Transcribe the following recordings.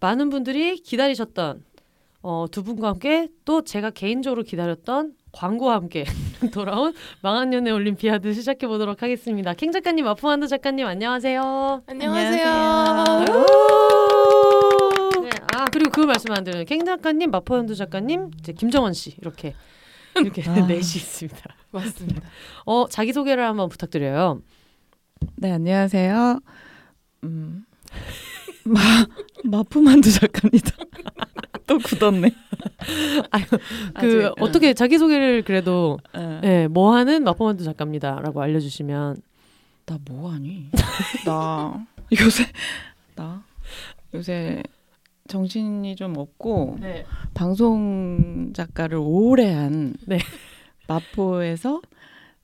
많은 분들이 기다리셨던 어, 두 분과 함께 또 제가 개인적으로 기다렸던 광고와 함께 돌아온 망한 연애 올림피아드 시작해 보도록 하겠습니다. 킹 작가님, 아프만드 작가님 안녕하세요. 안녕하세요. 네, 아 그리고 그 말씀 안 드리는 킹 작가님, 마포현두 작가님, 이제 김정원 씨 이렇게 이렇게 아. 넷이 있습니다. 맞습니다. 어 자기 소개를 한번 부탁드려요. 네, 안녕하세요. 음. 마 마프만두 작가입니다. 또 굳었네. 그 아직, 어떻게 자기 소개를 그래도 응. 네, 뭐 하는 마포만두 작가입니다라고 알려주시면 나 뭐 하니? 나 요새 나 요새 정신이 좀 없고 네. 방송 작가를 오래 한 네. 마포에서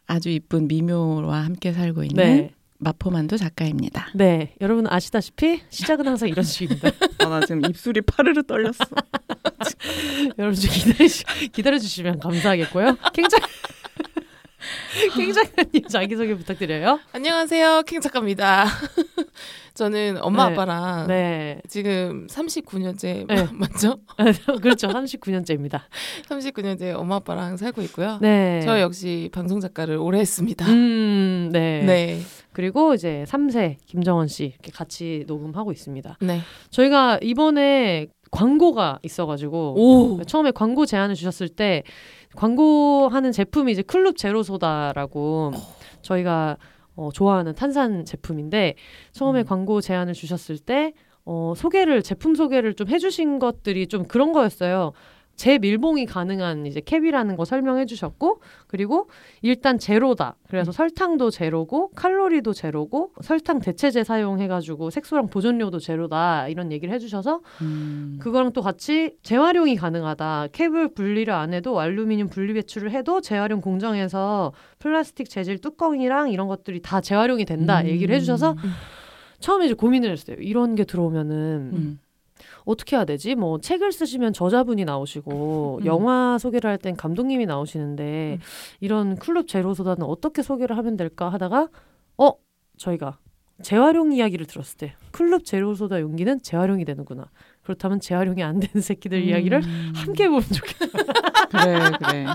아주 이쁜 미묘와 함께 살고 있는 네. 마포만두 작가입니다. 네, 여러분 아시다시피 시작은 항상 이런 식입니다. 아, 나 지금 입술이 파르르 떨렸어. 여러분 좀 기다리 기다려 주시면 감사하겠고요. 굉장히 굉장히 자기 소개 부탁드려요. 안녕하세요, 킹 작가입니다. 저는 엄마 네. 아빠랑 네, 지금 39년째 네. 맞죠? 그렇죠. 39년째입니다. 39년째 엄마 아빠랑 살고 있고요. 네, 저 역시 방송 작가를 오래 했습니다. 음, 네. 네, 그리고 이제 3세 김정원 씨 이렇게 같이 녹음하고 있습니다. 네. 저희가 이번에 광고가 있어가지고 오, 처음에 광고 제안을 주셨을 때 광고하는 제품이 이제 클럽 제로 소다라고 저희가 어, 좋아하는 탄산 제품인데 처음에 음. 광고 제안을 주셨을 때 어, 소개를 제품 소개를 좀 해주신 것들이 좀 그런 거였어요. 제 밀봉이 가능한 이제 캡이라는 거 설명해 주셨고 그리고 일단 제로다. 그래서 설탕도 제로고 칼로리도 제로고 설탕 대체제 사용해 가지고 색소랑 보존료도 제로다. 이런 얘기를 해 주셔서 음. 그거랑 또 같이 재활용이 가능하다. 캡을 분리를 안 해도 알루미늄 분리 배출을 해도 재활용 공정에서 플라스틱 재질 뚜껑이랑 이런 것들이 다 재활용이 된다. 음. 얘기를 해 주셔서 음. 처음에 이제 고민을 했어요. 이런 게 들어오면은 음. 어떻게 해야 되지? 뭐 책을 쓰시면 저자분이 나오시고 음. 영화 소개를 할 땐 감독님이 나오시는데 음. 이런 클럽 제로소다는 어떻게 소개를 하면 될까 하다가 어 저희가 재활용 이야기를 들었을 때 클럽 제로소다 용기는 재활용이 되는구나. 그렇다면 재활용이 안 되는 새끼들 이야기를 음. 함께 보면 좋겠다. 그래 그래.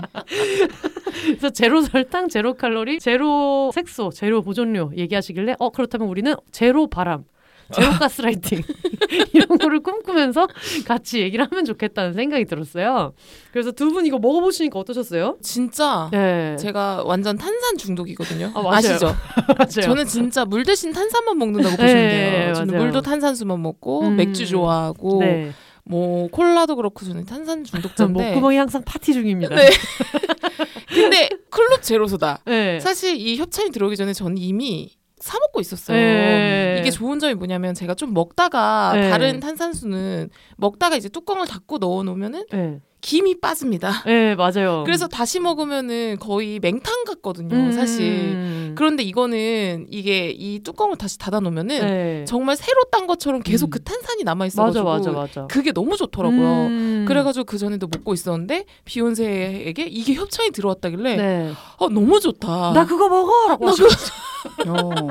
그래서 제로 설탕, 제로 칼로리, 제로 색소, 제로 보존료 얘기하시길래 어 그렇다면 우리는 제로 바람, 제로 가스라이팅 이런 거를 꿈꾸면서 같이 얘기를 하면 좋겠다는 생각이 들었어요. 그래서 두 분 이거 먹어보시니까 어떠셨어요? 진짜 네, 제가 완전 탄산 중독이거든요. 아, 맞아요. 아시죠? 맞아요. 저는 진짜 물 대신 탄산만 먹는다고 네, 보시면 돼요. 저는 맞아요. 물도 탄산수만 먹고 음. 맥주 좋아하고 네. 뭐 콜라도 그렇고 저는 탄산 중독자인데. 목구멍이 항상 파티 중입니다. 네. 근데 클럽 제로소다. 네. 사실 이 협찬이 들어오기 전에 저는 이미 사 먹고 있었어요. 네. 이게 좋은 점이 뭐냐면 제가 좀 먹다가 네. 다른 탄산수는 먹다가 이제 뚜껑을 닫고 넣어 놓으면은 네. 김이 빠집니다. 네, 맞아요. 그래서 다시 먹으면은 거의 맹탕 같거든요, 음. 사실. 그런데 이거는 이게 이 뚜껑을 다시 닫아 놓으면은 네. 정말 새로 딴 것처럼 계속 음. 그 탄산이 남아 맞아, 있어 가지고 맞아, 맞아. 그게 너무 좋더라고요. 음. 그래 가지고 그 전에도 먹고 있었는데 비욘세에게 이게 협찬이 들어왔다길래 네. 어 너무 좋다. 나 그거 먹어라고 나 하시고 어.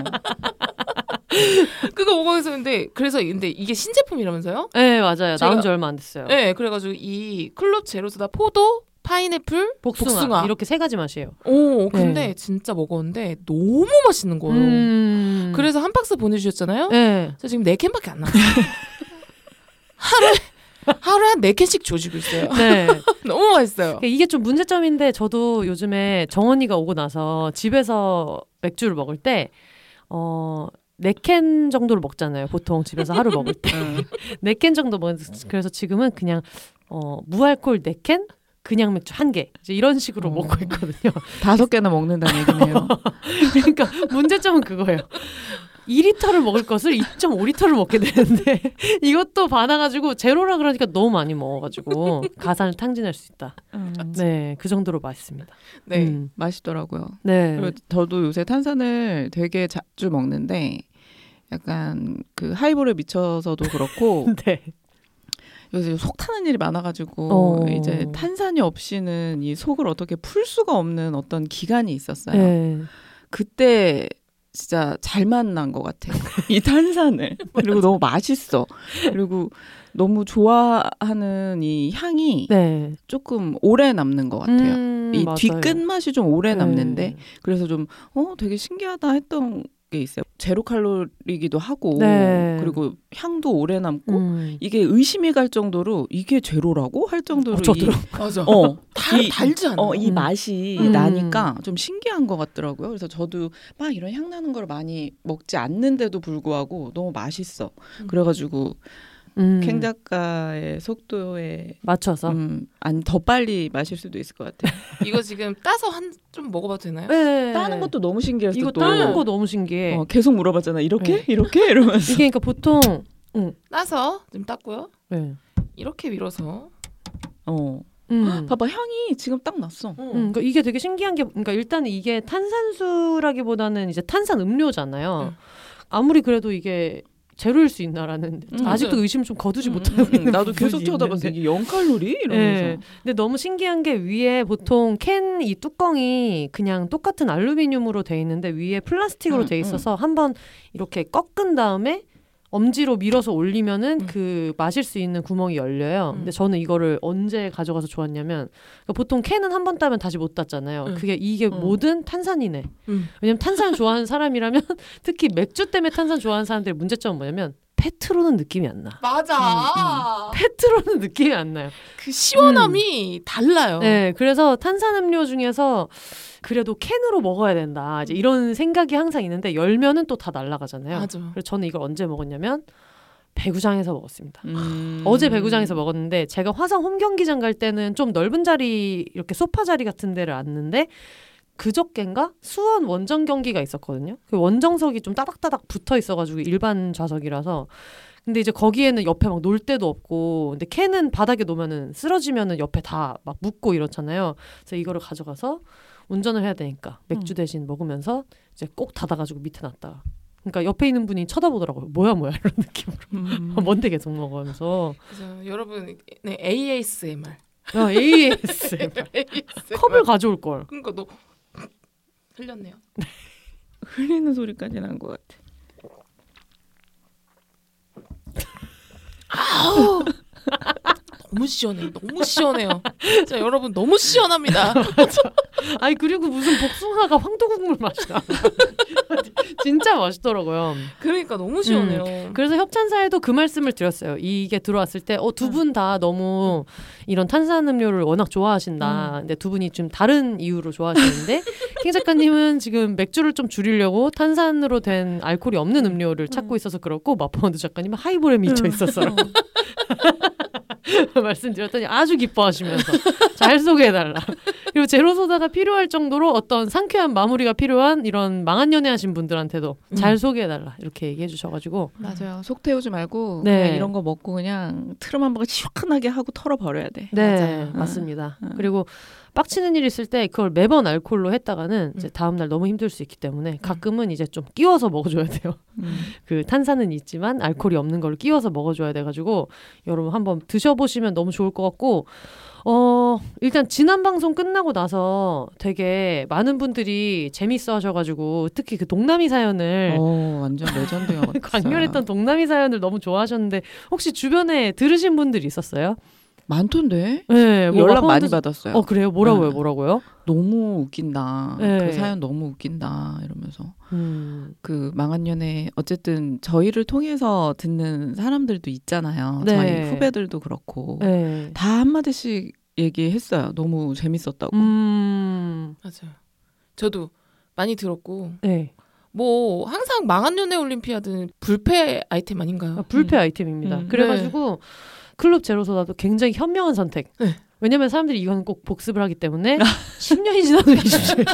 그거 먹고 있었는데 그래서 근데 이게 신제품이라면서요? 네, 맞아요. 나온 지 얼마 안 됐어요. 네, 그래가지고 이 클럽 제로소다 포도, 파인애플, 복숭아, 복숭아. 이렇게 세 가지 맛이에요. 오, 근데 네. 진짜 먹었는데 너무 맛있는 거예요. 음. 그래서 한 박스 보내주셨잖아요. 네. 저 지금 네 캔밖에 안 남았어요. 하루에 하루에 한 네 캔씩 조지고 있어요. 네. 너무 맛있어요. 그러니까 이게 좀 문제점인데 저도 요즘에 정원이가 오고 나서 집에서 맥주를 먹을 때 어. 네캔 정도를 먹잖아요. 보통 집에서 하루 먹을 때. 응. 네캔 정도 먹 그래서 지금은 그냥 어, 무알콜 네 캔, 그냥 맥주 한 개. 이제 이런 식으로 어. 먹고 있거든요. 다섯 개나 먹는다는 얘기네요. 그러니까 문제점은 그거예요. 2리터를 먹을 것을 2.5리터를 먹게 되는데 이것도 받아가지고 제로라 그러니까 너무 많이 먹어가지고 가산을 탕진할 수 있다. 음, 네, 그 정도로 맛있습니다. 네. 음. 맛있더라고요. 네. 그리고 저도 요새 탄산을 되게 자주 먹는데 약간 그 하이볼에 미쳐서도 그렇고 네. 요새 속 타는 일이 많아가지고 어. 이제 탄산이 없이는 이 속을 어떻게 풀 수가 없는 어떤 기간이 있었어요. 네. 그때 진짜 잘 만난 것 같아요. 이 탄산을 그리고 너무 맛있어. 그리고 너무 좋아하는 이 향이 네. 조금 오래 남는 것 같아요. 음, 이 맞아요. 뒤끝 맛이 좀 오래 네. 남는데 그래서 좀 어 되게 신기하다 했던 게 있어요. 제로 칼로리기도 하고 네. 그리고 향도 오래 남고 음. 이게 의심이 갈 정도로 이게 제로라고 할 정도로 어, 저도요. 맞아. 이, 어, 달, 이- 달지 않아. 어, 이 음. 맛이 음. 나니까 좀 신기한 것 같더라고요. 그래서 저도 막 이런 향 나는 걸 많이 먹지 않는데도 불구하고 너무 맛있어. 음. 그래가지고 음. 캥 작가의 속도에 맞춰서. 음, 안더 빨리 마실 수도 있을 것 같아요. 이거 지금 따서 한 좀 먹어봐도 되나요? 네. 따는 것도 너무 신기했어. 이거 또. 따는 거 너무 신기해. 어, 계속 물어봤잖아. 이렇게 네. 이렇게 이러면서. 이게 그러니까 보통 따서 좀 땄고요. 네. 이렇게 밀어서 어. 음. 봐봐 향이 지금 딱 났어. 음, 그러니까 이게 되게 신기한 게, 그러니까 일단 이게 탄산수라기보다는 이제 탄산 음료잖아요. 음. 아무리 그래도 이게 제로일 수 있나라는 음, 아직도 맞아요. 의심 좀 거두지 음, 못하고 음, 음. 있는 나도 계속 쳐다봤어. 이게 0 칼로리 이러면서. 네. 근데 너무 신기한 게 위에 보통 캔 이 뚜껑이 그냥 똑같은 알루미늄으로 돼 있는데 위에 플라스틱으로 음, 돼 있어서 한번 이렇게 꺾은 다음에 엄지로 밀어서 올리면은 음. 그 마실 수 있는 구멍이 열려요. 음. 근데 저는 이거를 언제 가져가서 좋았냐면 그러니까 보통 캔은 한 번 따면 다시 못 땄잖아요. 음. 그게 이게 음. 모든 탄산이네. 음. 왜냐면 탄산 좋아하는 사람이라면 특히 맥주 때문에 탄산 좋아하는 사람들의 문제점은 뭐냐면 페트로는 느낌이 안 나. 맞아. 페트로는 느낌이 안 나요. 그 시원함이 달라요. 네, 그래서 탄산음료 중에서 그래도 캔으로 먹어야 된다. 이제 이런 생각이 항상 있는데 열면은 또 다 날아가잖아요. 맞아. 그래서 저는 이걸 언제 먹었냐면 배구장에서 먹었습니다. 음. 어제 배구장에서 먹었는데 제가 화성 홈 경기장 갈 때는 좀 넓은 자리 이렇게 소파 자리 같은 데를 앉는데 그저께인가 수원 원정 경기가 있었거든요. 그 원정석이 좀 따닥따닥 붙어 있어가지고 일반 좌석이라서 근데 이제 거기에는 옆에 막 놀 데도 없고 근데 캔은 바닥에 놓으면은 쓰러지면은 옆에 다 막 묻고 이렇잖아요. 그래서 이거를 가져가서 운전을 해야 되니까 맥주 대신 먹으면서 이제 꼭 닫아가지고 밑에 놨다가 그러니까 옆에 있는 분이 쳐다보더라고요. 뭐야 뭐야 이런 느낌으로 음. 뭔데 계속 먹어 하면서 그래서 여러분 네, ASMR. 야, AS 컵을 가져올 걸. 그러니까 너 흘렸네요. 흘리는 소리까지 난 것 같아. 너무 시원해. 너무 시원해요. 진짜 여러분 너무 시원합니다. 아니 그리고 무슨 복숭아가 황토국물 맛이 나. 진짜 맛있더라고요. 그러니까 너무 시원해요. 그래서 협찬사에도 그 말씀을 드렸어요. 이게 들어왔을 때, 어, 두 분 다 너무 이런 탄산음료를 워낙 좋아하신다. 근데 두 분이 좀 다른 이유로 좋아하시는데, 킹 작가님은 지금 맥주를 좀 줄이려고 탄산으로 된 알코올이 없는 음료를 찾고 있어서 그렇고, 마포원드 작가님은 하이볼에 미쳐 있어서 말씀드렸더니 아주 기뻐하시면서 잘 소개해달라. 그리고 제로소다가 필요할 정도로 어떤 상쾌한 마무리가 필요한 이런 망한 연애 하신 분들한테도 잘 소개해달라. 이렇게 얘기해 주셔가지고. 맞아요. 속 태우지 말고 네. 이런 거 먹고 그냥 트름 한 번 시원하게 하고 털어 버려야 돼. 네, 맞아요. 맞습니다. 응. 그리고 빡치는 일 있을 때 그걸 매번 알코올로 했다가는 이제 음. 다음 날 너무 힘들 수 있기 때문에 가끔은 이제 좀 끼워서 먹어줘야 돼요. 음. 그 탄산은 있지만 알코올이 없는 걸 끼워서 먹어줘야 돼가지고 여러분 한번 드셔보시면 너무 좋을 것 같고 어 일단 지난 방송 끝나고 나서 되게 많은 분들이 재밌어 하셔가지고 특히 그 동남이 사연을 어, 완전 레전드 영화. 강렬했던 동남이 사연을 너무 좋아하셨는데 혹시 주변에 들으신 분들이 있었어요? 많던데. 네, 뭐 연락 많이 받았어요. 어 그래요? 뭐라고요? 네. 뭐라고요? 너무 웃긴다. 네. 그 사연 너무 웃긴다. 이러면서 음, 그 망한 연애 어쨌든 저희를 통해서 듣는 사람들도 있잖아요. 네. 저희 후배들도 그렇고 네. 다 한마디씩 얘기했어요. 너무 재밌었다고. 음, 맞아요. 저도 많이 들었고 네. 뭐 항상 망한 연애 올림피아드는 불패 아이템 아닌가요? 아, 불패 음. 아이템입니다. 음. 그래가지고 클럽 제로소다도 굉장히 현명한 선택. 네. 왜냐면 사람들이 이건 꼭 복습을 하기 때문에 10년이 지나도 20년이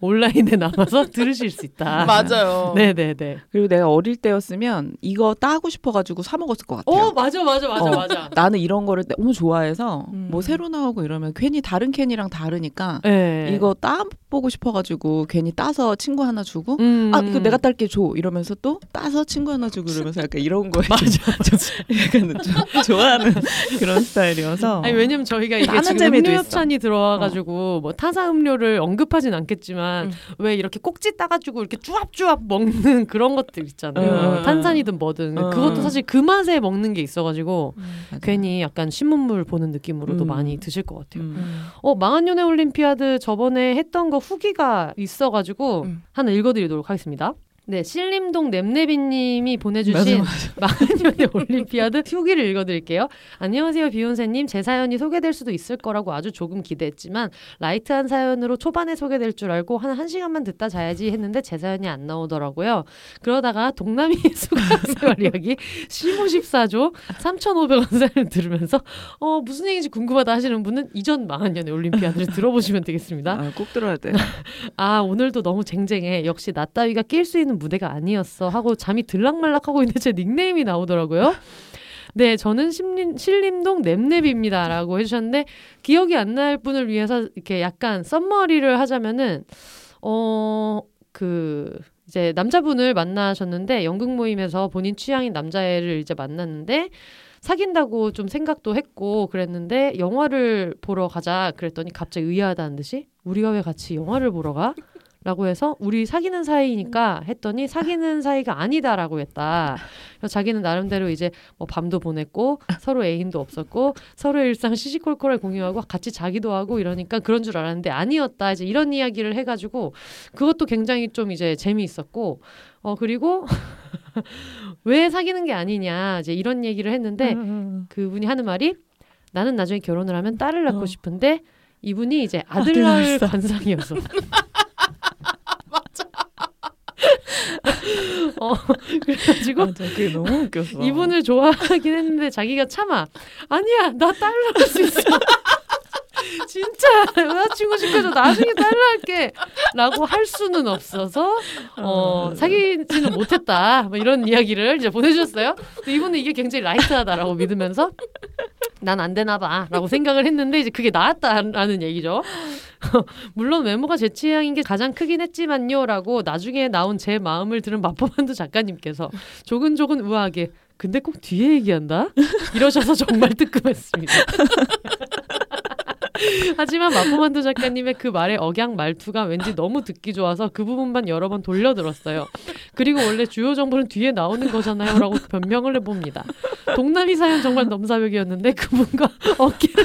온라인에 남아서 들으실 수 있다. 맞아요. 네네네. 그리고 내가 어릴 때였으면 이거 따고 싶어가지고 사 먹었을 것 같아요. 어 맞아 맞아 맞아 어. 맞아. 나는 이런 거를 너무 좋아해서 음. 뭐 새로 나오고 이러면 괜히 다른 캔이랑 다르니까 네. 이거 따 보고 싶어가지고 괜히 따서 친구 하나 주고 음. 아 이거 내가 딸게 줘 이러면서 또 따서 친구 하나 주고 이러면서 약간 이런 거에 맞아. 약간 좀 좋아하는 그런 스타일이어서 아니 왜냐면 저희가 이게 지금 음료. 협찬이 들어와가지고 뭐 타사 음료를 언급하진 않겠 지만 음. 왜 이렇게 꼭지 따가지고 이렇게 쭈압쭈압 먹는 그런 것들 있잖아요. 음. 탄산이든 뭐든 음. 그것도 사실 그 맛에 먹는 게 있어가지고. 괜히 약간 신문물 보는 느낌으로도 음. 많이 드실 것 같아요. 음. 음. 어 망한 연애 올림피아드 저번에 했던 거 후기가 있어가지고 음. 하나 읽어드리도록 하겠습니다. 네, 신림동 nem네비님이 보내주신 망한 연애 올림피아드 후기를 읽어드릴게요. 안녕하세요, 비욘세님. 제 사연이 소개될 수도 있을 거라고 아주 조금 기대했지만 light한 사연으로 초반에 소개될 줄 알고 한 1시간만 듣다 자야지 했는데 제 사연이 안 나오더라고요. 그러다가 동남아 수강생활 이야기 시모14조 3,500원 사연을 들으면서 어, 무슨 얘기인지 궁금하다 하시는 분은 이전 망한 연애 올림피아드를 들어보시면 되겠습니다. 아, 꼭 들어야 돼. 아 오늘도 너무 쟁쟁해 역시 나 따위가 낄 수 있는 무대가 아니었어 하고 잠이 들락말락하고 있는데 제 닉네임이 나오더라고요. 네, 저는 신림, 신림동 nem랩입니다 라고 해주셨는데 기억이 안 날 분을 위해서 이렇게 약간 썸머리를 하자면은 어 그 이제 남자분을 만나셨는데 연극 모임에서 본인 취향인 남자애를 이제 만났는데 사귄다고 좀 생각도 했고 그랬는데 영화를 보러 가자 그랬더니 갑자기 의아하다는 듯이 우리가 왜 같이 영화를 보러 가? 라고 해서 우리 사귀는 사이니까 했더니 사귀는 사이가 아니다라고 했다. 그래서 자기는 나름대로 이제 뭐 밤도 보냈고 서로 애인도 없었고 서로의 일상 시시콜콜하게 공유하고 같이 자기도 하고 이러니까 그런 줄 알았는데 아니었다. 이제 이런 이야기를 해가지고 그것도 굉장히 좀 이제 재미있었고 어 그리고 왜 사귀는 게 아니냐 이제 이런 얘기를 했는데 음. 그분이 하는 말이 나는 나중에 결혼을 하면 딸을 낳고 어. 싶은데 이분이 이제 아들 낳을. 관상이어서 어 그래가지고 맞아, 그게 너무 웃겼어. 이분을 좋아하긴 했는데 자기가 참아. 아니야 나딸 낳을 수 있어. 진짜 여자친구 시켜줘. 나중에 딸 낳을게. 라고 할 수는 없어서 어, 사귀지는 못했다. 뭐 이런 이야기를 이제 보내주셨어요. 이분은 이게 굉장히 라이트하다라고 믿으면서 난 안 되나 봐라고 생각을 했는데 이제 그게 나았다라는 얘기죠. 물론 외모가 제 취향인 게 가장 크긴 했지만요라고 나중에 나온 제 마음을 들은 마포만두 작가님께서 조근조근 우아하게 근데 꼭 뒤에 얘기한다? 이러셔서 정말 뜨끔했습니다. 하지만 마포만두 작가님의 그 말의 억양 말투가 왠지 너무 듣기 좋아서 그 부분만 여러 번 돌려 들었어요. 그리고 원래 주요 정보는 뒤에 나오는 거잖아요. 라고 변명을 해봅니다. 동남이 사연 정말 넘사벽이었는데 그분과 어깨를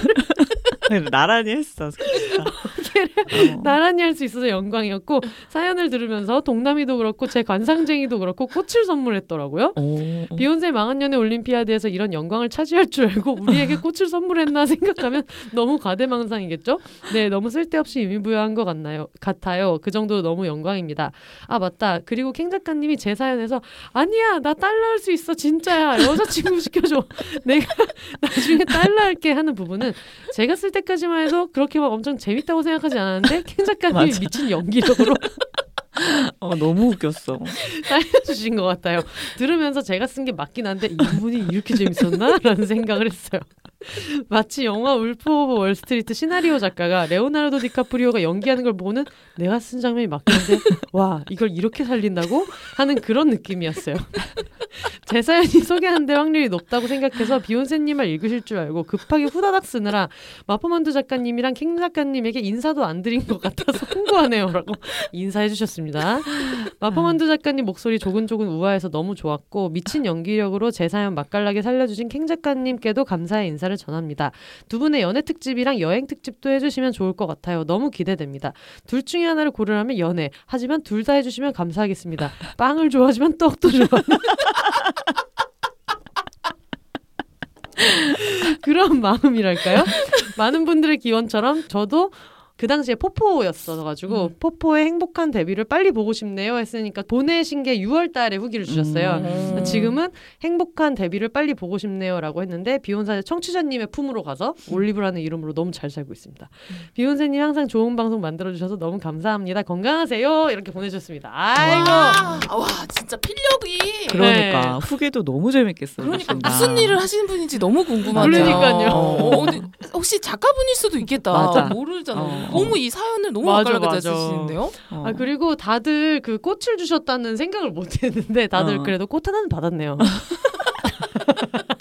나란히 했어. 진짜. 어. 나란히 할 수 있어서 영광이었고 사연을 들으면서 동남이도 그렇고 제 관상쟁이도 그렇고 꽃을 선물했더라고요. 오. 비욘세 망한년의 올림피아드에서 이런 영광을 차지할 줄 알고 우리에게 꽃을 선물했나 생각하면 너무 과대망상이겠죠? 네, 너무 쓸데없이 의미부여한 것 같나요? 같아요. 그 정도로 너무 영광입니다. 아 맞다. 그리고 캥 작가님이 제 사연에서 아니야 나딸 낳을 수 있어 진짜야 여자친구 시켜줘 내가 나중에 딸 낳을게 하는 부분은 제가 쓸 때 까지만 해도 그렇게 막 엄청 재밌다고 생각하지 않았는데 캥 작가님이. 미친 연기력으로 어, 너무 웃겼어. 살려주신 것 같아요. 들으면서 제가 쓴 게 맞긴 한데 이 부분이 이렇게 재밌었나? 라는 생각을 했어요. 마치 영화 Wolf of Wall Street 시나리오 작가가 레오나르도 디카프리오가 연기하는 걸 보고는 내가 쓴 장면이 맞겠는데 와 이걸 이렇게 살린다고? 하는 그런 느낌이었어요. 제 사연이 소개하는데 확률이 높다고 생각해서 비욘세님 말 읽으실 줄 알고 급하게 후다닥 쓰느라 마포만두 작가님이랑 킹 작가님에게 인사도 안 드린 것 같아서 홍보하네요라고 인사해 주셨습니다. 마포만두 작가님 목소리 조근조근 우아해서 너무 좋았고 미친 연기력으로 제 사연 맛깔나게 살려주신 킹 작가님께도 감사의 인사를 전합니다. 두 분의 연애 특집이랑 여행 특집도 해주시면 좋을 것 같아요. 너무 기대됩니다. 둘 중에 하나를 고르라면 연애. 하지만 둘 다 해주시면 감사하겠습니다. 빵을 좋아하지만 떡도 좋아. 그런 마음이랄까요? 많은 분들의 기원처럼 저도 그 당시에 포포였어가지고 음. 포포의 행복한 데뷔를 빨리 보고 싶네요 했으니까 보내신 게 6월달에 후기를 주셨어요. 음. 지금은 행복한 데뷔를 빨리 보고 싶네요라고 했는데 비욘세 청취자님의 품으로 가서 올리브라는 이름으로 너무 잘 살고 있습니다. 비욘세님 항상 좋은 방송 만들어 주셔서 너무 감사합니다. 건강하세요 이렇게 보내주셨습니다. 아이고 와, 와 진짜 필력이 그러니까 후기도 너무 재밌겠어요. 그러니까 진짜. 무슨 일을 하시는 분인지 너무 궁금하죠. 그러니까요. 어, 어디- 혹시 작가분일 수도 있겠다. 맞아. 모르잖아요. 어. 너무 이 사연을 너무 맞아, 맛깔나게. 잘 쓰시는데요. 어. 아 그리고 다들 그 꽃을 주셨다는 생각을 못했는데 다들 어. 그래도 꽃 하나는 받았네요.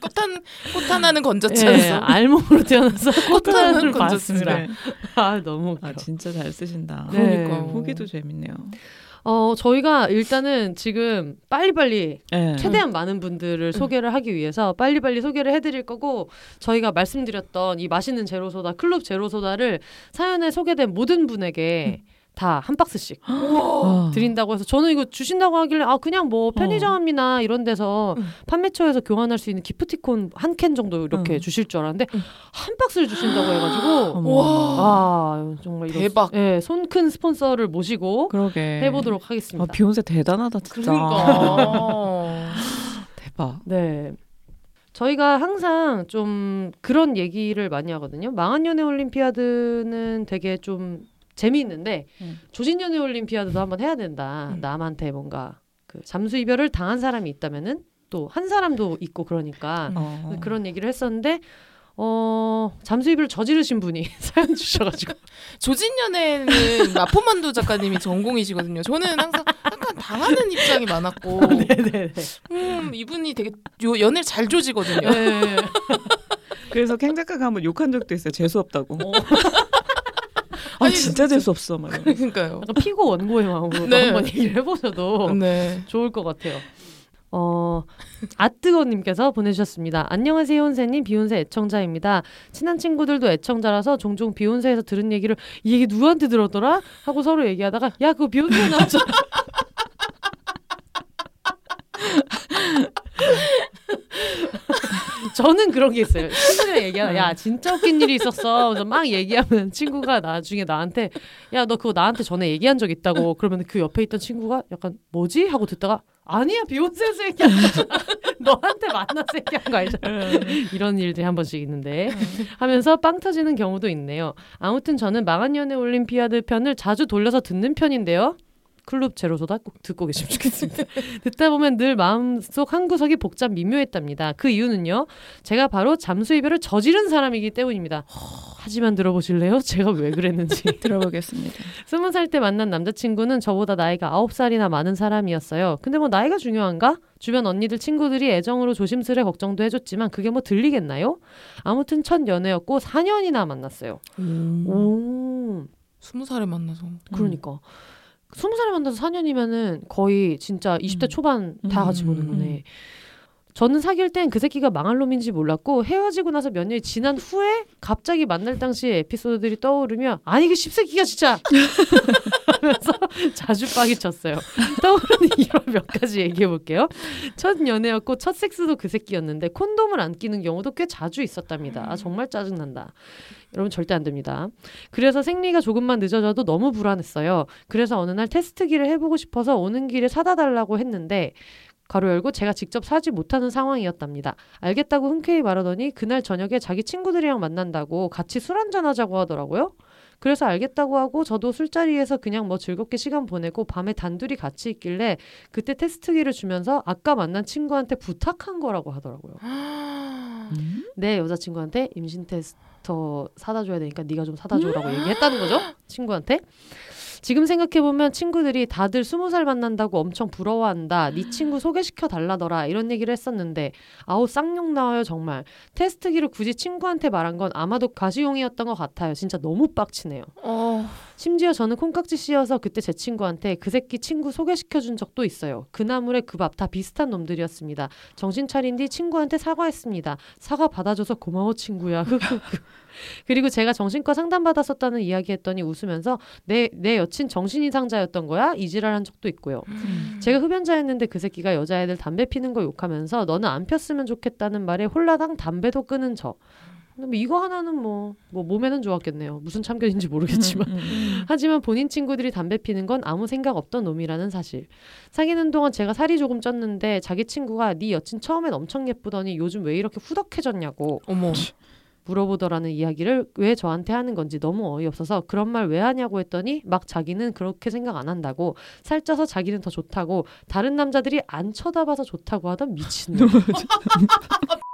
꽃한 꽃 하나는 건졌지 예, 않습니까? 알몸으로 태어나서 꽃 하나를 건졌습니다. 받았습니다. 그래. 아 너무 웃겨. 아 진짜 잘 쓰신다. 네. 그러니까요. 후기도 재밌네요. 어 저희가 일단은 지금 빨리빨리 네. 최대한 많은 분들을 소개를 하기 위해서 빨리빨리 소개를 해드릴 거고 저희가 말씀드렸던 이 맛있는 제로소다 클럽 제로소다를 사연에 소개된 모든 분에게 다 한 박스씩 아. 드린다고 해서 저는 이거 주신다고 하길래 아 그냥 뭐 편의점이나 이런 데서 음. 판매처에서 교환할 수 있는 기프티콘 한 캔 정도 이렇게 음. 주실 줄 알았는데 음. 한 박스를 주신다고 해가지고. 와. 아 정말 이런 대박. 예, 손 큰 스폰서를 모시고 그러게. 해보도록 아, 하겠습니다. 비욘세 대단하다 진짜. 그러니까. 대박. 네. 저희가 항상 좀 그런 얘기를 많이 하거든요. 망한 연애 올림피아드는 되게 좀 재미있는데 음. 조진 연애 올림피아드도 한번 해야 된다. 음. 남한테 뭔가 그 잠수 이별을 당한 사람이 있다면은 또 한 사람도 있고 그러니까 음. 어. 그런 얘기를 했었는데 어 잠수 이별을 저지르신 분이 사연 주셔가지고 조진 연애는 마포만두 작가님이 전공이시거든요. 저는 항상 약간 당하는 입장이 많았고, 네네네. 음, 이분이 되게 요 연애를 잘 조지거든요. 네. 그래서 캥 작가가 한번 욕한 적도 있어요. 재수 없다고. 어, 아 아니, 진짜 재수 없어. 막 이러면서. 그러니까요. 약간 피고 원고의 마음으로 네. 한번 얘기를 해보셔도 네. 좋을 것 같아요. 어, 아뜨거님께서 보내주셨습니다. 안녕하세요, 혼세님. 비욘세 애청자입니다. 친한 친구들도 애청자라서 종종 비욘세에서 들은 얘기를 이 얘기 누구한테 들었더라? 하고 서로 얘기하다가 야, 그거 비욘세 나왔잖아. 저는 그런 게 있어요. 친구랑 얘기하다 야 진짜 웃긴 일이 있었어. 그래서 막 얘기하면 친구가 나중에 나한테 야 너 그거 나한테 전에 얘기한 적 있다고 그러면 그 옆에 있던 친구가 약간 뭐지 하고 듣다가 아니야 비욘세에서 얘기한. 너한테 만나서 얘기한 거 아니잖아. 이런 일들이 한 번씩 있는데 하면서 빵 터지는 경우도 있네요. 아무튼 저는 망한 연애 올림피아드 편을 자주 돌려서 듣는 편인데요. 클럽 제로소다 꼭 듣고 계시면 좋겠습니다. 듣다 보면 늘 마음속 한 구석이 복잡 미묘했답니다. 그 이유는요. 제가 바로 잠수 이별을 저지른 사람이기 때문입니다. 하지만 들어보실래요? 제가 왜 그랬는지. 들어보겠습니다. 스무 살 때 만난 남자친구는 저보다 나이가 아홉 살이나 많은 사람이었어요. 근데 뭐 나이가 중요한가? 주변 언니들 친구들이 애정으로 조심스레 걱정도 해줬지만 그게 뭐 들리겠나요? 아무튼 첫 연애였고 4년이나 만났어요. 오, 스무 살에 만나서. 그러니까. 스무 살에 만나서 4년이면은 거의 진짜 20대 음. 초반 다 같이 음, 보는 음. 거네. 저는 사귈 땐 그 새끼가 망할 놈인지 몰랐고 헤어지고 나서 몇 년이 지난 후에 갑자기 만날 당시의 에피소드들이 떠오르며 아니 그 씹새끼가 진짜 하면서 자주 빡이 쳤어요. 떠오르는 이유를 몇 가지 얘기해 볼게요. 첫 연애였고 첫 섹스도 그 새끼였는데 콘돔을 안 끼는 경우도 꽤 자주 있었답니다. 아, 정말 짜증난다. 여러분 절대 안 됩니다. 그래서 생리가 조금만 늦어져도 너무 불안했어요. 그래서 어느 날 테스트기를 해보고 싶어서 오는 길에 사다 달라고 했는데 가로 열고 제가 직접 사지 못하는 상황이었답니다. 알겠다고 흔쾌히 말하더니 그날 저녁에 자기 친구들이랑 만난다고 같이 술 한잔 하자고 하더라고요. 그래서 알겠다고 하고 저도 술자리에서 그냥 뭐 즐겁게 시간 보내고 밤에 단둘이 같이 있길래 그때 테스트기를 주면서 아까 만난 친구한테 부탁한 거라고 하더라고요. 음? 내 여자친구한테 임신 테스 터 사다 줘야 되니까 네가 좀 사다 줘라고 얘기했다는 거죠. 친구한테. 지금 생각해보면 친구들이 다들 스무 살 만난다고 엄청 부러워한다. 네 친구 소개시켜 달라더라. 이런 얘기를 했었는데 아우 쌍욕 나와요 정말. 테스트기를 굳이 친구한테 말한 건 아마도 가시용이었던 것 같아요. 진짜 너무 빡치네요. 어, 심지어 저는 콩깍지 씌어서 그때 제 친구한테 그 새끼 친구 소개시켜 준 적도 있어요. 그 나물에 그 밥 다 비슷한 놈들이었습니다. 정신 차린 뒤 친구한테 사과했습니다. 사과 받아줘서 고마워 친구야. 그리고 제가 정신과 상담 받았었다는 이야기 했더니 웃으면서 내, 내 여친 정신 이상자였던 거야? 이지랄 한 적도 있고요. 제가 흡연자였는데 그 새끼가 여자애들 담배 피는 거 욕하면서 너는 안 폈으면 좋겠다는 말에 홀라당 담배도 끄는 저. 근데 뭐 이거 하나는 뭐, 뭐 몸에는 좋았겠네요. 무슨 참견인지 모르겠지만. 음, 음. 하지만 본인 친구들이 담배 피는 건 아무 생각 없던 놈이라는 사실. 사귀는 동안 제가 살이 조금 쪘는데 자기 친구가 네 여친 처음엔 엄청 예쁘더니 요즘 왜 이렇게 후덕해졌냐고 어머. 물어보더라는 이야기를 왜 저한테 하는 건지 너무 어이없어서 그런 말 왜 하냐고 했더니 막 자기는 그렇게 생각 안 한다고 살쪄서 자기는 더 좋다고 다른 남자들이 안 쳐다봐서 좋다고 하던 미친놈.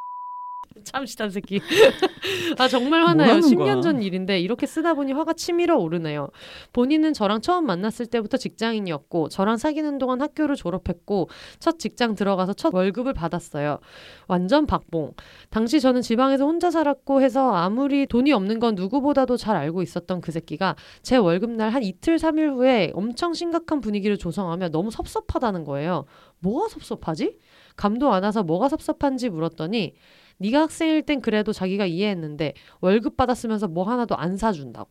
참시단 새끼. 아 정말 화나요. 뭐라는 10년 거야? 전 일인데 이렇게 쓰다 보니 화가 치밀어 오르네요. 본인은 저랑 처음 만났을 때부터 직장인이었고 저랑 사귀는 동안 학교를 졸업했고 첫 직장 들어가서 첫 월급을 받았어요. 완전 박봉. 당시 저는 지방에서 혼자 살았고 해서 아무리 돈이 없는 건 누구보다도 잘 알고 있었던 그 새끼가 제 월급날 한 이틀 삼일 후에 엄청 심각한 분위기를 조성하며 너무 섭섭하다는 거예요. 뭐가 섭섭하지? 감도 안 와서 뭐가 섭섭한지 물었더니 네가 학생일 땐 그래도 자기가 이해했는데 월급 받았으면서 뭐 하나도 안 사준다고.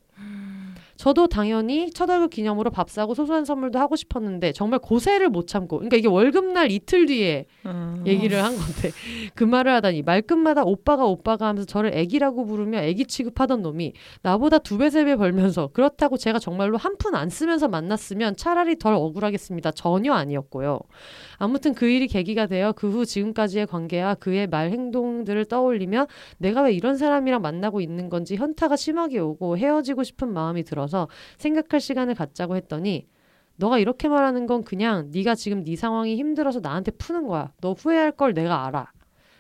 저도 당연히 첫 월급 기념으로 밥 사고 소소한 선물도 하고 싶었는데 정말 고세를 못 참고 그러니까 이게 월급날 이틀 뒤에 음. 얘기를 한 건데 그 말을 하다니 말끝마다 오빠가 오빠가 하면서 저를 애기라고 부르며 애기 취급하던 놈이 나보다 두 배 세 배 벌면서 그렇다고 제가 정말로 한 푼 안 쓰면서 만났으면 차라리 덜 억울하겠습니다. 전혀 아니었고요. 아무튼 그 일이 계기가 되어 그 후 지금까지의 관계와 그의 말 행동들을 떠올리며 내가 왜 이런 사람이랑 만나고 있는 건지 현타가 심하게 오고 헤어지고 싶은 마음이 들어서 생각할 시간을 갖자고 했더니 너가 이렇게 말하는 건 그냥 네가 지금 네 상황이 힘들어서 나한테 푸는 거야. 너 후회할 걸 내가 알아.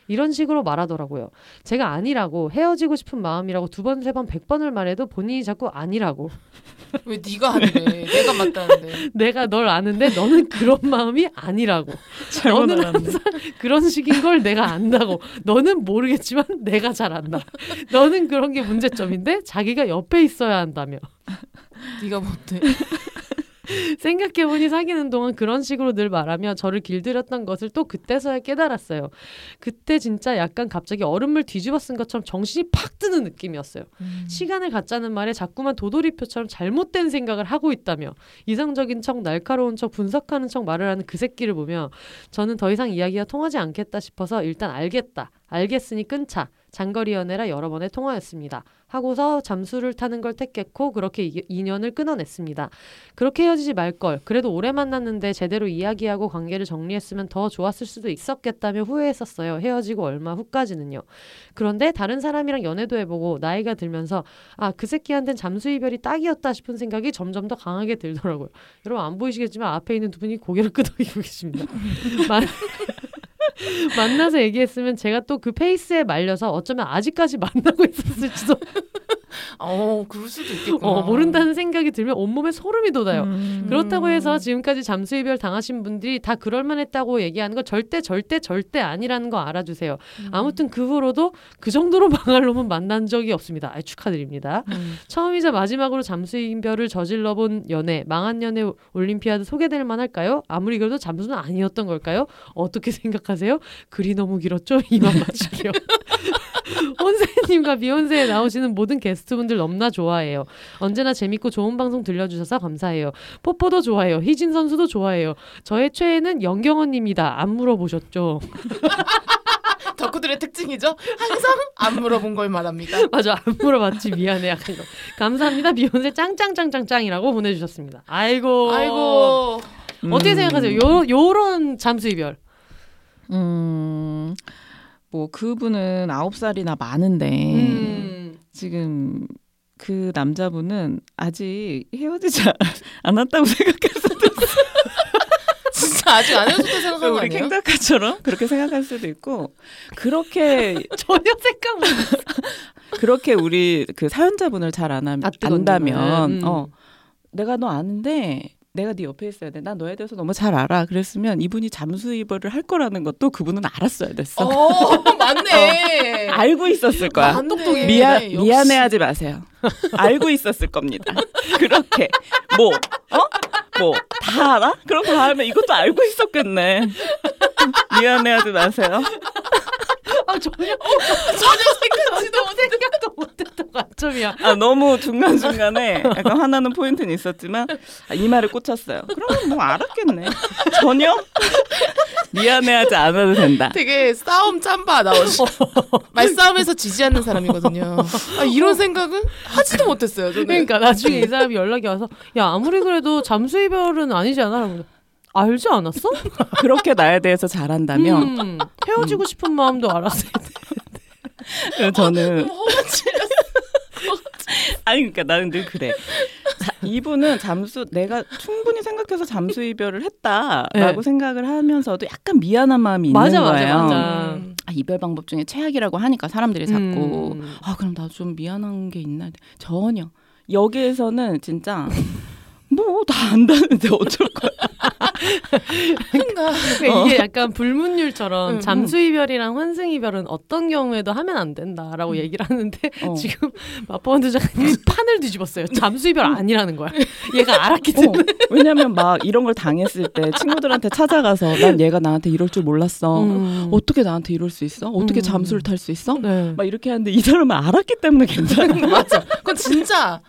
이런 식으로 말하더라고요. 제가 아니라고 헤어지고 싶은 마음이라고 두 번, 세 번, 백 번을 말해도 본인이 자꾸 아니라고. 왜 네가 하는데 내가 맞다는데. 내가 널 아는데 너는 그런 마음이 아니라고. 잘못 너는 알았네. 그런 식인 걸 내가 안다고. 너는 모르겠지만 내가 잘 안다. 너는 그런 게 문제점인데 자기가 옆에 있어야 한다며. 네가 뭔데? 생각해보니 사귀는 동안 그런 식으로 늘 말하며 저를 길들였던 것을 또 그때서야 깨달았어요. 그때 진짜 약간 갑자기 얼음물 뒤집어 쓴 것처럼 정신이 팍 드는 느낌이었어요. 시간을 갖자는 말에 자꾸만 도돌이표처럼 잘못된 생각을 하고 있다며 이성적인 척 날카로운 척 분석하는 척 말을 하는 그 새끼를 보며 저는 더 이상 이야기가 통하지 않겠다 싶어서 일단 알겠다. 알겠으니 끊자. 장거리 연애라 여러 번의 통화였습니다. 하고서 잠수를 타는 걸 택했고 그렇게 이- 인연을 끊어냈습니다. 그렇게 헤어지지 말걸. 그래도 오래 만났는데 제대로 이야기하고 관계를 정리했으면 더 좋았을 수도 있었겠다며 후회했었어요. 헤어지고 얼마 후까지는요. 그런데 다른 사람이랑 연애도 해보고 나이가 들면서 아 그 새끼한텐 잠수 이별이 딱이었다 싶은 생각이 점점 더 강하게 들더라고요. 여러분 안 보이시겠지만 앞에 있는 두 분이 고개를 끄덕이고 계십니다. 만- 만나서 얘기했으면 제가 또 그 페이스에 말려서 어쩌면 아직까지 만나고 있었을지도 어, 그럴 수도 있겠구나. 어, 모른다는 생각이 들면 온몸에 소름이 돋아요. 음. 그렇다고 해서 지금까지 잠수 이별 당하신 분들이 다 그럴 만했다고 얘기하는 건 절대 절대 절대 아니라는 거 알아주세요. 음. 아무튼 그 후로도 그 정도로 망할 놈은 만난 적이 없습니다. 아, 축하드립니다. 음. 처음이자 마지막으로 잠수 이별을 저질러 본 연애, 망한 연애 올림피아드 소개될 만할까요? 아무리 그래도 잠수는 아니었던 걸까요? 어떻게 생각하세요? 글이 너무 길었죠? 이만 마칠게요. 혼세님과 비욘세에 나오시는 모든 게스트분들 너무나 좋아해요. 언제나 재밌고 좋은 방송 들려주셔서 감사해요. 포포도 좋아해요. 희진 선수도 좋아해요. 저의 최애는 영경언입니다. 안 물어보셨죠? 덕후들의 특징이죠. 항상 안 물어본 걸 말합니다. 맞아 안 물어봤지 미안해 약간 거. 감사합니다 비욘세 짱짱짱짱짱이라고 보내주셨습니다. 아이고 아이고. 어떻게 음. 생각하세요? 요 요런 잠수 이별. 음, 뭐 그분은 아홉 살이나 많은데 음. 지금 그 남자분은 아직 헤어지지 않았다고 수도 진짜 아직 안 헤어졌다 생각하는 거 아니에요? 캥작가처럼 그렇게 생각할 수도 있고 그렇게 전혀 생각 못. 그렇게 우리 그 사연자분을 잘 안, 아, 안다면 음. 어 내가 너 아는데 내가 네 옆에 있어야 돼. 난 너에 대해서 너무 잘 알아. 그랬으면 이분이 잠수 입어를 할 거라는 것도 그분은 알았어야 됐어. 어, 맞네. 알고 있었을 거야. 맞네. 똑똑해. 미안 역시. 미안해하지 마세요. 알고 있었을 겁니다. 그렇게 뭐 어? 뭐 다 알아? 그럼 다음에 이것도 알고 있었겠네. 미안해하지 마세요. 아 전혀 전혀 생각지도. 생각도 못했던 관점이야. 아 너무 중간 중간에 약간 화나는 포인트는 있었지만 아, 이 말을 꽂혔어요. 그럼 뭐 알았겠네. 전혀 미안해하지 않아도 된다. 되게 싸움 짬바 나오죠. 말싸움에서 지지 않는 사람이거든요. 아, 이런 생각은 하지도 못했어요. 저는. 그러니까 나중에 이 사람이 연락이 와서 야 아무리 그래도 잠수 이별은 아니지 않아? 알지 않았어? 그렇게 나에 대해서 잘한다면 음, 헤어지고 싶은 마음도 알았어요. 그래서 저는 아니 그러니까 나는 늘 그래. 자, 이분은 잠수 내가 충분히 생각해서 잠수 이별을 했다라고 네. 생각을 하면서도 약간 미안한 마음이 있는 맞아, 맞아, 거예요. 맞아. 음. 아, 이별 방법 중에 최악이라고 하니까 사람들이 자꾸 음. 아 그럼 나 좀 미안한 게 있나 전혀 여기에서는 진짜 뭐 다 안다는데 어쩔 거야 그러니까 그러니까 이게 약간 불문율처럼 음, 잠수 이별이랑 환승 이별은 어떤 경우에도 하면 안 된다라고 얘기를 하는데 어. 지금 마포원드 작가님이 판을 뒤집었어요. 잠수 이별 아니라는 거야. 얘가 알았기 어, 때문에. 왜냐면 막 이런 걸 당했을 때 친구들한테 찾아가서 난 얘가 나한테 이럴 줄 몰랐어 음. 어떻게 나한테 이럴 수 있어 어떻게 음. 잠수를 탈 수 있어 네. 막 이렇게 하는데 이 사람은 알았기 때문에 괜찮아 맞아. 그건 진짜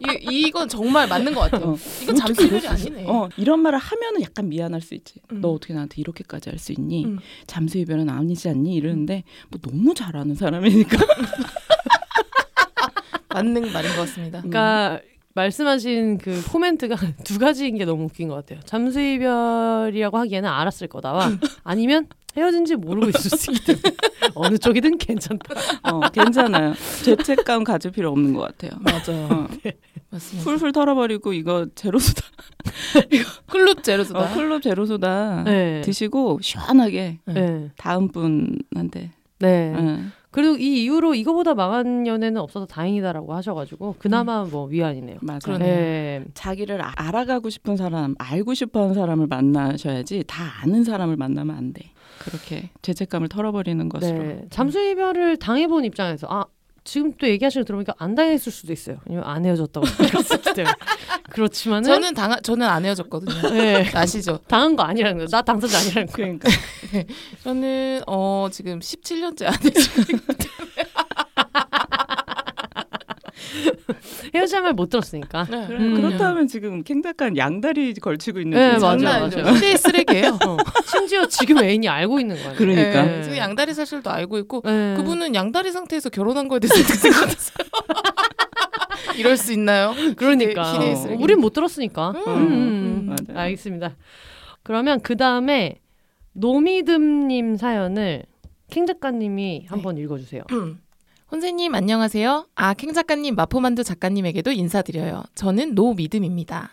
이, 이건 정말 맞는 것 같아요. 어. 이건 잠수 이별이 아니네. 어, 이런 말을 하면은 약간 미안할 수 있지. 음. 너 어떻게 나한테 이렇게까지 할 수 있니? 음. 잠수 이별은 아니지 않니? 이러는데 뭐 너무 잘하는 사람이니까. 맞는 말인 것 같습니다. 그러니까 말씀하신 그 코멘트가 두 가지인 게 너무 웃긴 것 같아요. 잠수 이별이라고 하기에는 알았을 거다와 아니면 헤어진지 모르고 있을 수 있기 때문에 어느 쪽이든 괜찮다. 어, 괜찮아요. 죄책감 가질 필요 없는 것 같아요. 맞아요. 어, 맞습니다. 풀풀 털어버리고 이거 제로소다, 클럽 제로소다. 어, 클럽 제로소다 네. 드시고 시원하게 네. 다음 분한테. 네. 응. 그리고 이 이후로 이거보다 망한 연애는 없어서 다행이다라고 하셔가지고 그나마 뭐 위안이네요. 맞아요. 그러네. 네. 자기를 아- 알아가고 싶은 사람, 알고 싶어하는 사람을 만나셔야지 다 아는 사람을 만나면 안 돼. 그렇게 죄책감을 털어버리는 것으로. 네. 잠수 이별을 당해본 입장에서 아 지금 또 얘기하시는 거 들어보니까 안 당했을 수도 있어요. 왜냐면 안 헤어졌다고 생각했기 때문에 그렇지만은 저는 당 저는 안 헤어졌거든요. 네. 아시죠? 당한 거 아니라는 거예요. 나 당사자 아니라는 거예요. 그러니까. 저는 어 지금 17년째 안 헤어지고 헤어지자 말못 들었으니까. 네. 그래, 음. 그렇다면 지금 캥 작가는 양다리 걸치고 있는 네, 중 맞아요. 시대의 쓰레기예요. 어. 심지어 지금 애인이 알고 있는 거예요. 그러니까. 네, 지금 양다리 사실도 알고 있고 네. 그분은 양다리 상태에서 결혼한 거에 대해서 어떻게 생각하세요? 이럴 수 있나요? 그러니까 희대의 어. 쓰레기. 우린 못 들었으니까. 음, 음, 음. 맞아요. 알겠습니다. 그러면 그 다음에 노미듬님 사연을 캥 작가님이 한번 읽어주세요. 혼세님 안녕하세요. 아, 캥 작가님, 마포만두 작가님에게도 인사드려요. 저는 노미듬입니다.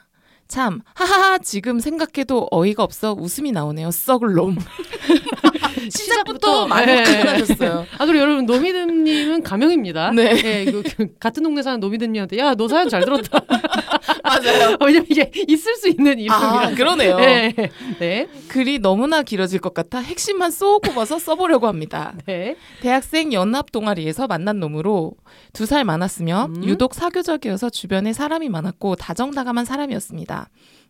참, 하하하, 지금 생각해도 어이가 없어 웃음이 나오네요. 썩을 놈. 시작부터 많이 네. 흥분하셨어요. 아 그리고 여러분 노미듬님은 가명입니다. 네. 예, 이거 그 같은 동네 사는 노미듬님한테 야 너 사연 잘 들었다. 맞아요. 왜냐면 이게 있을 수 있는 이름이라. 아, 그러네요. 네. 네. 글이 너무나 길어질 것 같아 핵심만 쏙 꼽아서 써보려고 합니다. 네. 대학생 연합 동아리에서 만난 놈으로 두 살 많았으며 음. 유독 사교적이어서 주변에 사람이 많았고 다정다감한 사람이었습니다.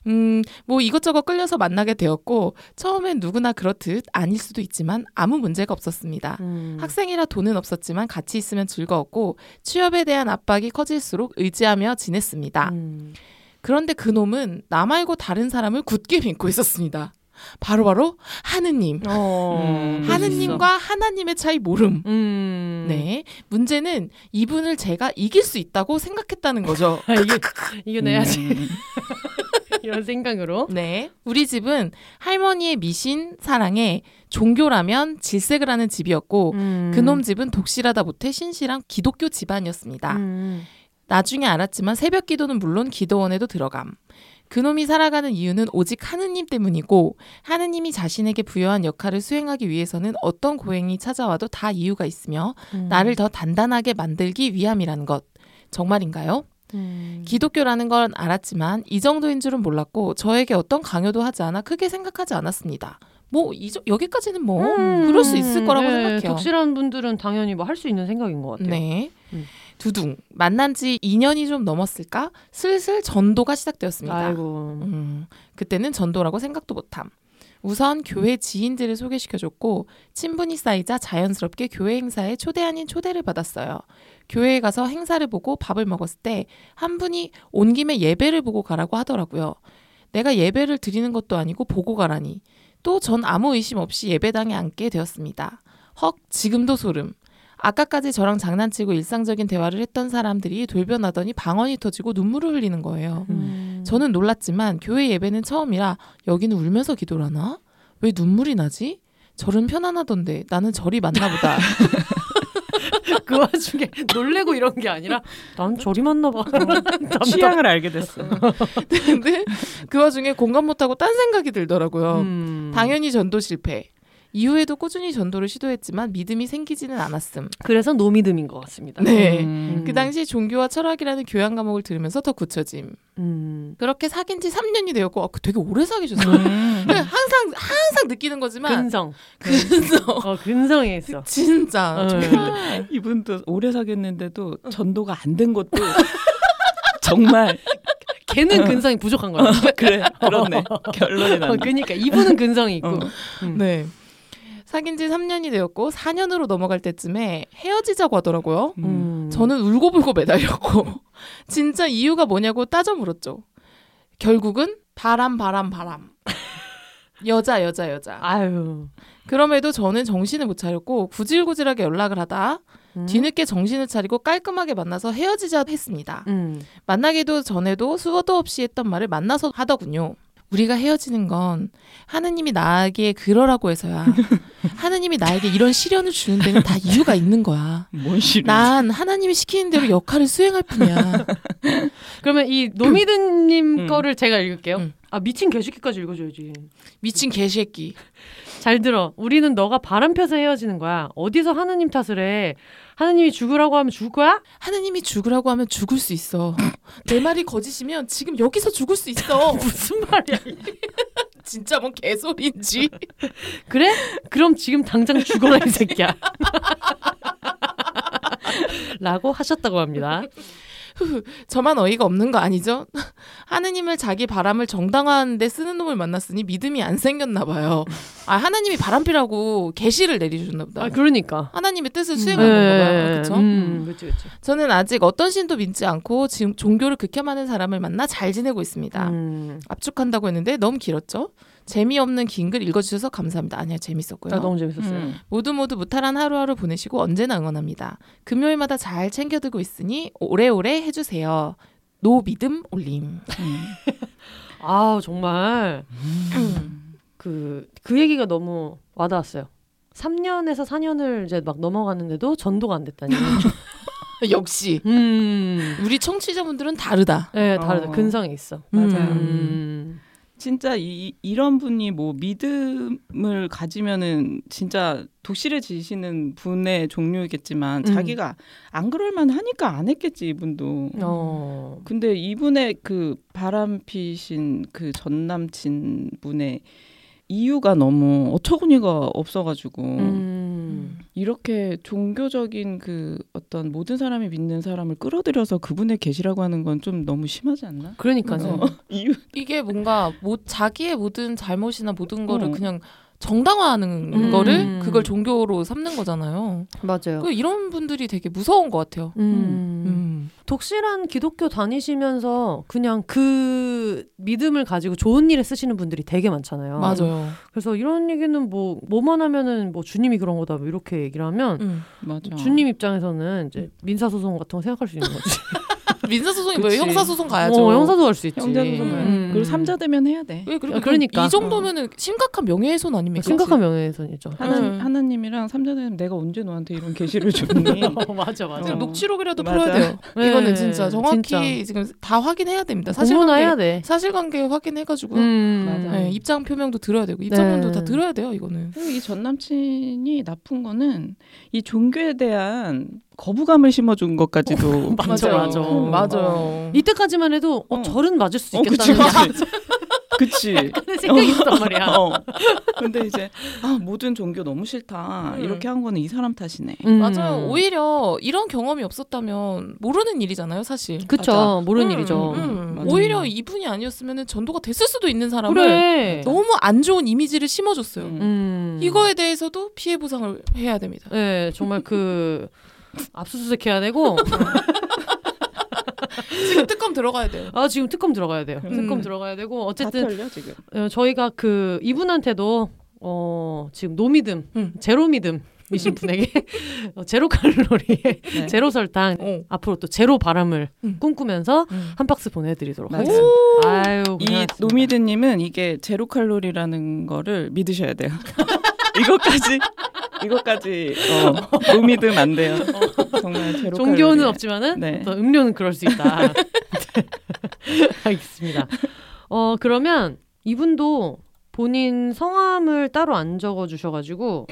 음, 뭐 이것저것 끌려서 만나게 되었고 처음엔 누구나 그렇듯 아닐 수도 있지만 아무 문제가 없었습니다. 음. 학생이라 돈은 없었지만 같이 있으면 즐거웠고 취업에 대한 압박이 커질수록 의지하며 지냈습니다. 음. 그런데 그 놈은 나 말고 다른 사람을 굳게 믿고 있었습니다. 바로바로 하느님. 어. 음. 하느님과 하나님의 차이 모름. 음. 네. 문제는 이분을 제가 이길 수 있다고 생각했다는 거죠. 아, 이게 이겨내야지 음. 이런 생각으로. 네. 우리 집은 할머니의 미신, 사랑에 종교라면 질색을 하는 집이었고 음. 그놈 집은 독실하다 못해 신실한 기독교 집안이었습니다. 음. 나중에 알았지만 새벽 기도는 물론 기도원에도 들어감. 그놈이 살아가는 이유는 오직 하느님 때문이고 하느님이 자신에게 부여한 역할을 수행하기 위해서는 어떤 고행이 찾아와도 다 이유가 있으며 음. 나를 더 단단하게 만들기 위함이라는 것. 정말인가요? 음. 기독교라는 건 알았지만 이 정도인 줄은 몰랐고 저에게 어떤 강요도 하지 않아 크게 생각하지 않았습니다. 뭐 이, 정- 여기까지는 뭐 음. 그럴 수 있을 거라고 네, 생각해요. 독실한 분들은 당연히 뭐 할 수 있는 생각인 것 같아요. 네. 음. 두둥 만난 지 2년이 좀 넘었을까? 슬슬 전도가 시작되었습니다. 아이고. 음, 그때는 전도라고 생각도 못함. 우선 교회 지인들을 소개시켜줬고 친분이 쌓이자 자연스럽게 교회 행사에 초대 아닌 초대를 받았어요. 교회에 가서 행사를 보고 밥을 먹었을 때 한 분이 온 김에 예배를 보고 가라고 하더라고요. 내가 예배를 드리는 것도 아니고 보고 가라니. 또 전 아무 의심 없이 예배당에 앉게 되었습니다. 헉, 지금도 소름. 아까까지 저랑 장난치고 일상적인 대화를 했던 사람들이 돌변하더니 방언이 터지고 눈물을 흘리는 거예요. 음. 저는 놀랐지만 교회 예배는 처음이라 여기는 울면서 기도를 하나? 왜 눈물이 나지? 절은 편안하던데 나는 절이 맞나 보다. 그 와중에 놀래고 이런 게 아니라 난 저리 맞나 봐. 취향을 알게 됐어. 근데 그 와중에 공감 못하고 딴 생각이 들더라고요. 음. 당연히 전도 실패. 이후에도 꾸준히 전도를 시도했지만 믿음이 생기지는 않았음. 그래서 노미듬인 것 같습니다. 네. 음. 그 당시 종교와 철학이라는 교양 과목을 들으면서 더 굳혀짐. 음. 그렇게 사귄 지 3년이 되었고 아, 그 되게 오래 사귀셨어요. 음. 그냥 항상 항상 느끼는 거지만 근성. 근성 어, 근성에 있어. 진짜 어. 정말 이분도 오래 사귀었는데도 전도가 안 된 것도 정말 걔는 근성이 부족한 거야. 그래 그렇네 결론이 어, 난다. 그러니까 이분은 근성이 있고. 어. 음. 네. 사귄 지 3년이 되었고 4년으로 넘어갈 때쯤에 헤어지자고 하더라고요. 음. 저는 울고불고 매달렸고 진짜 이유가 뭐냐고 따져 물었죠. 결국은 바람 바람 바람. 여자 여자 여자. 아유. 그럼에도 저는 정신을 못 차렸고 구질구질하게 연락을 하다 음. 뒤늦게 정신을 차리고 깔끔하게 만나서 헤어지자 했습니다. 음. 만나기도 전에도 수도 없이 했던 말을 만나서 하더군요. 우리가 헤어지는 건 하느님이 나에게 그러라고 해서야. 하느님이 나에게 이런 시련을 주는 데는 다 이유가 있는 거야. 뭔 싫어. 난 하나님이 시키는 대로 역할을 수행할 뿐이야. 그러면 이 노미드님 음. 거를 제가 읽을게요. 음. 아 미친 개새끼까지 읽어줘야지. 미친 개새끼. 잘 들어. 우리는 너가 바람 펴서 헤어지는 거야. 어디서 하느님 탓을 해? 하느님이 죽으라고 하면 죽을 거야? 하느님이 죽으라고 하면 죽을 수 있어. 내 말이 거짓이면 지금 여기서 죽을 수 있어. 무슨 말이야? 진짜 뭔 개소리인지. 그래? 그럼 지금 당장 죽어라 이 새끼야. 라고 하셨다고 합니다. 저만 어이가 없는 거 아니죠? 하느님을 자기 바람을 정당화하는데 쓰는 놈을 만났으니 믿음이 안 생겼나 봐요. 아 하나님이 바람피라고 계시를 내리셨나 보다. 아 그러니까. 하나님의 뜻을 수행한 건가 봐요. 그렇죠? 음, 그렇죠, 그렇죠. 저는 아직 어떤 신도 믿지 않고 지금 종교를 극혐하는 사람을 만나 잘 지내고 있습니다. 음. 압축한다고 했는데 너무 길었죠? 재미없는 긴 글 읽어주셔서 감사합니다. 아니야 재밌었고요. 아, 너무 재밌었어요. 음. 모두 모두 무탈한 하루하루 보내시고 언제나 응원합니다. 금요일마다 잘 챙겨들고 있으니 오래오래 해주세요. 노 믿음 올림. 음. 아 정말 그, 그 얘기가 너무 와닿았어요. 3년에서 4년을 이제 막 넘어갔는데도 전도가 안 됐다니. 역시 음. 우리 청취자분들은 다르다. 네, 다르다. 어. 근성이 있어. 맞아요. 음. 진짜 이, 이런 분이 뭐 믿음을 가지면은 진짜 독실해지시는 분의 종류이겠지만 음. 자기가 안 그럴만 하니까 안 했겠지 이분도. 어. 근데 이분의 그 바람 피신 그 전 남친 분의 이유가 너무 어처구니가 없어가지고 음. 이렇게 종교적인 그 어떤 모든 사람이 믿는 사람을 끌어들여서 그분의 계시라고 하는 건 좀 너무 심하지 않나? 그러니까요. 어, 이유 이게 뭔가 뭐 자기의 모든 잘못이나 모든 거를 어. 그냥 정당화하는 음. 거를 그걸 종교로 삼는 거잖아요. 맞아요. 그 이런 분들이 되게 무서운 것 같아요. 음. 음. 독실한 기독교 다니시면서 그냥 그 믿음을 가지고 좋은 일에 쓰시는 분들이 되게 많잖아요. 맞아요. 그래서 이런 얘기는 뭐 뭐만 하면은 뭐 주님이 그런 거다 뭐 이렇게 얘기를 하면 음. 맞아. 주님 입장에서는 이제 민사 소송 같은 거 생각할 수 있는 거지. 민사소송이 뭐예요? 형사소송 가야죠. 어, 형사도 할수 있지. 형제소송 음. 그리고 삼자 되면 해야 돼. 왜 그리고 아, 그러니까. 이 정도면은 심각한 명예훼손 아닙니까? 심각한 명예훼손이죠. 하나 음. 하나님이랑 삼자 되면 내가 언제 너한테 이런 계시를 줬니? 어, 맞아 맞아. 지금 어. 녹취록이라도 맞아. 풀어야 돼요. 네, 이거는 진짜 정확히 진짜. 지금 다 확인해야 됩니다. 사실관계 돼. 사실관계 확인해가지고 음. 맞아. 네, 입장 표명도 들어야 되고 입장문도 네. 다 들어야 돼요. 이거는. 그리고 이 전 남친이 나쁜 거는 이 종교에 대한 거부감을 심어준 것까지도 맞아, 맞아요. 맞아. 음, 맞아요. 이때까지만 해도 어, 어. 절은 맞을 수 어, 있겠다는 그치. 그치. 생각이 있단 말이야. 어. 근데 이제 아 모든 종교 너무 싫다 음. 이렇게 한 거는 이 사람 탓이네. 음. 맞아요. 오히려 이런 경험이 없었다면 모르는 일이잖아요, 사실. 그쵸 맞아. 모르는 음, 일이죠. 음. 맞아. 오히려 이분이 아니었으면 전도가 됐을 수도 있는 사람을 그래. 너무 안 좋은 이미지를 심어줬어요. 음. 음. 이거에 대해서도 피해 보상을 해야 됩니다. 네, 정말 그 압수수색 해야 되고 지금 특검 들어가야 돼요. 아 지금 특검 들어가야 돼요. 음. 특검 들어가야 되고 다 어쨌든 털려 지금. 어, 저희가 그 이분한테도 어 지금 노미듬, 음. 제로 믿음이신 분에게 어, 제로 칼로리에 네. 제로 설탕 어. 앞으로 또 제로 바람을 음. 꿈꾸면서 음. 한 박스 보내드리도록. 하겠습니다. 아유 이 고생하셨습니다. 노미드님은 이게 제로 칼로리라는 거를 믿으셔야 돼요. 이것까지 이것까지 어, 노미드면 안 돼요. 정말 제로 종교는 칼로리. 없지만은 네. 어떤 음료는 그럴 수 있다. 알겠습니다. 어 그러면 이분도 본인 성함을 따로 안 적어 주셔가지고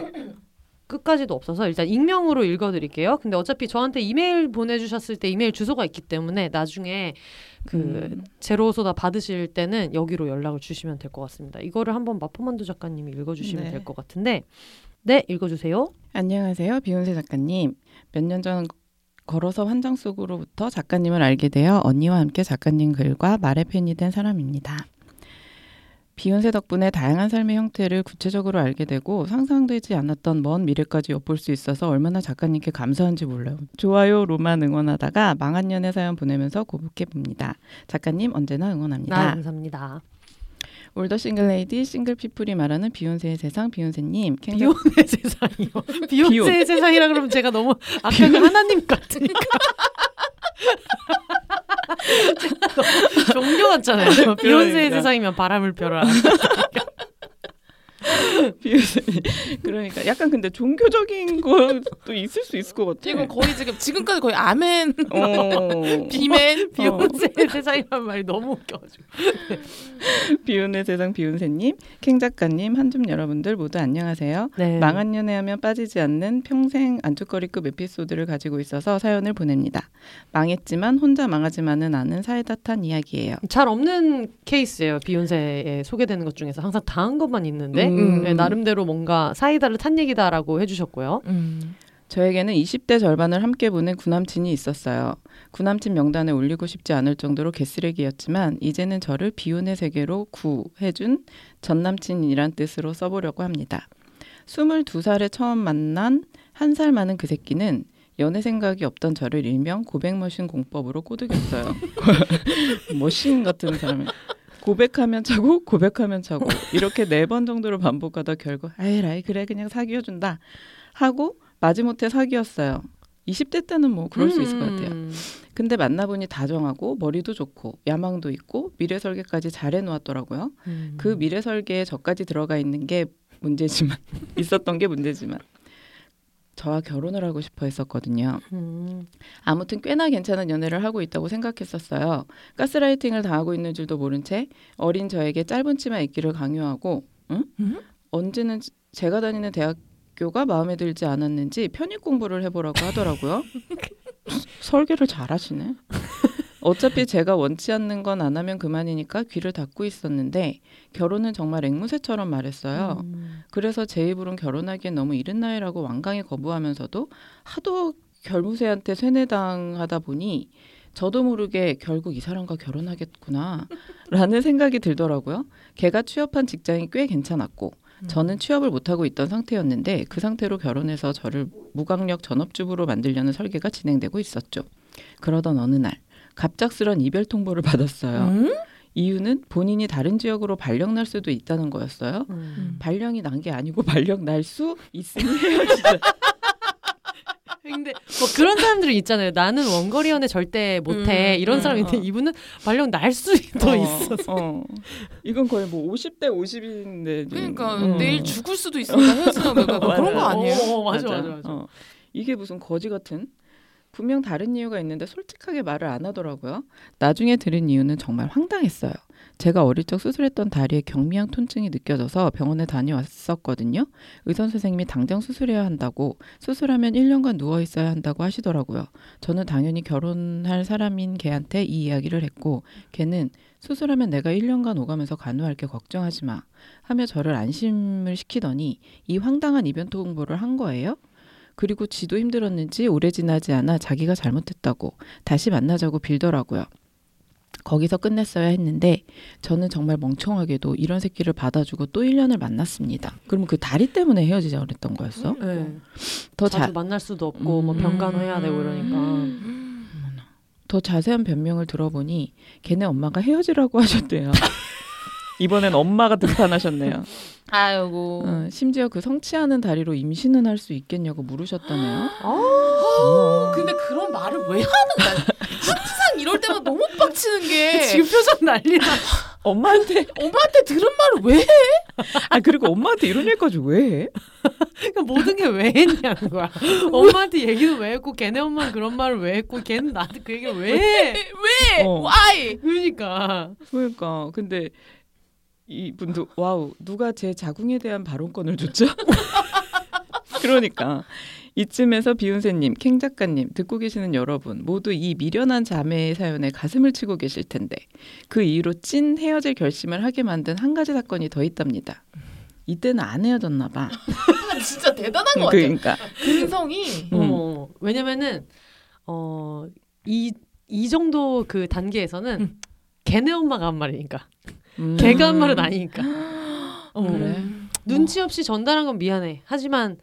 끝까지도 없어서 일단 익명으로 읽어드릴게요. 근데 어차피 저한테 이메일 보내주셨을 때 이메일 주소가 있기 때문에 나중에 그 음. 제로소다 받으실 때는 여기로 연락을 주시면 될 것 같습니다. 이거를 한번 마포만두 작가님이 읽어주시면 네. 될것 같은데 네 읽어주세요. 안녕하세요. 비욘세 작가님. 몇 년 전 걸어서 환장 속으로부터 작가님을 알게 되어 언니와 함께 작가님 글과 말의 팬이 된 사람입니다. 비욘세 덕분에 다양한 삶의 형태를 구체적으로 알게 되고 상상되지 않았던 먼 미래까지 엿볼 수 있어서 얼마나 작가님께 감사한지 몰라요. 좋아요 로만 응원하다가 망한 연애 사연 보내면서 고백해 봅니다. 작가님 언제나 응원합니다. 아, 감사합니다. 올더 싱글레이디 싱글피플이 말하는 비욘세의 세상 비욘세님 캥 비욘의 세상이요. 비욘세의 세상이라 그러면 제가 너무 아까 그 하나님 같으니까. 종교 같잖아요. 비욘세의. 세상이면 바람을 펴라. 비욘세 그러니까 약간 근데 종교적인 것도 있을 수 있을 것 같아. 이거 거의 지금 지금까지 거의 아멘, 어. 비멘, 비욘세의 세상이라는 말이 너무 웃겨가지고. 비운의 세상 비운세님, 캥 작가님, 한줌 여러분들 모두 안녕하세요. 네. 망한 연애하면 빠지지 않는 평생 안주거리급 에피소드를 가지고 있어서 사연을 보냅니다. 망했지만 혼자 망하지만은 않은 사이다탄 이야기예요. 잘 없는 케이스예요. 비욘세에 소개되는 것 중에서 항상 당한 것만 있는데 음. 네, 나름대로 뭔가 사이다를 탄 얘기다라고 해주셨고요. 음. 저에게는 20대 절반을 함께 보낸 구남친이 있었어요. 구남친 명단에 올리고 싶지 않을 정도로 개쓰레기였지만 이제는 저를 비운의 세계로 구해준 전남친이란 뜻으로 써보려고 합니다. 22살에 처음 만난 한 살 많은 그 새끼는 연애 생각이 없던 저를 일명 고백머신 공법으로 꼬드겼어요. 머신 같은 사람이 고백하면 차고 고백하면 차고 이렇게 네 번 정도로 반복하다 결국 아이라이 그래 그냥 사귀어 준다 하고 마지못해 사귀었어요. 20대 때는 뭐 그럴 수 있을 것 같아요. 음. 근데 만나보니 다정하고 머리도 좋고 야망도 있고 미래 설계까지 잘 해놓았더라고요. 음. 그 미래 설계에 저까지 들어가 있는 게 문제지만 있었던 게 문제지만 저와 결혼을 하고 싶어 했었거든요. 음. 아무튼 꽤나 괜찮은 연애를 하고 있다고 생각했었어요. 가스라이팅을 당하고 있는 줄도 모른 채 어린 저에게 짧은 치마 입기를 강요하고 응? 음? 언제는 제가 다니는 대학교가 마음에 들지 않았는지 편입 공부를 해보라고 하더라고요. 설계를 잘하시네. 어차피 제가 원치 않는 건 안 하면 그만이니까 귀를 닫고 있었는데 결혼은 정말 앵무새처럼 말했어요. 음. 그래서 제 입으론 결혼하기엔 너무 이른 나이라고 완강히 거부하면서도 하도 결무새한테 세뇌당하다 보니 저도 모르게 결국 이 사람과 결혼하겠구나 라는 생각이 들더라고요. 걔가 취업한 직장이 꽤 괜찮았고 저는 취업을 못하고 있던 상태였는데 그 상태로 결혼해서 저를 무강력 전업주부로 만들려는 설계가 진행되고 있었죠. 그러던 어느 날 갑작스런 이별 통보를 받았어요. 음? 이유는 본인이 다른 지역으로 발령 날 수도 있다는 거였어요. 음. 발령이 난 게 아니고 발령 날 수 있으니 헤어지자. 근데 뭐 그런 사람들이 있잖아요. 나는 원거리 연애 절대 못해 음, 이런 음, 사람인데 어. 이분은 발령 날 수도 어, 있어. 어. 이건 거의 뭐 50대 50인데. 그러니까 음. 내일 죽을 수도 있으니까 헤어지는 거 그런 거 아니에요? 어, 어, 맞아, 맞아, 맞아. 어. 이게 무슨 거지 같은? 분명 다른 이유가 있는데 솔직하게 말을 안 하더라고요. 나중에 들은 이유는 정말 황당했어요. 제가 어릴 적 수술했던 다리에 경미한 통증이 느껴져서 병원에 다녀왔었거든요. 의사 선생님이 당장 수술해야 한다고 수술하면 1년간 누워 있어야 한다고 하시더라고요. 저는 당연히 결혼할 사람인 걔한테 이 이야기를 했고 걔는 수술하면 내가 1년간 오가면서 간호할게 걱정하지 마 하며 저를 안심을 시키더니 이 황당한 이변 통보를 한 거예요. 그리고 지도 힘들었는지 오래 지나지 않아 자기가 잘못했다고 다시 만나자고 빌더라고요. 거기서 끝냈어야 했는데 저는 정말 멍청하게도 이런 새끼를 받아주고 또 1년을 만났습니다. 그러면 그 다리 때문에 헤어지자 그랬던 거였어? 네. 더 자주 잘, 만날 수도 없고 뭐 음. 병간호해야 되고 이러니까. 음. 더 자세한 변명을 들어보니 걔네 엄마가 헤어지라고 하셨대요. 이번엔 엄마가 등판하셨네요. 아이고. 어, 심지어 그 성취하는 다리로 임신은 할 수 있겠냐고 물으셨다네요. 어, 근데 그런 말을 왜 하는 거야? 항상 이럴 때마다 너무 빡치는 게 지금 표정 난리야. 엄마한테 엄마한테 들은 말을 왜 해? 아 그리고 엄마한테 이런 얘기까지 왜 해? 그러니까 모든 게 왜 했냐는 거야. 엄마한테 얘기는 왜 했고 걔네 엄마는 그런 말을 왜 했고 걔는 나한테 그 얘기를 왜 해. 왜? 어. Why? 그러니까 그러니까 근데 이분도 wow 누가 제 자궁에 대한 발언권을 줬죠? 그러니까 이쯤에서 비혼세님, 캥 작가님, 듣고 계시는 여러분 모두 이 미련한 자매의 사연에 가슴을 치고 계실 텐데 그 이후로 찐 헤어질 결심을 하게 만든 한 가지 사건이 더 있답니다. 이때는 안 헤어졌나 봐. 아, 진짜 대단한 것 같아. 그러니까 근성이 음. 어, 왜냐면은 어, 이, 이 정도 그 단계에서는 음. 걔네 엄마가 한 말이니까 음. 걔가 한 말은 아니니까 어, 그래. 눈치 없이 전달한 건 미안해. 하지만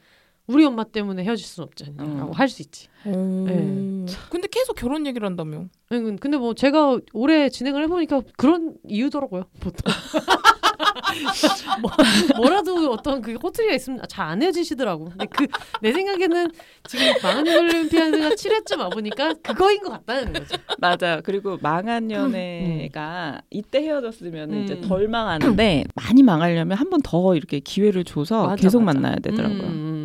우리 엄마 때문에 헤어질 수는 없잖아요. 어. 할수 있지. 네. 근데 계속 결혼 얘기를 한다며. 아니, 근데 뭐 제가 오래 진행을 해보니까 그런 이유더라고요. 보통 뭐, 라도 어떤 그 호트리가 있으면 잘 안 헤어지시더라고. 근데 그 내 생각에는 지금 망한 올림피아드가 7회쯤 와보니까 그거인 것 같다는 거죠. 맞아. 그리고 망한 연애가 이때 헤어졌으면 음. 이제 덜 망하는데 많이 망하려면 한 번 더 이렇게 기회를 줘서 맞아, 계속 맞아. 만나야 되더라고요. 음,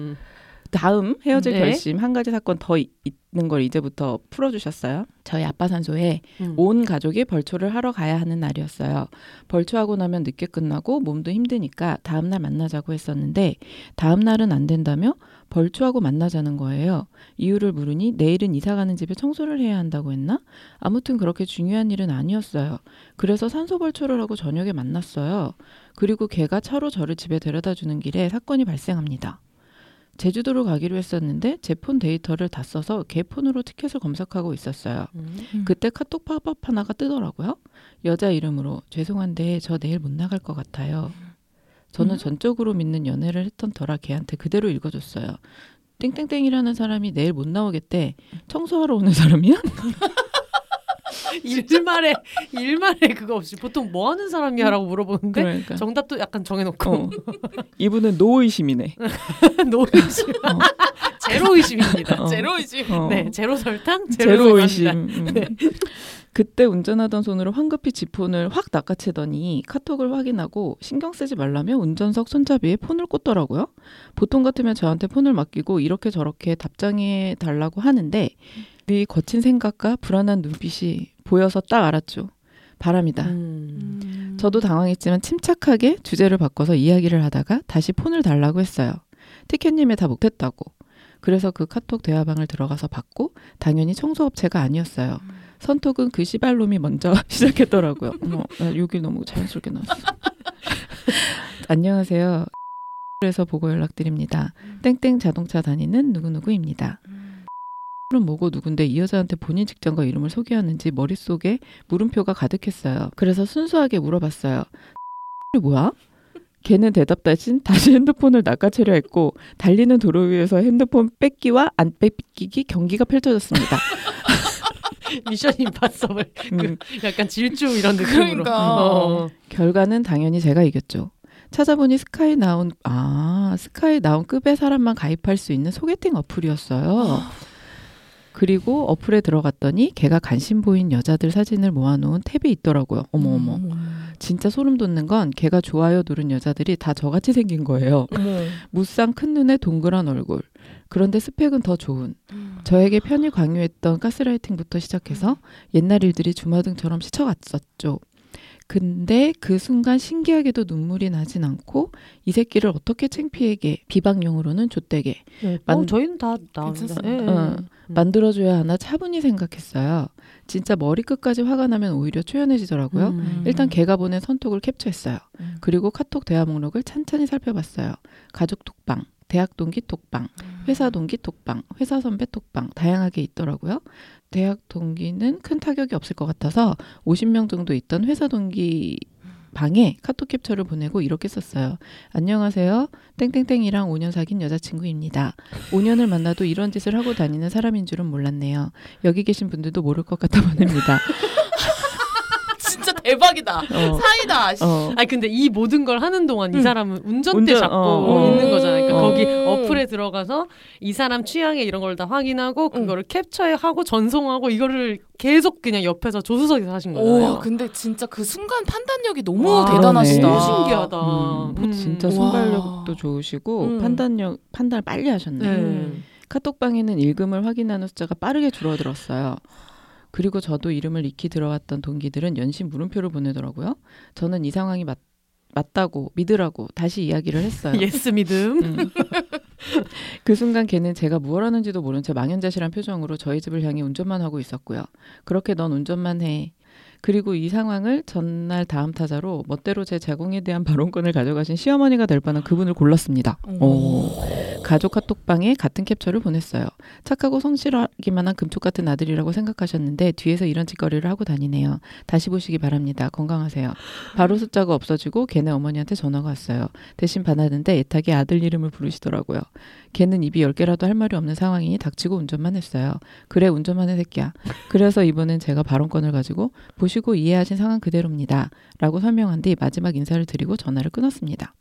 다음 헤어질 네. 결심 한 가지 사건 더 이- 있는 걸 이제부터 풀어주셨어요. 저희 아빠 산소에 음. 온 가족이 벌초를 하러 가야 하는 날이었어요. 벌초하고 나면 늦게 끝나고 몸도 힘드니까 다음 날 만나자고 했었는데 다음 날은 안 된다며 벌초하고 만나자는 거예요. 이유를 물으니 내일은 이사 가는 집에 청소를 해야 한다고 했나? 아무튼 그렇게 중요한 일은 아니었어요. 그래서 산소 벌초를 하고 저녁에 만났어요. 그리고 걔가 차로 저를 집에 데려다 주는 길에 사건이 발생합니다. 제주도로 가기로 했었는데 제 폰 데이터를 다 써서 걔 폰으로 티켓을 검색하고 있었어요. 음. 그때 카톡 팝업 하나가 뜨더라고요. 여자 이름으로 죄송한데 저 내일 못 나갈 것 같아요. 저는 음? 전적으로 믿는 연애를 했던 터라 걔한테 그대로 읽어줬어요. 땡땡땡이라는 사람이 내일 못 나오겠대. 청소하러 오는 사람이야? 일말에 일말에 그거 없이 보통 뭐 하는 사람이야라고 물어보는데 그러니까. 정답도 약간 정해놓고 어. 이분은 노의심이네. 노의심 제로 의심입니다. 어. 제로이지. 어. 네 제로 설탕 제로, 제로 의심. 설탕입니다. 음. 그때 운전하던 손으로 황급히 지폰을 확 낚아채더니 카톡을 확인하고 신경 쓰지 말라며 운전석 손잡이에 폰을 꽂더라고요. 보통 같으면 저한테 폰을 맡기고 이렇게 저렇게 답장해 달라고 하는데 이 거친 생각과 불안한 눈빛이 보여서 딱 알았죠. 바람이다. 음. 저도 당황했지만 침착하게 주제를 바꿔서 이야기를 하다가 다시 폰을 달라고 했어요. 티켓님에 다 못했다고. 그래서 그 카톡 대화방을 들어가서 받고 당연히 청소업체가 아니었어요. 선톡은 그 시발놈이 먼저 시작했더라고요. 어머, 나 여기 너무 자연스럽게 나왔어. 안녕하세요. 그래서 보고 연락드립니다. 땡땡 자동차 다니는 누구누구입니다. 그럼 뭐고 누군데 이 여자한테 본인 직장과 이름을 소개하는지 머릿속에 물음표가 가득했어요. 그래서 순수하게 물어봤어요. 뭐야? 걔는 대답 대신 다시 핸드폰을 낚아채려 했고 달리는 도로 위에서 핸드폰 뺏기와 안 뺏기기 경기가 펼쳐졌습니다. 미션 임파서블 음, 그 약간 질주 이런 느낌으로. 그러니까. 어. 결과는 당연히 제가 이겼죠. 찾아보니 스카이 나온 아 스카이 나온 급의 사람만 가입할 수 있는 소개팅 어플이었어요. 그리고 어플에 들어갔더니 걔가 관심 보인 여자들 사진을 모아놓은 탭이 있더라고요. 어머 어머. 진짜 소름 돋는 건 걔가 좋아요 누른 여자들이 다 저같이 생긴 거예요. 어머. 무쌍 큰 눈에 동그란 얼굴. 그런데 스펙은 더 좋은. 저에게 편히 강요했던 가스라이팅부터 시작해서 옛날 일들이 주마등처럼 스쳐갔었죠. 근데 그 순간 신기하게도 눈물이 나진 않고 이 새끼를 어떻게 창피하게 비방용으로는 좆되게 네. 만- 어, 저희는 다 나옵니다. 예, 예. 어, 음. 만들어줘야 하나 차분히 생각했어요. 진짜 머리끝까지 화가 나면 오히려 초연해지더라고요. 음. 일단 걔가 보낸 선톡을 캡처했어요. 음. 그리고 카톡 대화 목록을 찬찬히 살펴봤어요. 가족 톡방, 대학 동기 톡방, 회사 동기 톡방, 회사 선배 톡방 다양하게 있더라고요. 대학 동기는 큰 타격이 없을 것 같아서 50명 정도 있던 회사 동기 방에 카톡 캡처를 보내고 이렇게 썼어요. 안녕하세요. 땡땡땡이랑 5년 사귄 여자친구입니다. 5년을 만나도 이런 짓을 하고 다니는 사람인 줄은 몰랐네요. 여기 계신 분들도 모를 것 같아 보냅니다. 대박이다. 어, 사이다. 씨. 어, 아니 근데 이 모든 걸 하는 동안 이 응. 사람은 운전대 운전, 잡고 어, 어. 있는 거잖아요. 그러니까 어. 거기 어플에 들어가서 이 사람 취향에 이런 걸 다 확인하고 그거를 캡처하고 전송하고 이거를 계속 그냥 옆에서 조수석에서 하신 오, 거잖아요. 근데 진짜 그 순간 판단력이 너무 와, 대단하시다. 그러네. 너무 신기하다. 음, 음. 진짜 와. 순발력도 좋으시고 음. 판단력 판단을 빨리 하셨네. 네. 음. 카톡방에는 읽음을 확인하는 숫자가 빠르게 줄어들었어요. 그리고 저도 이름을 익히 들어왔던 동기들은 연신 물음표를 보내더라고요. 저는 이 상황이 맞, 맞다고 믿으라고 다시 이야기를 했어요. yes 믿음. 음. 그 순간 걔는 제가 무엇 하는지도 모른 채 망연자실한 표정으로 저희 집을 향해 운전만 하고 있었고요. 그렇게 넌 운전만 해. 그리고 이 상황을 전날 다음 타자로 멋대로 제 자궁에 대한 발언권을 가져가신 시어머니가 될 뻔한 그분을 골랐습니다. 오. 가족 카톡방에 같은 캡처를 보냈어요. 착하고 성실하기만 한 금쪽 같은 아들이라고 생각하셨는데 뒤에서 이런 짓거리를 하고 다니네요. 다시 보시기 바랍니다. 건강하세요. 바로 숫자가 없어지고 걔네 어머니한테 전화가 왔어요. 대신 받았는데 애타게 아들 이름을 부르시더라고요. 걔는 입이 열 개라도 할 말이 없는 상황이니 닥치고 운전만 했어요. 그래 운전만 해 새끼야. 그래서 이번엔 제가 발언권을 가지고 보시고 이해하신 상황 그대로입니다. 라고 설명한 뒤 마지막 인사를 드리고 전화를 끊었습니다.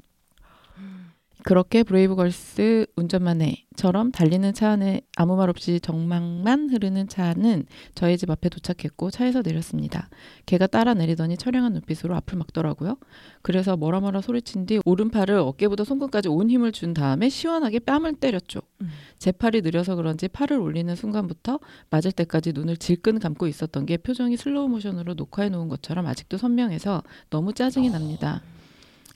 그렇게 브레이브걸스 운전만 해처럼 달리는 차 안에 아무 말 없이 정막만 흐르는 차는 저희 집 앞에 도착했고 차에서 내렸습니다. 걔가 따라 내리더니 처량한 눈빛으로 앞을 막더라고요. 그래서 뭐라 뭐라 소리친 뒤 오른팔을 어깨보다 손끝까지 온 힘을 준 다음에 시원하게 뺨을 때렸죠. 음. 제 팔이 느려서 그런지 팔을 올리는 순간부터 맞을 때까지 눈을 질끈 감고 있었던 게 표정이 슬로우 모션으로 녹화해 놓은 것처럼 아직도 선명해서 너무 짜증이 납니다.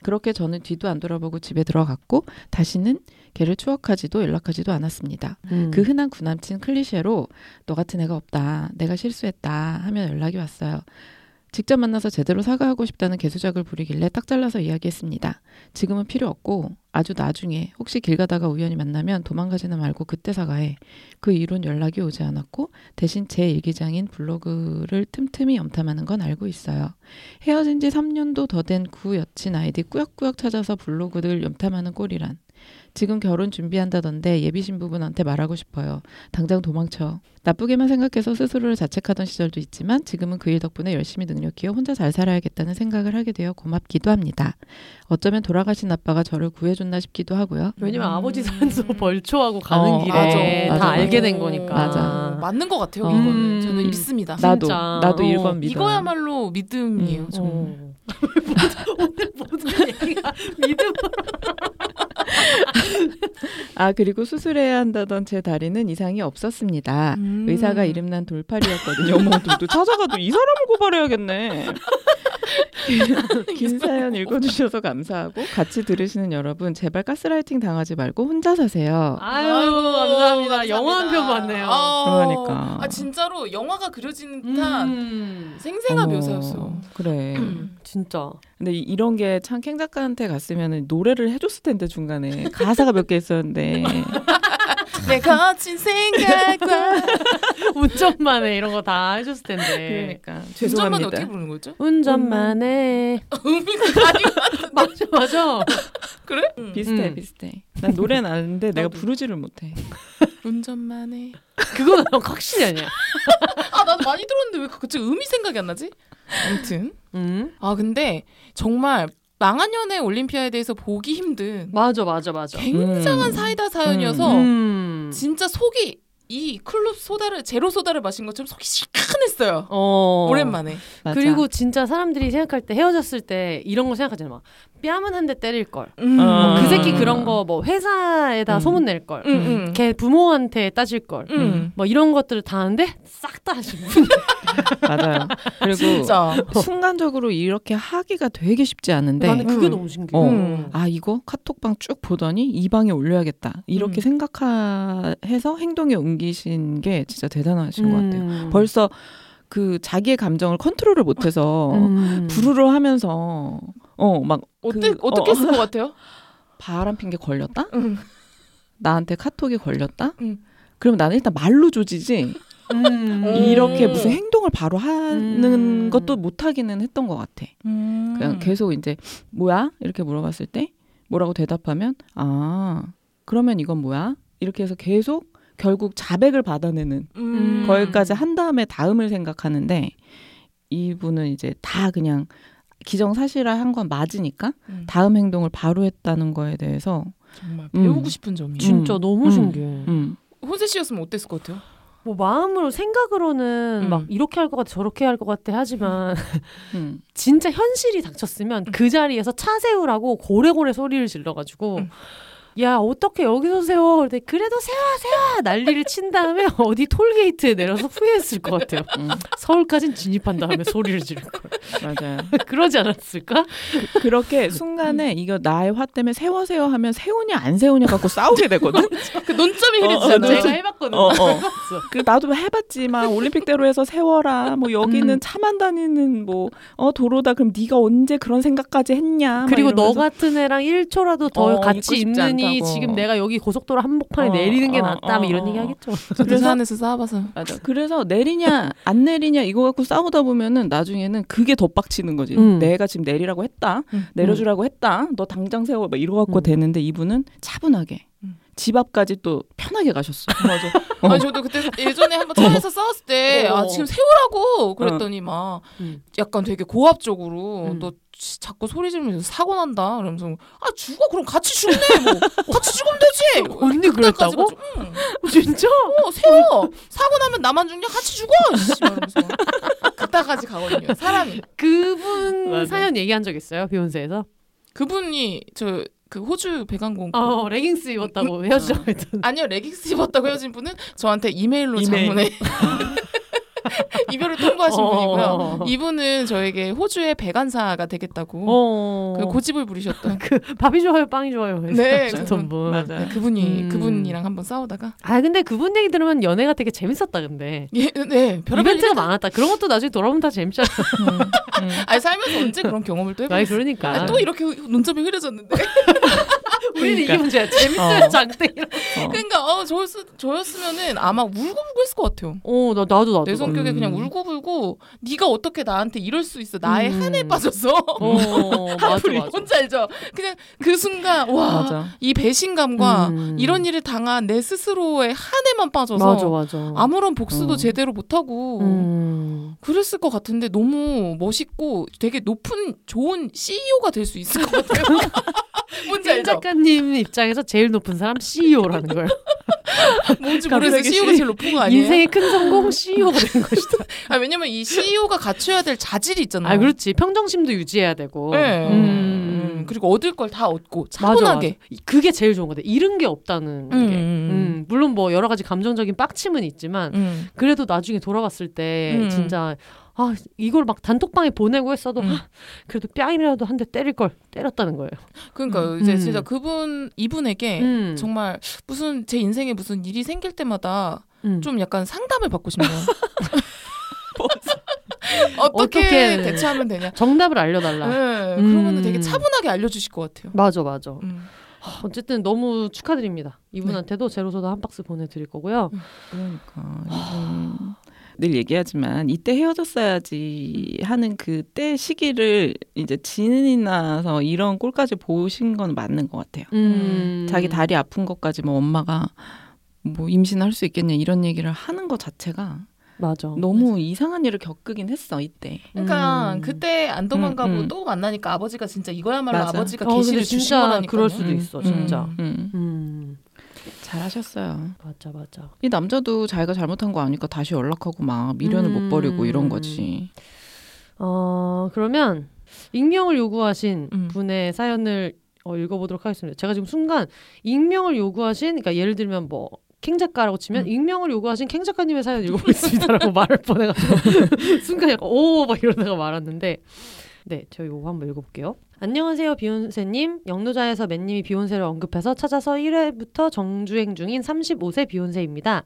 그렇게 저는 뒤도 안 돌아보고 집에 들어갔고 다시는 걔를 추억하지도 연락하지도 않았습니다. 음. 그 흔한 구남친 클리셰로 너 같은 애가 없다. 내가 실수했다. 하면 연락이 왔어요. 직접 만나서 제대로 사과하고 싶다는 개수작을 부리길래 딱 잘라서 이야기했습니다. 지금은 필요 없고 아주 나중에 혹시 길 가다가 우연히 만나면 도망가지는 말고 그때 사과해. 그 이후론 연락이 오지 않았고 대신 제 일기장인 블로그를 틈틈이 염탐하는 건 알고 있어요. 헤어진 지 3년도 더 된 구 여친 아이디 꾸역꾸역 찾아서 블로그를 염탐하는 꼴이란. 지금 결혼 준비한다던데 예비 신부분한테 말하고 싶어요. 당장 도망쳐. 나쁘게만 생각해서 스스로를 자책하던 시절도 있지만 지금은 그 일 덕분에 열심히 능력 키워 혼자 잘 살아야겠다는 생각을 하게 되어 고맙기도 합니다. 어쩌면 돌아가신 아빠가 저를 구해줬나 싶기도 하고요. 왜냐면 음. 아버지 산소 벌초하고 가는 어, 길에 맞아, 다 맞아, 알게. 된 거니까. 맞아. 맞는 것 같아요. 어. 이거는 음. 저는 믿습니다. 나도 진짜. 나도 어, 이건 믿어. 이거야말로 믿음이에요. 음. 어. 오늘 모든 얘기가 믿음. 아 그리고 수술해야 한다던 제 다리는 이상이 없었습니다. 음. 의사가 이름난 돌팔이었거든요. 어머, 또 찾아가도 이 사람을 고발해야겠네. 긴 사연 읽어주셔서 감사하고 같이 들으시는 여러분 제발 가스라이팅 당하지 말고 혼자 사세요. 아유, 아이고, 감사합니다. 영화 한 편 봤네요. 아, 그러니까. 아 진짜로 영화가 그려지는 듯한 음, 생생한 어머, 묘사였어. 그래. 진짜. 근데 이- 이런 게 참 캥 작가한테 갔으면 노래를 해줬을 텐데 중간에 가사가 몇 개 있었는데 내 거친 생각과 운전만 해 이런 거 다 해줬을 텐데. 그러니까 운전만 죄송합니다. 어떻게 부르는 거죠? 운전만 해. 아니고 맞아 맞아. 그래? 음. 비슷해 음. 비슷해. 난 노래는 아는데 내가. 부르지를 못해. 운전만 해. 그거는 확실히 아니야. 아 나도 많이 들었는데 왜 갑자기 음이 생각이 안 나지? 아무튼 음. 아 근데 정말 망한 연애 올림피아에 대해서 보기 힘든 맞아 맞아 맞아. 굉장한 음. 사이다 사연이어서 음. 진짜 속이 이 클럽 소다를 제로 소다를 마신 것처럼 속이 시큰했어요. 어. 오랜만에. 맞아. 그리고 진짜 사람들이 생각할 때 헤어졌을 때 이런 거 생각하잖아. 막 뺨은 한 대 때릴 걸. 음. 어. 그 새끼 그런 거 뭐 회사에다 음. 소문 낼 걸. 음, 음. 걔 부모한테 따질 걸. 음. 뭐 이런 것들을 다 하는데 싹 다 하시고. 맞아요. 그리고 진짜. 순간적으로 이렇게 하기가 되게 쉽지 않은데 나는 그게 음. 너무 신기해. 어. 음. 아 이거 카톡방 쭉 보더니 이 방에 올려야겠다 이렇게 음. 생각해서 행동에 옮기신 게 진짜 대단하신 것 같아요. 음. 벌써 그 자기의 감정을 컨트롤을 못해서 음. 부르르 하면서 어 막 어때 그, 어떻게 어. 했을 것 같아요? 바람 핀게 걸렸다? 음. 나한테 카톡이 걸렸다? 음. 그럼 나는 일단 말로 조지지 음. 이렇게 무슨 행동을 바로 하는 음. 것도 못 하기는 했던 것 같아. 음. 그냥 계속 이제 뭐야 이렇게 물어봤을 때 뭐라고 대답하면 아 그러면 이건 뭐야 이렇게 해서 계속 결국 자백을 받아내는 음. 거기까지 한 다음에 다음을 생각하는데 이분은 이제 다 그냥 기정사실화 한 건 맞으니까 음. 다음 행동을 바로 했다는 거에 대해서 정말 음. 배우고 싶은 점이에요. 진짜 음. 너무 음. 신기해. 음, 혼세 씨였으면 어땠을 것 같아요? 뭐 마음으로 생각으로는 음. 막 이렇게 할 것 같아 저렇게 할 것 같아 하지만 음. 진짜 현실이 닥쳤으면 그 자리에서 차 세우라고 고래고래 소리를 질러가지고 음. 야 어떻게 여기서 세워 그랬더니 그래도 세워 세워 난리를 친 다음에 어디 톨게이트에 내려서 후회했을 것 같아요 음, 서울까진 진입한 다음에 소리를 지를 걸 맞아요. 그러지 않았을까 그 렇게 순간에 이거 나의 화 때문에 세워 세워 하면 세우냐 안 세우냐 갖고 싸우게 되거든. 그 논점이 어, 어. 논점. 내가 해봤거든 어, 어. 그 나도 해봤지만 올림픽대로 해서 세워라. 뭐 여기는 음. 차만 다니는 뭐 어, 도로다. 그럼 네가 언제 그런 생각까지 했냐? 막 그리고 너. 같은 애랑 1초라도 더 어, 있고 같이 있느니 않다고. 지금 내가 여기 고속도로 한복판에 어, 내리는 게 어, 낫다 어, 뭐 이런 어. 얘기 하겠죠 그래서 안에서 싸워봐서 맞아. 그래서 내리냐 안 내리냐 이거 갖고 싸우다 보면은 나중에는 그게 더 빡치는 거지. 음. 내가 지금 내리라고 했다. 음. 내려주라고 했다. 너 당장 세워. 막 이러 갖고 음. 되는데 이분은 차분하게 음. 집 앞까지 또 편하게 가셨어. 맞아. 어. 아니 저도 그때 예전에 한번 차에서 싸웠을 때 어. 아 지금 세우라고 그랬더니 막 음. 약간 되게 고압적으로 음. 너 지- 자꾸 소리 지르면서 사고 난다. 그러면서 아 죽어 그럼 같이 죽네 뭐 같이 죽으면 되지. 언니 그때까지 그랬다고? 가지고, 응. 진짜? 어 세워 사고 나면 나만 죽냐 같이 죽어. 이러면서 그때까지 가거든요. 사람이 그분 맞아. 사연 얘기한 적 있어요 비욘세에서? 그분이 저 그 호주 배관공 어 레깅스 입었다고 헤어지자고 했던 아니요 레깅스 입었다고 헤어진 분은 저한테 이메일로 이메일. 장문에 이별을 통보하신 어. 분이고요. 이분은 저에게 호주의 배관사가 되겠다고 어. 그 고집을 부리셨던 그 밥이 좋아요 빵이 좋아요 네, 했던 분. 맞아. 네, 그분이 음. 그분이랑 한번 싸우다가 아 근데 그분 얘기 들으면 연애가 되게 재밌었다 근데 예, 네 이벤트가 많았다 그런 것도 나중에 돌아보면 다 재밌잖아 음. 아니 살면서 언제 그런 경험을 또 아니 해봤어요. 그러니까 아니, 또 이렇게 논점이 흐려졌는데 우리는 이게 그러니까. 문제야 재밌어야 어. 장땡 어. 그러니까 어 저였, 저였으면은 아마 울고불고 했을 것 같아요 어 나 나도 나도 내 성격에 음. 그냥 울고불고 네가 어떻게 나한테 이럴 수 있어 나의 음. 한에 빠져서 어 맞아 한풀이 맞아 혼자 알죠 그냥 그 순간 와. 이 배신감과 음. 이런 일을 당한 내 스스로의 한에만 빠져서 맞아 맞아 아무런 복수도 어. 제대로 못하고 음. 그랬을 것 같은데 너무 멋있고 되게 높은 좋은 CEO가 될 수 있을 것 같아요. 뭔지 임 알죠? 작가님 입장에서 제일 높은 사람 CEO라는 거예요. 뭔지 모르겠어요. CEO가 시- 제일 높은 거 아니에요? 인생의 큰 성공 CEO가 된 것이다. 아, 왜냐면 이 CEO가 갖춰야 될 자질이 있잖아요. 아 그렇지 평정심도 유지해야 되고. 네. 음. 음, 그리고 얻을 걸 다 얻고 맞아, 차분하게. 맞아. 그게 제일 좋은 것 같아. 잃은 게 없다는 음, 게. 음, 음, 물론 뭐 여러 가지 감정적인 빡침은 있지만 음. 그래도 나중에 돌아갔을 때 음. 진짜 아 이걸 막 단톡방에 보내고 했어도 음. 아, 그래도 뺨이라도 한 대 때릴 걸 때렸다는 거예요. 그러니까 음. 이제 음. 진짜 그분 이분에게 음. 정말 무슨 제 인생에 무슨 일이 생길 때마다 음. 좀 약간 상담을 받고 싶네요. 어떻게, 어떻게 대처하면 되냐? 정답을 알려달라. 네, 음. 되게 차분하게 알려주실 것 같아요. 맞아 맞아. 음. 어쨌든 너무 축하드립니다. 이분한테도 제로소다 한 박스 보내드릴 거고요. 그러니까 늘 얘기하지만 이때 헤어졌어야지 하는 그때 시기를 이제 진이 나서 이런 꼴까지 보신 건 맞는 것 같아요. 음. 자기 다리 아픈 것까지 뭐 엄마가 뭐 임신할 수 있겠냐 이런 얘기를 하는 것 자체가 맞아. 너무 이상한 일을 겪으긴 했어 이때. 그러니까 음. 그때 안 도망가고 음, 음. 또 만나니까 아버지가 진짜 이거야말로 맞아. 아버지가 어, 계시를 주신 진짜 거라니까. 그럴 수도 음, 있어 진짜. 음, 음. 잘하셨어요. 맞아 맞아. 이 남자도 자기가 잘못한 거 아니까 다시 연락하고 막 미련을 음. 못 버리고 이런 거지. 어 그러면 익명을 요구하신 음. 분의 사연을 어, 읽어보도록 하겠습니다. 제가 지금 순간 익명을 요구하신 그러니까 예를 들면 뭐. 캥 작가라고 치면 음. 익명을 요구하신 캥 작가님의 사연 읽어보겠습니다라고 말을 뻔해가지고 순간 약간 오막 이러다가 말았는데 네, 저 이거 한번 읽어볼게요. 안녕하세요 비욘세님 영노자에서 맨님이 비욘세를 언급해서 찾아서 1회부터 정주행 중인 35세 비욘세입니다.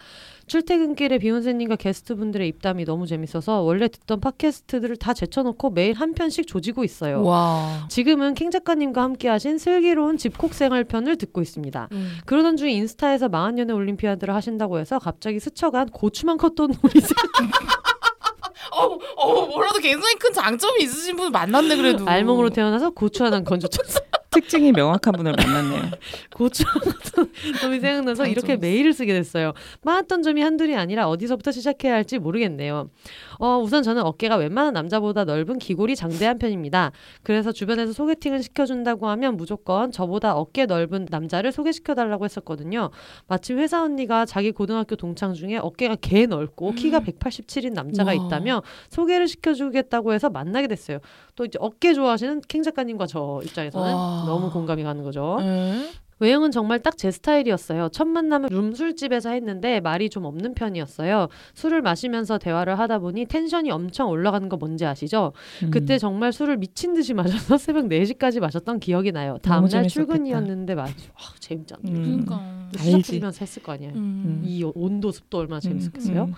출퇴근길에 비욘세님과 게스트분들의 입담이 너무 재밌어서 원래 듣던 팟캐스트들을 다 제쳐놓고 매일 한 편씩 조지고 있어요. 와. 지금은 킹 작가님과 함께하신 슬기로운 집콕 생활편을 듣고 있습니다. 음. 그러던 중 인스타에서 망한연애 올림피아드를 하신다고 해서 갑자기 스쳐간 고추만 컸던 세- 어, 어, 뭐라도 굉장히 큰 장점이 있으신 분 만났네 그래도. 알몸으로 태어나서 고추 하나 건져쳤어요. 특징이 명확한 분을 만났네요. 고추 같은 놈이 생각나서 이렇게 장점이 메일을 쓰게 됐어요. 많았던 점이 한둘이 아니라 어디서부터 시작해야 할지 모르겠네요. 어, 우선 저는 어깨가 웬만한 남자보다 넓은 기골이 장대한 편입니다. 그래서 주변에서 소개팅을 시켜준다고 하면 무조건 저보다 어깨 넓은 남자를 소개시켜달라고 했었거든요. 마침 회사 언니가 자기 고등학교 동창 중에 어깨가 개 넓고 키가 187인 남자가 와. 있다며 소개를 시켜주겠다고 해서 만나게 됐어요. 또 이제 어깨 좋아하시는 킹 작가님과 저 입장에서는 와. 너무 공감이 가는 거죠. 네. 외형은 정말 딱 제 스타일이었어요. 첫 만남은 룸술집에서 했는데 말이 좀 없는 편이었어요. 술을 마시면서 대화를 하다 보니 텐션이 엄청 올라가는 거 뭔지 아시죠? 음. 그때 정말 술을 미친 듯이 마셔서 새벽 4시까지 마셨던 기억이 나요. 다음날. 출근이었는데 마 아, 재밌지 않나요? 음. 그러니까. 수작 알지. 부리면서 했을 거 아니에요. 음. 이 온도 습도 얼마나 재밌었겠어요?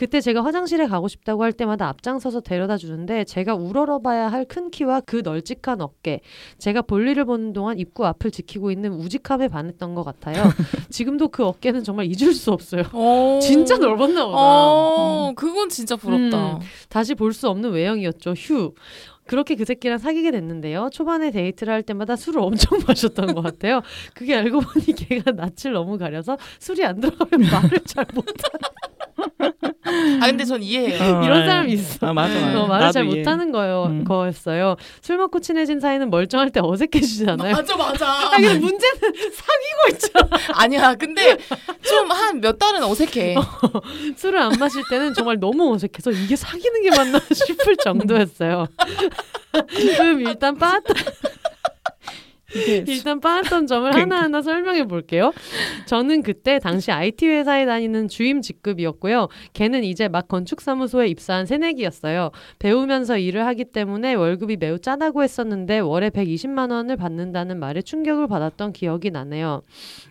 음. 그때 제가 화장실에 가고 싶다고 할 때마다 앞장서서 데려다 주는데 제가 우러러봐야 할 큰 키와 그 널찍한 어깨 제가 볼일을 보는 동안 입구 앞을 지키고 있는 우직함에 반했던 것 같아요. 지금도 그 어깨는 정말 잊을 수 없어요. 어. 진짜 넓었나 보다. 어, 그건 진짜 부럽다. 음. 다시 볼 수 없는 외형이었죠. 휴. 그렇게 그 새끼랑 사귀게 됐는데요. 초반에 데이트를 할 때마다 술을 엄청 마셨던 것 같아요. 그게 알고 보니 걔가 낯을 너무 가려서 술이 안 들어가면 말을 잘 못하 아 근데 전 이해해요. 어, 이런 아, 사람이 있어. 아 맞아. 맞아. 어, 말을 잘 이해. 못하는 거요, 음. 거였어요. 술 먹고 친해진 사이는 멀쩡할 때 어색해지잖아요. 맞아 맞아. 아, 근데 문제는 사귀고 있잖아. 아니야. 근데 좀 한 몇 달은 어색해. 술을 안 마실 때는 정말 너무 어색해서 이게 사귀는 게 맞나 싶을 정도였어요. 그럼 일단 이게 일단 빠았던 점을 그러니까. 하나하나 설명해 볼게요. 저는 그때 당시 IT 회사에 다니는 주임 직급이었고요. 걔는 이제 막 건축사무소에 입사한 새내기였어요. 배우면서 일을 하기 때문에 월급이 매우 짜다고 했었는데 월에 120만 원을 받는다는 말에 충격을 받았던 기억이 나네요.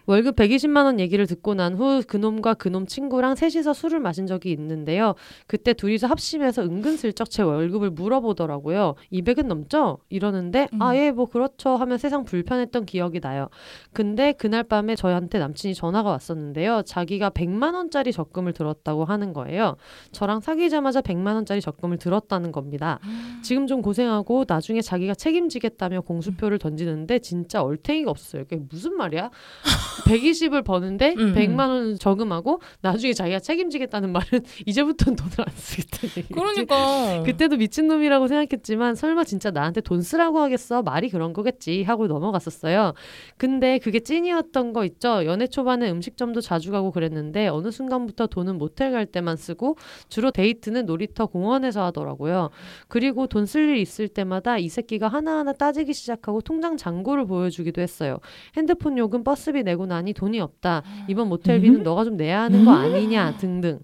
월급 120만 원 얘기를 듣고 난 후 그놈과 그놈 친구랑 셋이서 술을 마신 적이 있는데요. 그때 둘이서 합심해서 은근슬쩍 제 월급을 물어보더라고요. 200은 넘죠? 이러는데 음. 아예 뭐 그렇죠 하면 세상 불편했던 기억이 나요. 근데 그날 밤에 저한테 남친이 전화가 왔었는데요. 자기가 100만 원짜리 적금을 들었다고 하는 거예요. 저랑 사귀자마자 100만 원짜리 적금을 들었다는 겁니다. 지금 좀 고생하고 나중에 자기가 책임지겠다며 공수표를 던지는데 진짜 얼탱이가 없어요. 그게 무슨 말이야? 120을 버는데 음, 100만 원 저금하고 나중에 자기가 책임지겠다는 말은 이제부터는 돈을 안 쓰겠다는 얘기지. 그러니까. 그때도 미친놈이라고 생각했지만 설마 진짜 나한테 돈 쓰라고 하겠어? 말이 그런 거겠지 하고 넘어갔었어요. 근데 그게 찐이었던 거 있죠? 연애 초반에 음식점도 자주 가고 그랬는데 어느 순간부터 돈은 모텔 갈 때만 쓰고 주로 데이트는 놀이터 공원에서 하더라고요. 그리고 돈 쓸 일 있을 때마다 이 새끼가 하나하나 따지기 시작하고 통장 잔고를 보여주기도 했어요. 핸드폰 요금 버스비 내고 나니 돈이 없다. 이번 모텔비는 음? 너가 좀 내야 하는 거 아니냐 등등.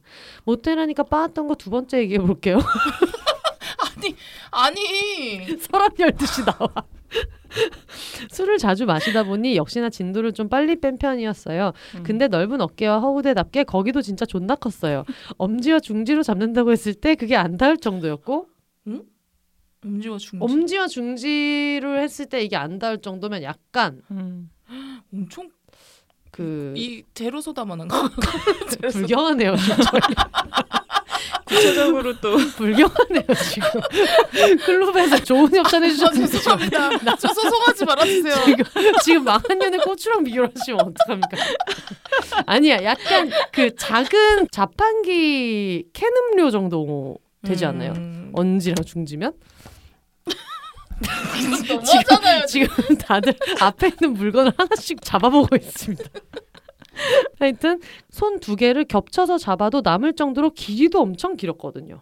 모텔 하니까 빠았던 거 두 번째 얘기해 볼게요. 아니. 서랍 열듯이 나와. 술을 자주 마시다 보니 역시나 진도를 좀 빨리 뺀 편이었어요. 음. 근데 넓은 어깨와 허우대답게 거기도 진짜 존나 컸어요. 엄지와 중지로 잡는다고 했을 때 그게 안 닿을 정도였고 음지와 중지. 엄지와 중지를 했을 때 이게 안 닿을 정도면 약간 음. 엄청 그이 제로 소다만한 거. 불경하네요. 진짜. 구체적으로 또 불경하네요 지금. 클럽에서 좋은 협찬 아, 해주셨는데 죄송합니다. 저 소송하지 말아주세요. 지금 지금 망한 년의 고추랑 비교를 하시면 어떡합니까? 아니야, 약간 그 작은 자판기 캔 음료 정도 되지 않나요? 음. 언지랑 중지면? 너무하잖아요. 지금 다들 앞에 있는 물건을 하나씩 잡아보고 있습니다. 하여튼 손 두 개를 겹쳐서 잡아도 남을 정도로 길이도 엄청 길었거든요.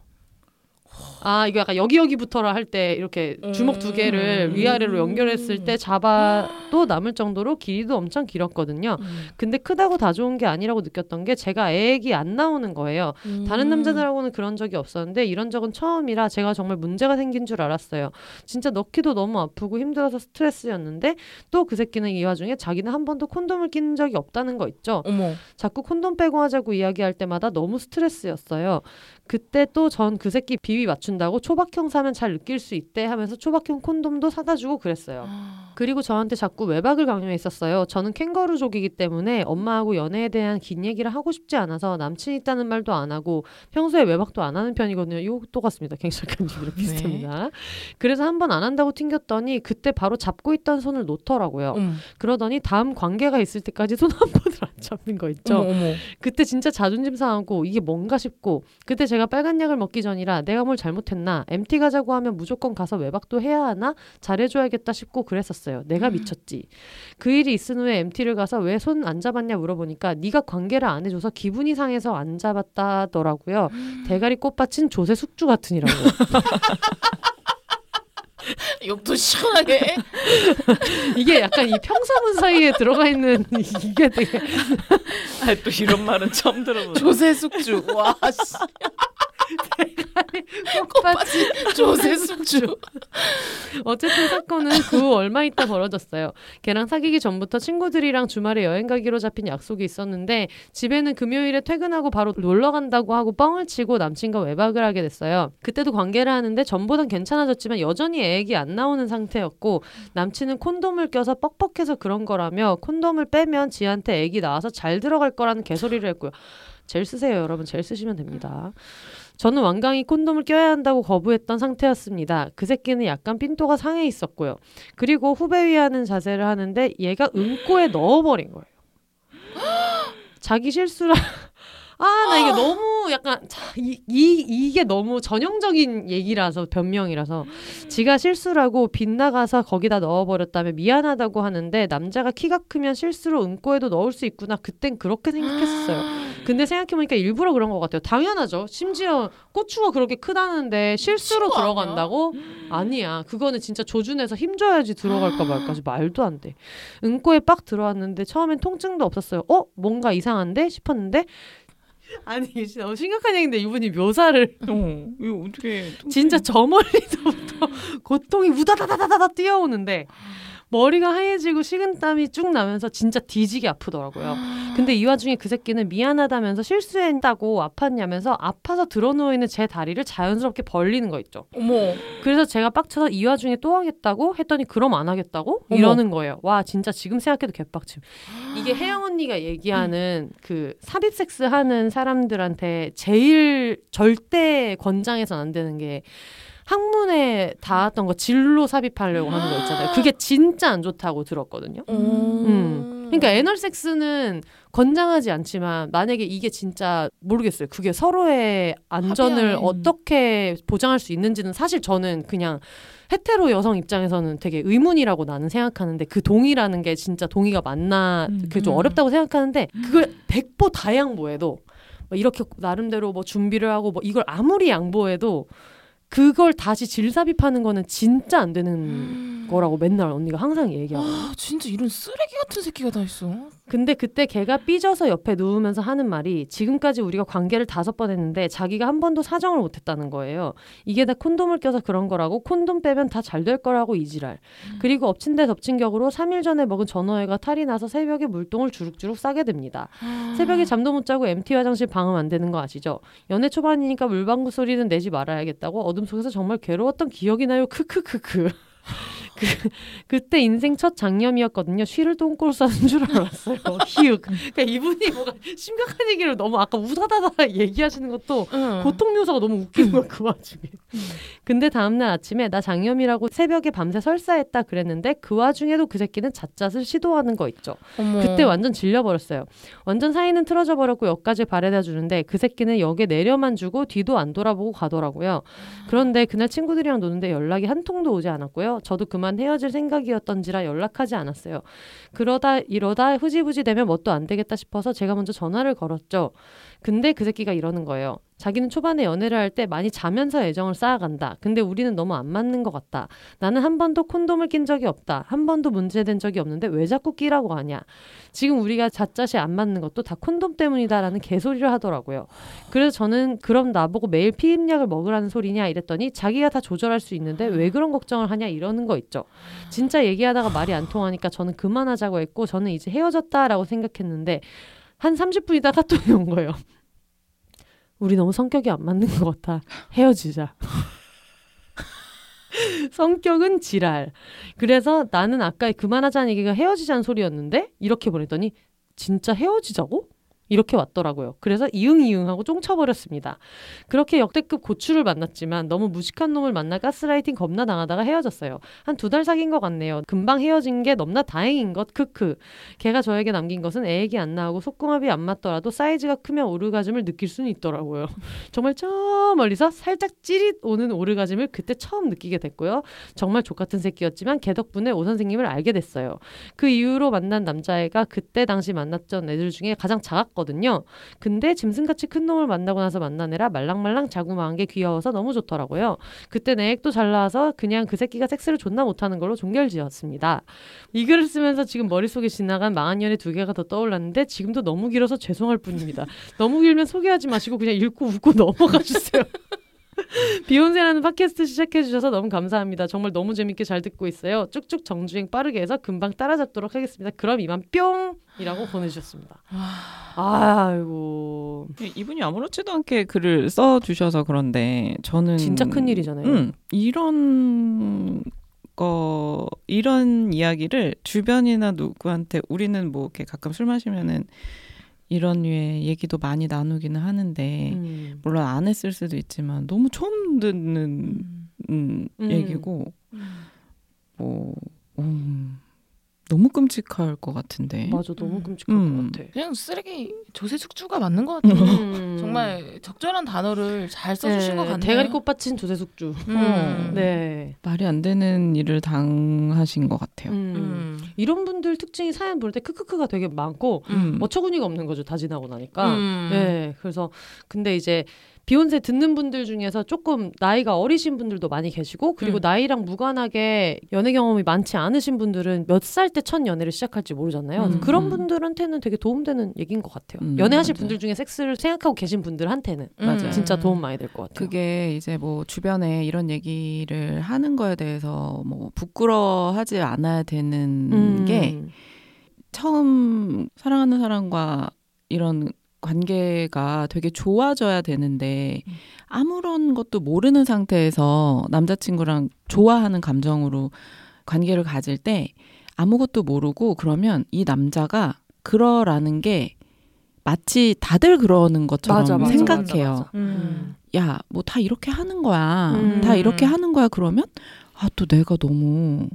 아 이거 약간 여기 여기부터라 할 때 이렇게 주먹 두 개를 음. 위아래로 연결했을 때 잡아도 남을 정도로 길이도 엄청 길었거든요. 음. 근데 크다고 다 좋은 게 아니라고 느꼈던 게 제가 애기 안 나오는 거예요. 다른 음. 남자들하고는 그런 적이 없었는데 이런 적은 처음이라 제가 정말 문제가 생긴 줄 알았어요. 진짜 넣기도 너무 아프고 힘들어서 스트레스였는데 또 그 새끼는 이 와중에 자기는 한 번도 콘돔을 끼는 적이 없다는 거 있죠. 어머. 자꾸 콘돔 빼고 하자고 이야기할 때마다 너무 스트레스였어요. 그때 또 전 그 새끼 비위 맞춘다고 초박형 사면 잘 느낄 수 있대 하면서 초박형 콘돔도 사다 주고 그랬어요. 그리고 저한테 자꾸 외박을 강요했었어요. 저는 캥거루족이기 때문에 엄마하고 연애에 대한 긴 얘기를 하고 싶지 않아서 남친 있다는 말도 안 하고 평소에 외박도 안 하는 편이거든요. 이거 똑같습니다. 갱설간집이랑 비슷합니다. 그래서 한 번 안 한다고 튕겼더니 그때 바로 잡고 있던 손을 놓더라고요. 어머. 그러더니 다음 관계가 있을 때까지 손 한 번을 안 잡는 거 있죠. 어머 어머. 그때 진짜 자존심 상하고 이게 뭔가 싶고 그때 제가 빨간 약을 먹기 전이라 내가 뭘 잘못했나 MT 가자고 하면 무조건 가서 외박도 해야 하나 잘해줘야겠다 싶고 그랬었어요. 내가 미쳤지. 그 일이 있은 후에 MT를 가서 왜 손 안 잡았냐 물어보니까 네가 관계를 안 해줘서 기분이 상해서 안 잡았다더라고요. 대가리 꽃받친 조세 숙주 같으니라고. 욕도 시원하게. 이게 약간 이 평서문 사이에 들어가 있는 이게 되게 아, 또 이런 말은 처음 들어보네. 조세 숙주. 와 씨. 꽃받친 조세 숙주. 어쨌든 사건은 그 후 얼마 있다 벌어졌어요. 걔랑 사귀기 전부터 친구들이랑 주말에 여행 가기로 잡힌 약속이 있었는데 집에는 금요일에 퇴근하고 바로 놀러 간다고 하고 뻥을 치고 남친과 외박을 하게 됐어요. 그때도 관계를 하는데 전보단 괜찮아졌지만 여전히 애기 안 나오는 상태였고 남친은 콘돔을 껴서 뻑뻑해서 그런 거라며 콘돔을 빼면 지한테 애기 나와서 잘 들어갈 거라는 개소리를 했고요. 젤 쓰세요, 여러분. 젤 쓰시면 됩니다. 저는 완강히 콘돔을 껴야 한다고 거부했던 상태였습니다. 그 새끼는 약간 삔또가 상해 있었고요. 그리고 후배 위하는 자세를 하는데 얘가 응꼬에 넣어버린 거예요. 자기 실수라. 아, 나 이게 너무 약간, 자, 이, 이, 이게 너무 전형적인 얘기라서, 변명이라서. 지가 실수라고 빗나가서 거기다 넣어버렸다며 미안하다고 하는데, 남자가 키가 크면 실수로 응꼬에도 넣을 수 있구나. 그땐 그렇게 생각했었어요. 근데 생각해보니까 일부러 그런 것 같아요. 당연하죠. 심지어 고추가 그렇게 크다는데 실수로? 들어간다고? 아니야. 그거는 진짜 조준해서 힘줘야지 들어갈까 말까지 말도 안 돼. 응꼬에 빡 들어왔는데 처음엔 통증도 없었어요. 어? 뭔가 이상한데? 싶었는데 아니 진짜 너무 심각한 얘기인데 이분이 묘사를 어, 이거 어떻게 진짜 저 멀리서부터 고통이 우다다다다다 뛰어오는데 머리가 하얘지고 식은땀이 쭉 나면서 진짜 뒤지게 아프더라고요. 근데 이 와중에 그 새끼는 미안하다면서 실수했다고 아팠냐면서 아파서 드러누워 있는 제 다리를 자연스럽게 벌리는 거 있죠. 어머. 그래서 제가 빡쳐서 이 와중에 또 하겠다고 했더니 그럼 안 하겠다고 어머. 이러는 거예요. 와 진짜 지금 생각해도 개빡침. 이게 혜영 언니가 얘기하는 그 삽입 섹스 하는 사람들한테 제일 절대 권장해서는 안 되는 게 학문에 닿았던 거 진로 삽입하려고 하는 거 있잖아요. 그게 진짜 안 좋다고 들었거든요. 음. 그러니까 애널 섹스는 권장하지 않지만 만약에 이게 진짜 모르겠어요. 그게 서로의 안전을 합의하에. 어떻게 보장할 수 있는지는 사실 저는 그냥 헤테로 여성 입장에서는 되게 의문이라고 나는 생각하는데 그 동의라는 게 진짜 동의가 맞나 음. 그게 좀 음. 어렵다고 생각하는데 그걸 백보 다 양보해도 막 이렇게 나름대로 뭐 준비를 하고 뭐 이걸 아무리 양보해도 그걸 다시 질삽입하는 거는 진짜 안 되는 거라고 맨날 언니가 항상 얘기하고. 아, 진짜 이런 쓰레기 같은 새끼가 다 있어. 근데 그때 걔가 삐져서 옆에 누우면서 하는 말이 지금까지 우리가 관계를 다섯 번 했는데 자기가 한 번도 사정을 못 했다는 거예요. 이게 다 콘돔을 껴서 그런 거라고 콘돔 빼면 다 잘 될 거라고 이지랄. 그리고 엎친 데 덮친 격으로 3일 전에 먹은 전어회가 탈이 나서 새벽에 물똥을 주룩주룩 싸게 됩니다. 새벽에 잠도 못 자고 MT 화장실 방음 안 되는 거 아시죠? 연애 초반이니까 물방구 소리는 내지 말아야겠다고 어둠 속에서 정말 괴로웠던 기억이 나요. 크크크크. 그, 그때 인생 첫 장염이었거든요. 쉬를 똥꼬를 싸는 줄 알았어요. 히읗. 그러니까 이분이 뭐가 심각한 얘기를 너무 아까 우다다다 얘기하시는 것도 응. 고통 묘사가 너무 웃긴 거야 그 와중에. 근데 다음날 아침에 나 장염이라고 새벽에 밤새 설사했다 그랬는데 그 와중에도 그 새끼는 잣잣을 시도하는 거 있죠. 어머. 그때 완전 질려버렸어요. 완전 사이는 틀어져 버렸고 역까지 바래다 주는데 그 새끼는 역에 내려만 주고 뒤도 안 돌아보고 가더라고요. 그런데 그날 친구들이랑 노는데 연락이 한 통도 오지 않았고요. 저도 그만 헤어질 생각이었던지라 연락하지 않았어요. 그러다 이러다 흐지부지 되면 뭣도 안 되겠다 싶어서 제가 먼저 전화를 걸었죠. 근데 그 새끼가 이러는 거예요. 자기는 초반에 연애를 할 때 많이 자면서 애정을 쌓아간다. 근데 우리는 너무 안 맞는 것 같다. 나는 한 번도 콘돔을 낀 적이 없다. 한 번도 문제된 적이 없는데 왜 자꾸 끼라고 하냐. 지금 우리가 자짜시 안 맞는 것도 다 콘돔 때문이다라는 개소리를 하더라고요. 그래서 저는 그럼 나보고 매일 피임약을 먹으라는 소리냐 이랬더니 자기가 다 조절할 수 있는데 왜 그런 걱정을 하냐 이러는 거 있죠. 진짜 얘기하다가 말이 안 통하니까 저는 그만하자고 했고 저는 이제 헤어졌다라고 생각했는데 한 30분 있다가 또 온 거예요. 우리 너무 성격이 안 맞는 것 같아. 헤어지자. 성격은 지랄. 그래서 나는 아까 그만하자는 얘기가 헤어지자는 소리였는데 이렇게 보냈더니 진짜 헤어지자고? 이렇게 왔더라고요. 그래서 이응이응하고 쫑쳐버렸습니다. 그렇게 역대급 고추를 만났지만 너무 무식한 놈을 만나 가스라이팅 겁나 당하다가 헤어졌어요. 한 두 달 사귄 것 같네요. 금방 헤어진 게 넘나 다행인 것 크크. 걔가 저에게 남긴 것은 애기 안 나오고 속궁합이 안 맞더라도 사이즈가 크면 오르가즘을 느낄 수는 있더라고요. 정말 저 멀리서 살짝 찌릿 오는 오르가즘을 그때 처음 느끼게 됐고요. 정말 족같은 새끼였지만 걔 덕분에 오 선생님을 알게 됐어요. 그 이후로 만난 남자애가 그때 당시 만났던 애들 중에 가장 작았거든요. 근데 짐승같이 큰 놈을 만나고 나서 만난 애라 말랑말랑 자구마한 게 귀여워서 너무 좋더라고요. 그때 내 액도 잘 나와서 그냥 그 새끼가 섹스를 존나 못하는 걸로 종결지었습니다. 이 글을 쓰면서 지금 머릿속에 지나간 망한 년의 두 개가 더 떠올랐는데 지금도 너무 길어서 죄송할 뿐입니다. 너무 길면 소개하지 마시고 그냥 읽고 웃고 넘어가 주세요. 비욘세라는 팟캐스트 시작해 주셔서 너무 감사합니다. 정말 너무 재밌게 잘 듣고 있어요. 쭉쭉 정주행 빠르게 해서 금방 따라잡도록 하겠습니다. 그럼 이만 뿅 이라고 보내주셨습니다. 아이고 이분이 아무렇지도 않게 글을 써 주셔서 그런데 저는 진짜 큰 일이잖아요. 음, 이런 거 이런 이야기를 주변이나 누구한테 우리는 뭐 이렇게 가끔 술 마시면은 이런 류의 얘기도 많이 나누기는 하는데 음. 물론 안 했을 수도 있지만 너무 처음 듣는 음. 음, 음. 얘기고 음. 뭐 음, 너무 끔찍할 것 같은데 맞아 너무 음. 끔찍할 음. 것 같아. 그냥 쓰레기 조세 숙주가 맞는 것 같아요. 음. 정말 적절한 단어를 잘 써주신 네, 것 같네요. 대가리 꽃받친 조세 숙주. 음. 네. 말이 안 되는 일을 당하신 것 같아요. 음. 음. 이런 분들 특징이 사연 볼 때 크크크가 되게 많고 음. 어처구니가 없는 거죠 다 지나고 나니까. 음. 네. 그래서 근데 이제 비욘세 듣는 분들 중에서 조금 나이가 어리신 분들도 많이 계시고 그리고 음. 나이랑 무관하게 연애 경험이 많지 않으신 분들은 몇 살 때 첫 연애를 시작할지 모르잖아요. 음. 그런 음. 분들한테는 되게 도움되는 얘기인 것 같아요. 음, 연애하실 맞아요. 분들 중에 섹스를 생각하고 계신 분들한테는 맞아요. 진짜 도움 많이 될 것 같아요. 그게 이제 뭐 주변에 이런 얘기를 하는 거에 대해서 뭐 부끄러워하지 않아야 되는 음. 게 처음 사랑하는 사람과 이런 관계가 되게 좋아져야 되는데 음. 아무런 것도 모르는 상태에서 남자친구랑 좋아하는 감정으로 관계를 가질 때 아무것도 모르고 그러면 이 남자가 그러라는 게 마치 다들 그러는 것처럼 맞아, 맞아, 생각해요. 맞아. 음. 야, 뭐 다 이렇게 하는 거야. 음. 다 이렇게 하는 거야. 그러면 아, 또 내가 너무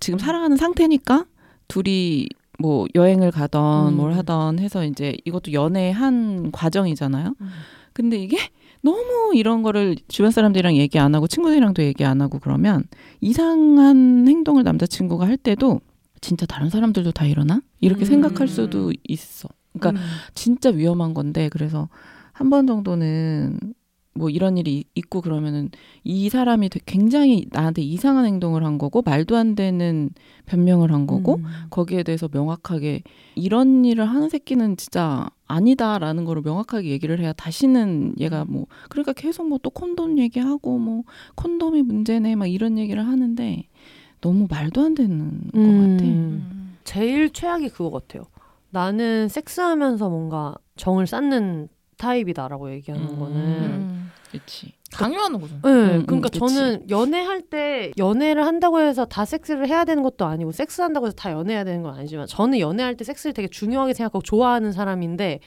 지금 사랑하는 상태니까 둘이 뭐 여행을 가던 음. 뭘 하던 해서 이제 이것도 연애 한 과정이잖아요. 음. 근데 이게 너무 이런 거를 주변 사람들이랑 얘기 안 하고 친구들이랑도 얘기 안 하고 그러면 이상한 행동을 남자친구가 할 때도 진짜 다른 사람들도 다 이러나? 이렇게 음. 생각할 수도 있어. 그러니까 음. 진짜 위험한 건데 그래서 한 번 정도는 뭐 이런 일이 있고 그러면은 이 사람이 굉장히 나한테 이상한 행동을 한 거고 말도 안 되는 변명을 한 거고 음. 거기에 대해서 명확하게 이런 일을 하는 새끼는 진짜 아니다라는 거를 명확하게 얘기를 해야 다시는 얘가 뭐 그러니까 계속 뭐 또 콘돔 얘기하고 뭐 콘돔이 문제네 막 이런 얘기를 하는데 너무 말도 안 되는 것 같아. 음. 제일 최악이 그거 같아요. 나는 섹스하면서 뭔가 정을 쌓는 타입이다라고 얘기하는 음. 거는. 음. 그렇지. 강요하는 거죠. 네, 음, 그러니까 그치. 저는 연애할 때 연애를 한다고 해서 다 섹스를 해야 되는 것도 아니고 섹스한다고 해서 다 연애해야 되는 건 아니지만 저는 연애할 때 섹스를 되게 중요하게 생각하고 좋아하는 사람인데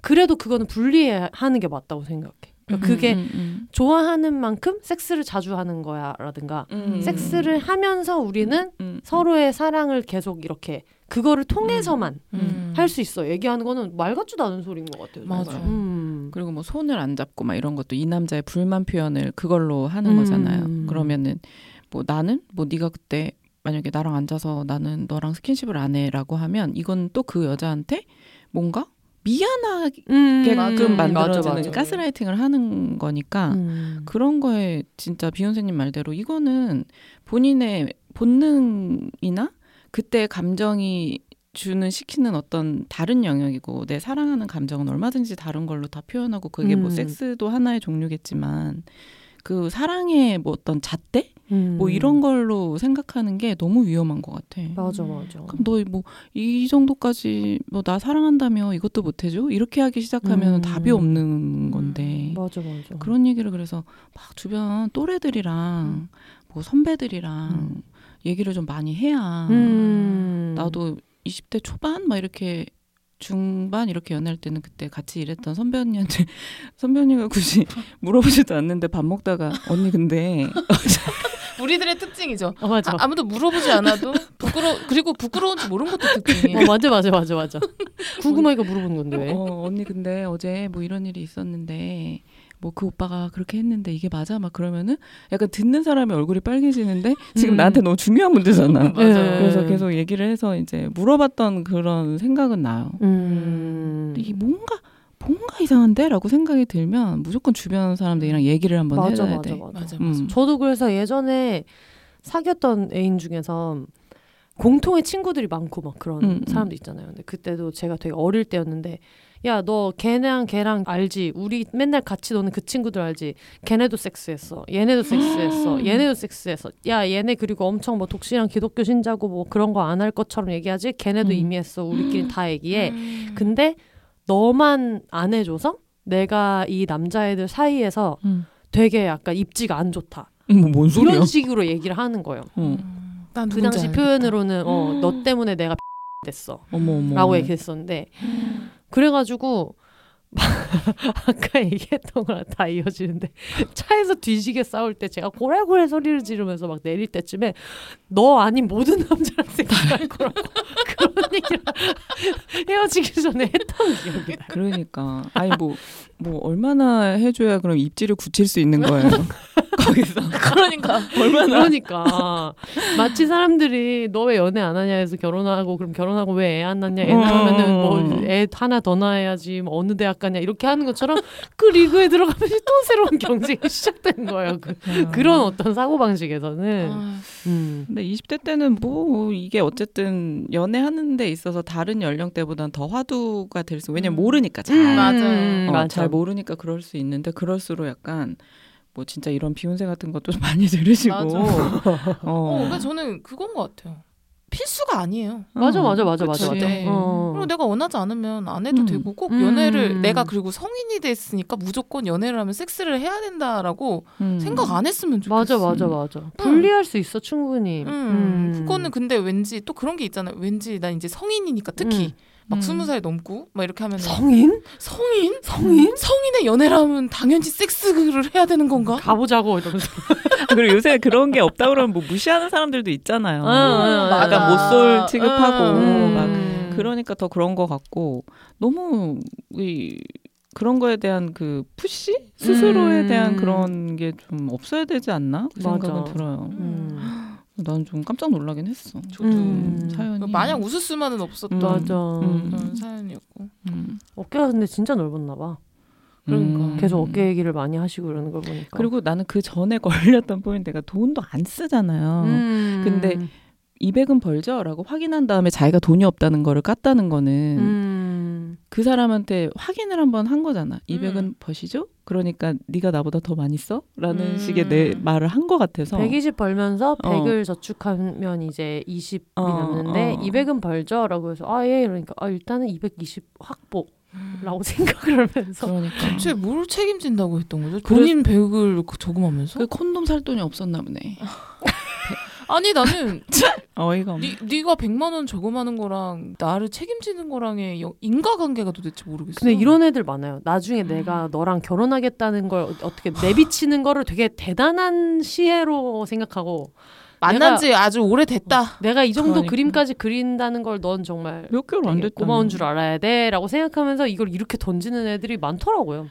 그래도 그거는 분리하는 게 맞다고 생각해. 그러니까 그게 음, 음, 좋아하는 만큼 섹스를 자주 하는 거야라든가 음. 섹스를 하면서 우리는 음, 서로의 사랑을 계속 이렇게 그거를 통해서만 음. 할수 있어. 얘기하는 거는 말 같지도 않은 소리인 것 같아요. 맞아. 음. 그리고 뭐 손을 안 잡고 막 이런 것도 이 남자의 불만 표현을 그걸로 하는 음. 거잖아요. 그러면은 뭐 나는 뭐 네가 그때 만약에 나랑 앉아서 나는 너랑 스킨십을 안 해라고 하면 이건 또 그 여자한테 뭔가 미안하게끔 음, 맞아, 맞아. 가스라이팅을 하는 거니까 음. 그런 거에 진짜 비욘세님 말대로 이거는 본인의 본능이나 그때 감정이 주는 시키는 어떤 다른 영역이고 내 사랑하는 감정은 얼마든지 다른 걸로 다 표현하고 그게 뭐 음. 섹스도 하나의 종류겠지만 그 사랑의 뭐 어떤 잣대 음. 뭐 이런 걸로 생각하는 게 너무 위험한 것 같아. 맞아 맞아. 그럼 너 뭐 이 정도까지 뭐 나 사랑한다며 이것도 못 해줘 이렇게 하기 시작하면 음. 답이 없는 건데 맞아 맞아. 그런 얘기를 그래서 막 주변 또래들이랑 뭐 선배들이랑 음. 얘기를 좀 많이 해야 음. 나도 20대 초반 막 이렇게 중반 이렇게 연애할 때는 그때 같이 일했던 선배 언니한테 선배 언니가 굳이 물어보지도 않는데 밥 먹다가 언니 근데 우리들의 특징이죠. 어, 맞아. 아, 아 무도 물어보지 않아도 부끄러 그리고 부끄러운지 모르는 것도 특징이에요. 어, 맞아 맞아 맞아 맞아. 궁금하니까 물어보는 건데 왜? 어, 언니 근데 어제 뭐 이런 일이 있었는데 뭐그 오빠가 그렇게 했는데 이게 맞아 막 그러면은 약간 듣는 사람의 얼굴이 빨개지는데 지금 음. 나한테 너무 중요한 문제잖아. 맞아요. 네. 그래서 계속 얘기를 해서 이제 물어봤던 그런 생각은 나요. 음. 이게 뭔가 뭔가 이상한데 라고 생각이 들면 무조건 주변 사람들이랑 얘기를 한번 맞아 해줘야 맞아 돼. 맞아. 맞아 음. 맞아. 저도 그래서 예전에 사귀었던 애인 중에서 공통의 친구들이 많고 막 그런 음, 음. 사람도 있잖아요. 근데 그때도 제가 되게 어릴 때였는데 야 너 걔랑 걔랑 알지? 우리 맨날 같이 노는 그 친구들 알지? 걔네도 섹스했어. 얘네도 섹스했어. 얘네도 섹스했어. 야 얘네 그리고 엄청 뭐 독실한 기독교 신자고 뭐 그런 거 안 할 것처럼 얘기하지? 걔네도 음. 이미 했어. 우리끼리 다 얘기해. 음. 근데 너만 안 해줘서 내가 이 남자애들 사이에서 음. 되게 약간 입지가 안 좋다. 뭐뭔 이런 식으로 얘기를 하는 거예요. 어. 음, 난그 당시 알겠다. 표현으로는 어, 너 때문에 내가 됐어. 어머 어머. 라고 얘기했었는데 그래가지고 아까 얘기했던 거랑 다 이어지는데 차에서 뒤지게 싸울 때 제가 고래고래 소리를 지르면서 막 내릴 때쯤에 너 아닌 모든 남자랑 섹스할 거라고 그런 얘기를 헤어지기 전에 했던 기억이 나. 그러니까 아니 뭐뭐 얼마나 해줘야 그럼 입지를 굳힐 수 있는 거예요. 거기서 그러니까 얼마나 그러니까 마치 사람들이 너 왜 연애 안 하냐 해서 결혼하고 그럼 결혼하고 왜 애 안 낳냐 애 어. 낳으면은 뭐 애 하나 더 낳아야지 뭐 어느 대학 가냐 이렇게 하는 것처럼 그 리그에 들어가면서 또 새로운 경쟁이 시작된 거예요. 그, 그런 어떤 사고 방식에서는 아, 음. 근데 20대 때는 뭐 이게 어쨌든 연애하는 데 있어서 다른 연령대보다는 더 화두가 될 수. 왜냐면 음. 모르니까 잘. 음, 맞아요. 어, 맞아. 잘 모르니까 그럴 수 있는데 그럴수록 약간 뭐 진짜 이런 비욘세 같은 것도 좀 많이 들으시고. 맞아. 어. 어, 그러니까 저는 그건 것 같아요. 필수가 아니에요. 맞아 어, 맞아 맞아 맞아 그치. 맞아. 네. 어. 그리고 내가 원하지 않으면 안 해도 음. 되고 꼭 음. 연애를 내가 그리고 성인이 됐으니까 무조건 연애를 하면 섹스를 해야 된다라고 음. 생각 안 했으면 좋겠어. 맞아 맞아 맞아. 분리할 수 있어 충분히. 음, 그거는 근데 왠지 또 그런 게 있잖아요. 왠지 난 이제 성인이니까 특히 음. 막 음. 스무 살 넘고 막 이렇게 하면 성인? 성인 성인? 성인의 연애를 하면 당연히 섹스를 해야 되는 건가? 가보자고 이러면서. 그리고 요새 그런 게 없다 그러면 뭐 무시하는 사람들도 있잖아요. 어, 어, 어, 약간. 못쏠 취급하고 음. 막 그러니까 더 그런 것 같고 너무 이 그런 거에 대한 그 푸시 스스로에 음. 대한 그런 게 좀 없어야 되지 않나 그 맞아. 생각은 들어요. 음. 난좀 깜짝 놀라긴 했어. 저도 음. 사연이 마냥 웃을 수만은 없었던 음. 맞아. 음. 그런 사연이었고. 음. 어깨가 근데 진짜 넓었나 봐. 그러니까. 음. 계속 어깨 얘기를 많이 하시고 이러는 걸 보니까. 그리고 나는 그 전에 걸렸던 포인트가 돈도 안 쓰잖아요. 음. 근데 200은 벌죠라고 확인한 다음에 자기가 돈이 없다는 거를 깠다는 거는 음. 그 사람한테 확인을 한번 한 거잖아. 200은 음. 버시죠? 그러니까 네가 나보다 더 많이 써? 라는 음. 식의 내 말을 한 것 같아서 120 벌면서 어. 100을 저축하면 이제 20이 어, 남는데 어. 200은 벌죠 라고 해서 아예 그러니까 아 일단은 220 확보 라고 음. 생각을 하면서 그러니까 대체 뭘 책임진다고 했던 거죠? 그래- 본인 배역을 저금하면서? 그 콘돔 살 돈이 없었나 보네. 아니 나는 어이가 없네. 니, 네가 100만 원 저금하는 거랑 나를 책임지는 거랑의 영- 인과관계가 도대체 모르겠어. 근데 이런 애들 많아요. 나중에 음. 내가 너랑 결혼하겠다는 걸 어떻게 내비치는 거를 되게 대단한 시혜로 생각하고 만난 지 아주 오래됐다. 내가 이 정도 그러니까. 그림까지 그린다는 걸 넌 정말 몇 개월 안 되게 됐다. 고마운 줄 알아야 돼라고 생각하면서 이걸 이렇게 던지는 애들이 많더라고요.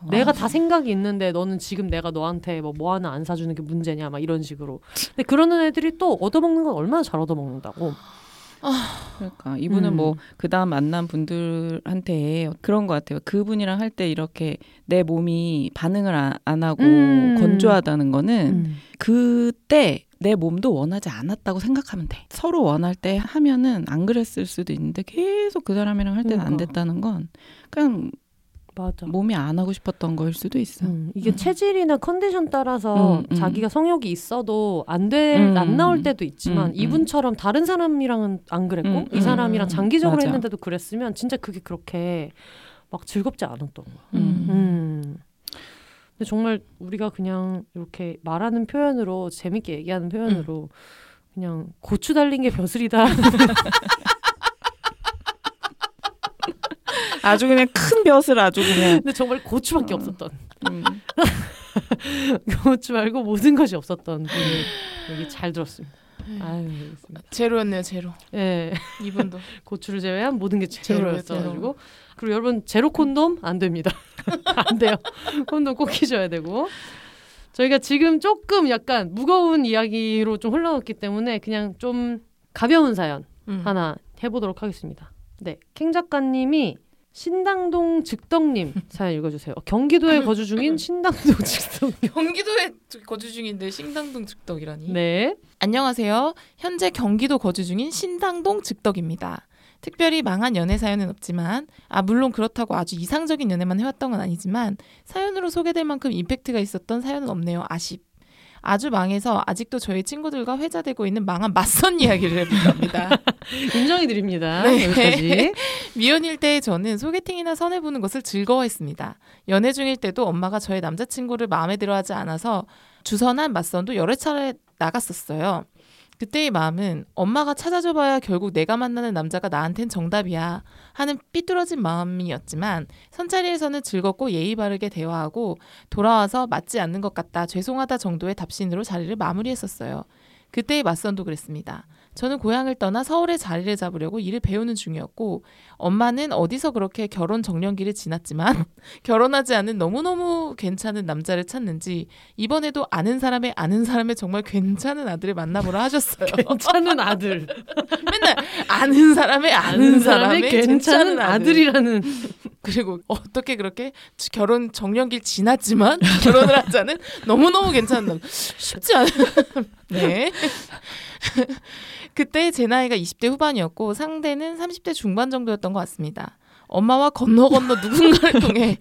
아. 내가 다 생각이 있는데 너는 지금 내가 너한테 뭐, 뭐 하나 안 사주는 게 문제냐 막 이런 식으로. 근데 그러는 애들이 또 얻어먹는 건 얼마나 잘 얻어먹는다고. 그러니까 이분은 음. 뭐 그다음 만난 분들한테 그런 것 같아요. 그분이랑 할 때 이렇게 내 몸이 반응을 안, 안 하고 음. 건조하다는 거는 음. 그때 내 몸도 원하지 않았다고 생각하면 돼. 서로 원할 때 하면은 안 그랬을 수도 있는데 계속 그 사람이랑 할 때는 안 그러니까. 됐다는 건 그냥 맞아. 몸이 안 하고 싶었던 거일 수도 있어. 음, 이게 음. 체질이나 컨디션 따라서 음, 음. 자기가 성욕이 있어도 안 될, 음, 안 나올 때도 있지만 음, 음. 이분처럼 다른 사람이랑은 안 그랬고 음, 이 음, 사람이랑 음. 장기적으로 맞아. 했는데도 그랬으면 진짜 그게 그렇게 막 즐겁지 않았던 거야. 음. 음. 근데 정말 우리가 그냥 이렇게 말하는 표현으로 재밌게 얘기하는 표현으로 그냥 고추 달린 게 벼슬이다. 아주 그냥 큰 벼슬 아주 그냥. 근데 정말 고추밖에 어. 없었던 음. 고추 말고 모든 것이 없었던 분이 여기 잘 들었습니다. 아유, 알겠습니다. 제로였네요, 제로. 예, 이분도. 고추를 제외한 모든 게 제로예요, 제로였어 가지고 그리고 여러분 제로 콘돔 안 됩니다. 안 돼요. 콘돔 꼭 끼셔야 되고 저희가 지금 조금 약간 무거운 이야기로 좀 흘러갔기 때문에 그냥 좀 가벼운 사연 음. 하나 해보도록 하겠습니다. 네, 캥 작가님이 신당동 즉덕님 사연 읽어주세요. 경기도에 거주 중인 신당동 즉덕. 경기도에 거주 중인데 신당동 즉덕이라니. 네, 안녕하세요. 현재 경기도 거주 중인 신당동 즉덕입니다. 특별히 망한 연애 사연은 없지만 아 물론 그렇다고 아주 이상적인 연애만 해왔던 건 아니지만 사연으로 소개될 만큼 임팩트가 있었던 사연은 없네요. 아쉽. 아주 망해서 아직도 저희 친구들과 회자되고 있는 망한 맞선 이야기를 해볼까 합니다. 인정해 드립니다. 네. 여기까지. 미혼일 때 저는 소개팅이나 선해보는 것을 즐거워했습니다. 연애 중일 때도 엄마가 저의 남자친구를 마음에 들어하지 않아서 주선한 맞선도 여러 차례 나갔었어요. 그때의 마음은 엄마가 찾아줘봐야 결국 내가 만나는 남자가 나한텐 정답이야 하는 삐뚤어진 마음이었지만 선자리에서는 즐겁고 예의 바르게 대화하고 돌아와서 맞지 않는 것 같다 죄송하다 정도의 답신으로 자리를 마무리했었어요. 그때의 맞선도 그랬습니다. 저는 고향을 떠나 서울에 자리를 잡으려고 일을 배우는 중이었고 엄마는 어디서 그렇게 결혼 정년기를 지났지만 결혼하지 않은 너무너무 괜찮은 남자를 찾는지 이번에도 아는 사람의 아는 사람의 정말 괜찮은 아들을 만나보라 하셨어요. 괜찮은 아들. 맨날 아는 사람의 아는 사람의 괜찮은 아들. 아들이라는. 그리고 어떻게 그렇게 결혼 정년기를 지났지만 결혼을 하자는 너무너무 괜찮은 남 쉽지 않은 네. 그때 제 나이가 20대 후반이었고 상대는 30대 중반 정도였던 것 같습니다. 엄마와 건너 건너 누군가를 통해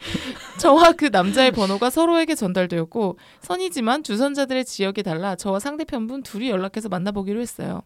저와 그 남자의 번호가 서로에게 전달되었고 선이지만 주선자들의 지역이 달라 저와 상대편분 둘이 연락해서 만나보기로 했어요.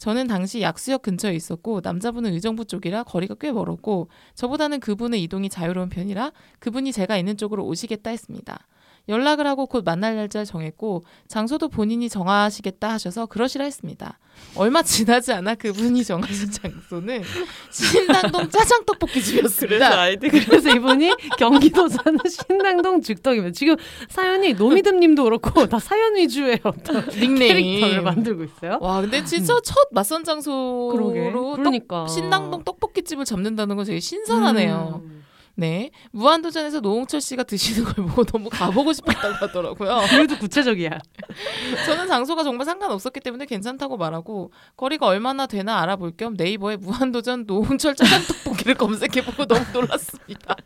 저는 당시 약수역 근처에 있었고 남자분은 의정부 쪽이라 거리가 꽤 멀었고 저보다는 그분의 이동이 자유로운 편이라 그분이 제가 있는 쪽으로 오시겠다 했습니다. 연락을 하고 곧 만날 날짜를 정했고 장소도 본인이 정하시겠다 하셔서 그러시라 했습니다. 얼마 지나지 않아 그분이 정하신 장소는 신당동 짜장 떡볶이 집이었습니다. 아이들 그래서 이분이 경기도 사는 신당동 즉덕입니다. 지금 사연이 노미듬님도 그렇고 다 사연 위주의 어떤 캐릭터를 닉네임. 만들고 있어요. 와 근데 진짜 첫 맞선 장소로 떡- 그러니까 신당동 떡볶이 집을 잡는다는 건 되게 신선하네요. 음. 네 무한도전에서 노홍철 씨가 드시는 걸 보고 너무 가보고 싶었다고 하더라고요. 그래도 구체적이야. 저는 장소가 정말 상관없었기 때문에 괜찮다고 말하고 거리가 얼마나 되나 알아볼 겸 네이버에 무한도전 노홍철 짜장 떡볶이를 검색해보고 너무 놀랐습니다.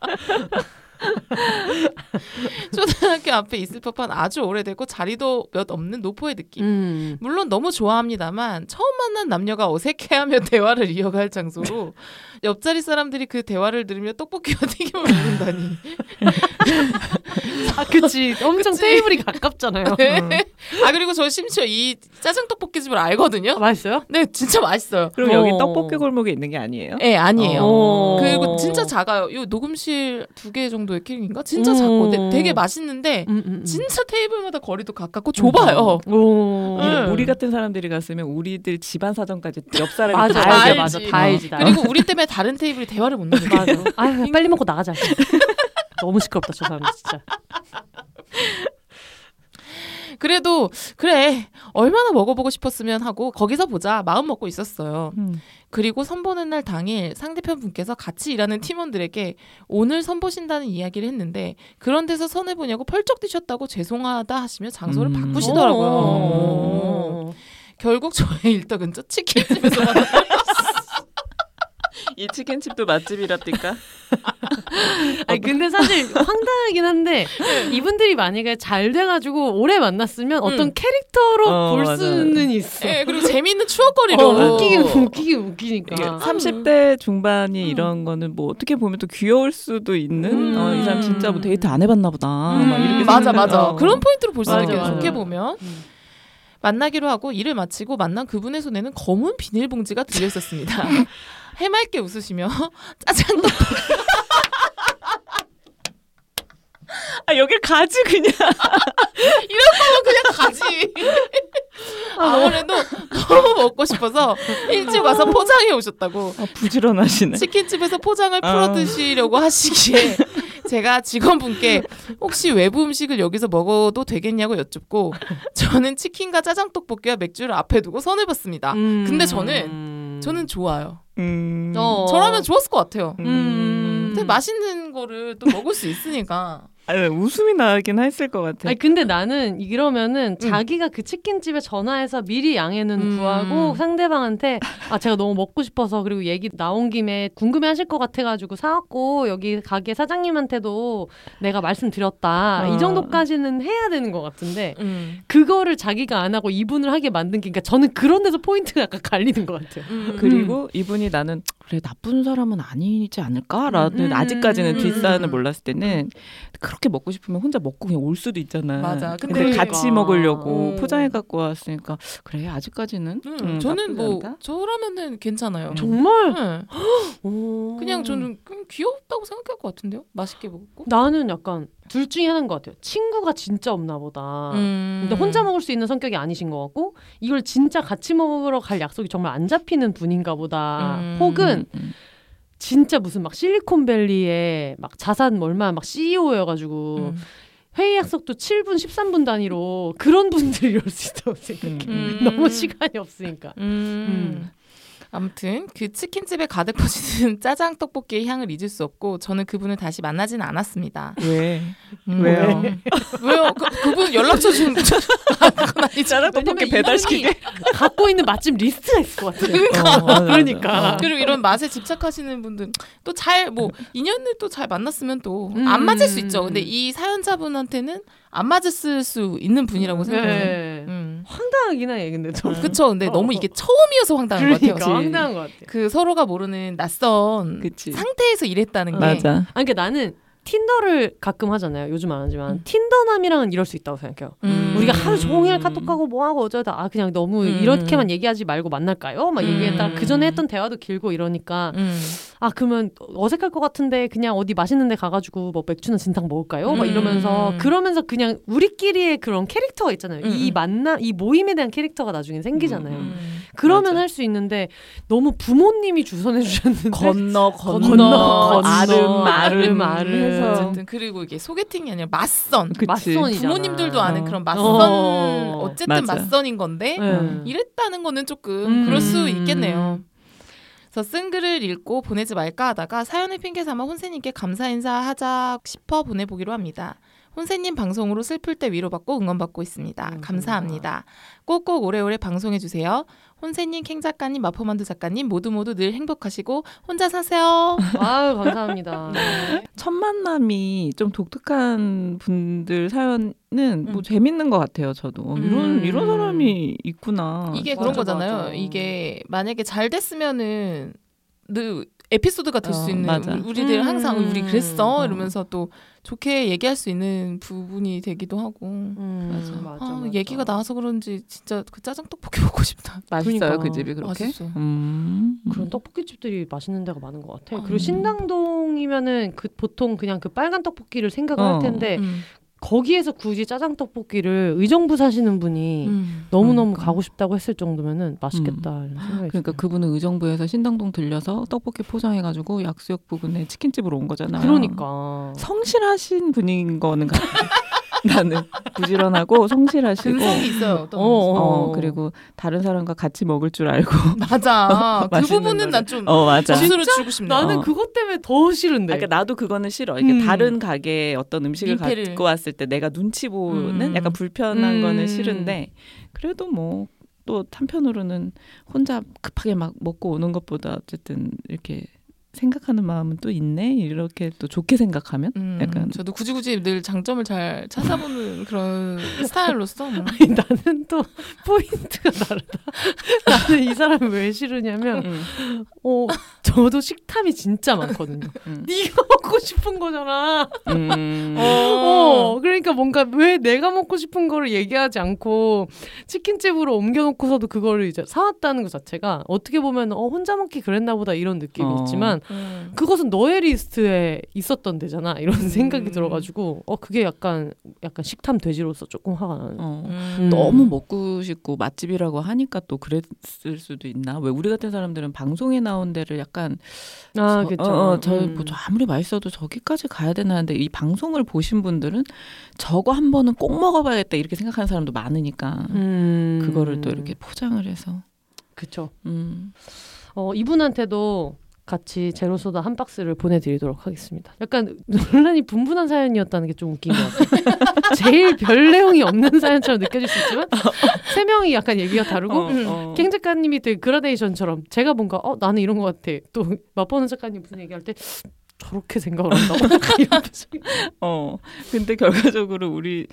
초등학교 앞에 있을 법한 아주 오래되고 자리도 몇 없는 노포의 느낌. 음. 물론 너무 좋아합니다만 처음 만난 남녀가 어색해하며 대화를 이어갈 장소로 옆자리 사람들이 그 대화를 들으며 떡볶이와 튀김을 먹는다니. 아, 그치. 엄청 그치. 테이블이 가깝잖아요. 네. 음. 아 그리고 저 심지어 이 짜장 떡볶이 집을 알거든요. 아, 맛있어요? 네, 진짜 맛있어요. 그럼 어. 여기 떡볶이 골목에 있는 게 아니에요? 네, 아니에요. 어. 그리고 진짜 작아요. 이 녹음실 두 개 정도의 크기인가? 진짜 음. 작고 되- 되게 맛있는데 음, 음, 음. 진짜 테이블마다 거리도 가깝고 좁아요. 오. 음. 이런 우리 같은 사람들이 갔으면 우리들 집안 사정까지 옆 사람이 맞아, 다 맞아, 알지. 다 알지, 다 그리고 우리 때문에 다른 테이블이 대화를 못 나누게 맞아. 아유, 빨리 먹고 나가자. 너무 시끄럽다, 저 사람 진짜. 그래도 그래 얼마나 먹어보고 싶었으면 하고 거기서 보자 마음 먹고 있었어요. 음. 그리고 선보는 날 당일 상대편 분께서 같이 일하는 팀원들에게 오늘 선보신다는 이야기를 했는데 그런 데서 선해 보냐고 펄쩍 뛰셨다고 죄송하다 하시며 장소를 음. 바꾸시더라고요. 어. 결국 저의 일덕은저 치킨집에서 만났어요. 이 치킨집도 맛집이라니까. 아니 근데 사실 황당하긴 한데 이분들이 만약에 잘 돼가지고 오래 만났으면 어떤 음. 캐릭터로 어, 볼 맞아요. 수는 있어. 예, 그리고 재미있는 추억거리로 어, 웃기긴 웃기긴 웃기니까. 이게 아. 30대 중반이 음. 이런 거는 뭐 어떻게 보면 또 귀여울 수도 있는 음. 어, 이 사람 진짜 뭐 데이트 안 해봤나 보다 음. 막 이렇게 맞아 맞아 어. 그런 포인트로 볼수 맞아, 있는 게 맞아. 좋게 보면 음. 만나기로 하고 일을 마치고 만난 그분의 손에는 검은 비닐봉지가 들려 있었습니다. 해맑게 웃으시며 짜장떡 아 여길 가지 그냥 그냥 가지. 아무래도 너무 먹고 싶어서 일찍 와서 포장해 오셨다고 아, 부지런하시네 치킨집에서 포장을 아. 풀어 드시려고 하시기에 제가 직원분께 혹시 외부 음식을 여기서 먹어도 되겠냐고 여쭙고 저는 치킨과 짜장 떡볶이와 맥주를 앞에 두고 선을 봤습니다. 음. 근데 저는 저는 좋아요. 음. 어. 저라면 좋았을 것 같아요. 음. 근데 맛있는 거를 또 먹을 수 있으니까. 아니, 웃음이 나긴 했을 것 같아 아니 근데 나는 이러면은 음. 자기가 그 치킨집에 전화해서 미리 양해는 음. 구하고 상대방한테 아 제가 너무 먹고 싶어서 그리고 얘기 나온 김에 궁금해 하실 것 같아가지고 사왔고 여기 가게 사장님한테도 내가 말씀드렸다 어. 이 정도까지는 해야 되는 것 같은데 음. 그거를 자기가 안 하고 이분을 하게 만든 게 그러니까 저는 그런 데서 포인트가 약간 갈리는 것 같아요. 음. 그리고 이분이 나는 그래 나쁜 사람은 아니지 않을까라는 음. 아직까지는 음. 뒷사연을 몰랐을 때는 그렇게 먹고 싶으면 혼자 먹고 그냥 올 수도 있잖아. 맞아. 근데, 근데 같이 그러니까. 먹으려고 어. 포장해 갖고 왔으니까 그래 아직까지는 음, 음, 저는 뭐 않다. 저라면은 괜찮아요. 음. 정말 네. 오. 그냥 저는 그냥 귀엽다고 생각할 것 같은데요. 맛있게 먹고. 나는 약간 둘 중에 하나인 것 같아요. 친구가 진짜 없나 보다. 음. 근데 혼자 먹을 수 있는 성격이 아니신 것 같고 이걸 진짜 같이 먹으러 갈 약속이 정말 안 잡히는 분인가 보다. 음. 혹은 음, 음. 진짜 무슨 막 실리콘밸리에 막 자산 얼마 막 CEO여가지고 음. 회의 약속도 7분 13분 단위로 그런 분들이 올 수 있다고 생각해. 음. 너무 시간이 없으니까. 음. 아무튼 그 치킨집에 가득 퍼지는 짜장 떡볶이의 향을 잊을 수 없고 저는 그분을 다시 만나지는 않았습니다. 왜? 음. 왜요? 왜요? 그, 그분 연락처 아니잖아. 짜장 떡볶이 배달시키게. 갖고 있는 맛집 리스트가 있을 것 같아요. 어, 맞아, 맞아. 그러니까. 그리고 이런 맛에 집착하시는 분들 또 잘 뭐 인연을 또 잘 만났으면 또안 음. 맞을 수 있죠. 근데 이 사연자분한테는 안 맞았을 수 있는 분이라고 생각해요. 네. 음. 황당하긴 해 근데 좀. 그쵸. 근데 어. 너무 이게 처음이어서 황당한 것 그러니까 같아요. 황당한 것 같아. 그 서로가 모르는 낯선 그치. 상태에서 일했다는 게 맞아. 아니 그러니까 나는 틴더를 가끔 하잖아요. 요즘 안 하지만 음. 틴더남이랑은 이럴 수 있다고 생각해요. 음. 우리가 하루 종일 카톡하고 뭐하고 어쩌다 아 그냥 너무 음. 이렇게만 얘기하지 말고 만날까요? 막 음. 얘기했다가 그 전에 했던 대화도 길고 이러니까 음. 아 그러면 어색할 것 같은데 그냥 어디 맛있는 데 가가지고 뭐 맥주나 진탕 먹을까요? 막 음. 이러면서 그러면서 그냥 우리끼리의 그런 캐릭터가 있잖아요. 음. 이 만남 이 모임에 대한 캐릭터가 나중에 생기잖아요. 음. 그러면. 할 수 있는데 너무 부모님이 주선해 주셨는데 건너 건너, 건너 건너, 아름 아름, 아름 해서 어쨌든 그리고 이게 소개팅이 아니라 맞선. 맞선이잖아. 부모님들도 아는 어. 그런 맞선 어. 어쨌든 맞아. 맞선인 건데 네. 이랬다는 거는 조금 음. 그럴 수 있겠네요. 그래서 쓴 글을 읽고 보내지 말까 하다가 사연을 핑계 삼아 혼세님께 감사 인사하자 싶어 보내보기로 합니다. 혼세님 방송으로 슬플 때 위로받고 응원받고 있습니다. 음, 감사합니다. 꼭꼭 오래오래 방송해주세요. 혼세님, 캥 작가님, 마포만두 작가님 모두 모두 늘 행복하시고 혼자 사세요. 아유 감사합니다. 첫 만남이 좀 독특한 분들 사연은 뭐 음. 재밌는 것 같아요. 저도 이런 음. 이런 사람이 있구나. 이게 맞아, 그런 거잖아요. 맞아. 이게 만약에 잘 됐으면은 늘 에피소드가 될수 어, 있는 맞아. 우- 우리들 음. 항상 우리 그랬어 어. 이러면서 또 좋게 얘기할 수 있는 부분이 되기도 하고 음, 맞아. 맞아, 아, 맞아. 얘기가 나와서 그런지 진짜 그 짜장 떡볶이 먹고 싶다. 맛있어요 그러니까. 그 집이 그렇게. 맛있어. 음. 그런 떡볶이 집들이 맛있는 데가 많은 것 같아. 음. 그리고 신당동이면은 그 보통 그냥 그 빨간 떡볶이를 생각을 어. 할 텐데 음. 거기에서 굳이 짜장 떡볶이를 의정부 사시는 분이 음. 너무 너무 그러니까. 가고 싶다고 했을 정도면은 맛있겠다 이런 생각이 그러니까 들어요. 그분은 의정부에서 신당동 들려서 떡볶이 포장해 가지고 약수역 부근에 치킨집으로 온 거잖아요. 그러니까 성실하신 분인 거는 같아. 나는 부지런하고 성실하시고. 근성이 있어요. 어떤 어, 어, 어, 그리고 다른 사람과 같이 먹을 줄 알고. 맞아. 그 맛있는 부분은 거를. 난좀어 맞아. 점수를 주고 싶네. 나는 어. 그것 때문에 더 싫은데. 아, 그러니까 나도 그거는 싫어. 이게 음. 다른 가게에 어떤 음식을 민폐를. 갖고 왔을 때 내가 눈치 보는 음. 약간 불편한 음. 거는 싫은데 그래도 뭐 또 한편으로는 혼자 급하게 막 먹고 오는 것보다 어쨌든 이렇게 생각하는 마음은 또 있네 이렇게 또 좋게 생각하면 음, 약간 저도 굳이 굳이 늘 장점을 잘 찾아보는 그런 스타일로서 뭐. 아니, 나는 또 포인트가 다르다. 나는 이 사람을 왜 싫으냐면 음, 어 저도 식탐이 진짜 많거든요. 음. 네가 먹고 싶은 거잖아. 음. 어, 그러니까 뭔가 왜 내가 먹고 싶은 거를 얘기하지 않고 치킨집으로 옮겨놓고서도 그거를 이제 사왔다는 것 자체가 어떻게 보면 어, 혼자 먹기 그랬나 보다 이런 느낌이 어. 있지만 음. 그것은 너의 리스트에 있었던 데잖아 이런 생각이 음. 들어가지고 어 그게 약간 약간 식탐 돼지로서 조금 화가 나는. 어. 음. 너무 먹고 싶고 맛집이라고 하니까 또 그랬을 수도 있나? 왜 우리 같은 사람들은 방송에 나온 데를 약간 아 저, 그렇죠. 어, 어, 저, 음. 뭐, 저 아무리 맛있어도 저기까지 가야 되나 하는데 이 방송을 보신 분들은 저거 한 번은 꼭 먹어봐야겠다 이렇게 생각하는 사람도 많으니까 음. 그거를 또 이렇게 포장을 해서 그쵸. 음. 어, 이분한테도 같이 제로소다 한 박스를 보내드리도록 하겠습니다. 약간 논란이 분분한 사연이었다는 게 좀 웃긴 것 같아요. 제일 별 내용이 없는 사연처럼 느껴질 수 있지만 세 명이 약간 얘기가 다르고 어, 어. 캥 작가님이 되게 그라데이션처럼 제가 뭔가 어 나는 이런 것 같아. 또 맛보는 작가님 무슨 얘기할 때 저렇게 생각을 한다고. 어. 근데 결과적으로 우리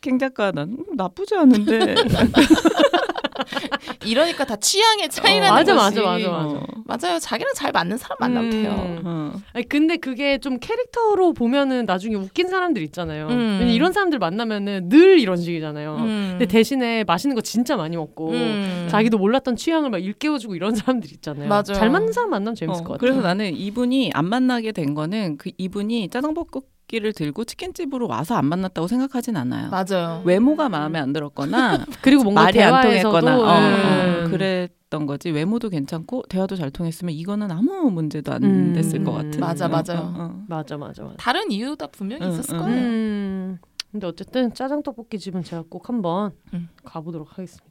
캥 작가 난 음, 나쁘지 않은데 이러니까 다 취향의 차이라는 어, 맞아, 맞아, 맞아, 맞아. 어. 맞아요. 자기랑 잘 맞는 사람 만나면 음. 돼요. 어. 아니 근데 그게 좀 캐릭터로 보면은 나중에 웃긴 사람들 있잖아요. 음. 이런 사람들 만나면은 늘 이런 식이잖아요. 음. 근데 대신에 맛있는 거 진짜 많이 먹고 음. 자기도 몰랐던 취향을 막 일깨워주고 이런 사람들 있잖아요. 맞아요. 잘 맞는 사람 만나면 재밌을 어, 것 같아요. 그래서 나는 이분이 안 만나게 된 거는 그 이분이 짜장볶 기를 들고 치킨집으로 와서 안 만났다고 생각하진 않아요. 맞아요. 외모가 마음에 안 들었거나 그리고 뭔가 말이 안 대화에서도 통했거나 어, 음. 어, 그랬던 거지 외모도 괜찮고 대화도 잘 통했으면 이거는 아무 문제도 안 음. 됐을 것 같은 맞아, 어, 맞아요. 어, 어. 맞아 맞아 맞아. 다른 이유가 분명히 응, 있었을 응. 거예요. 음. 근데 어쨌든 짜장 떡볶이 집은 제가 꼭 한번 음. 가보도록 하겠습니다.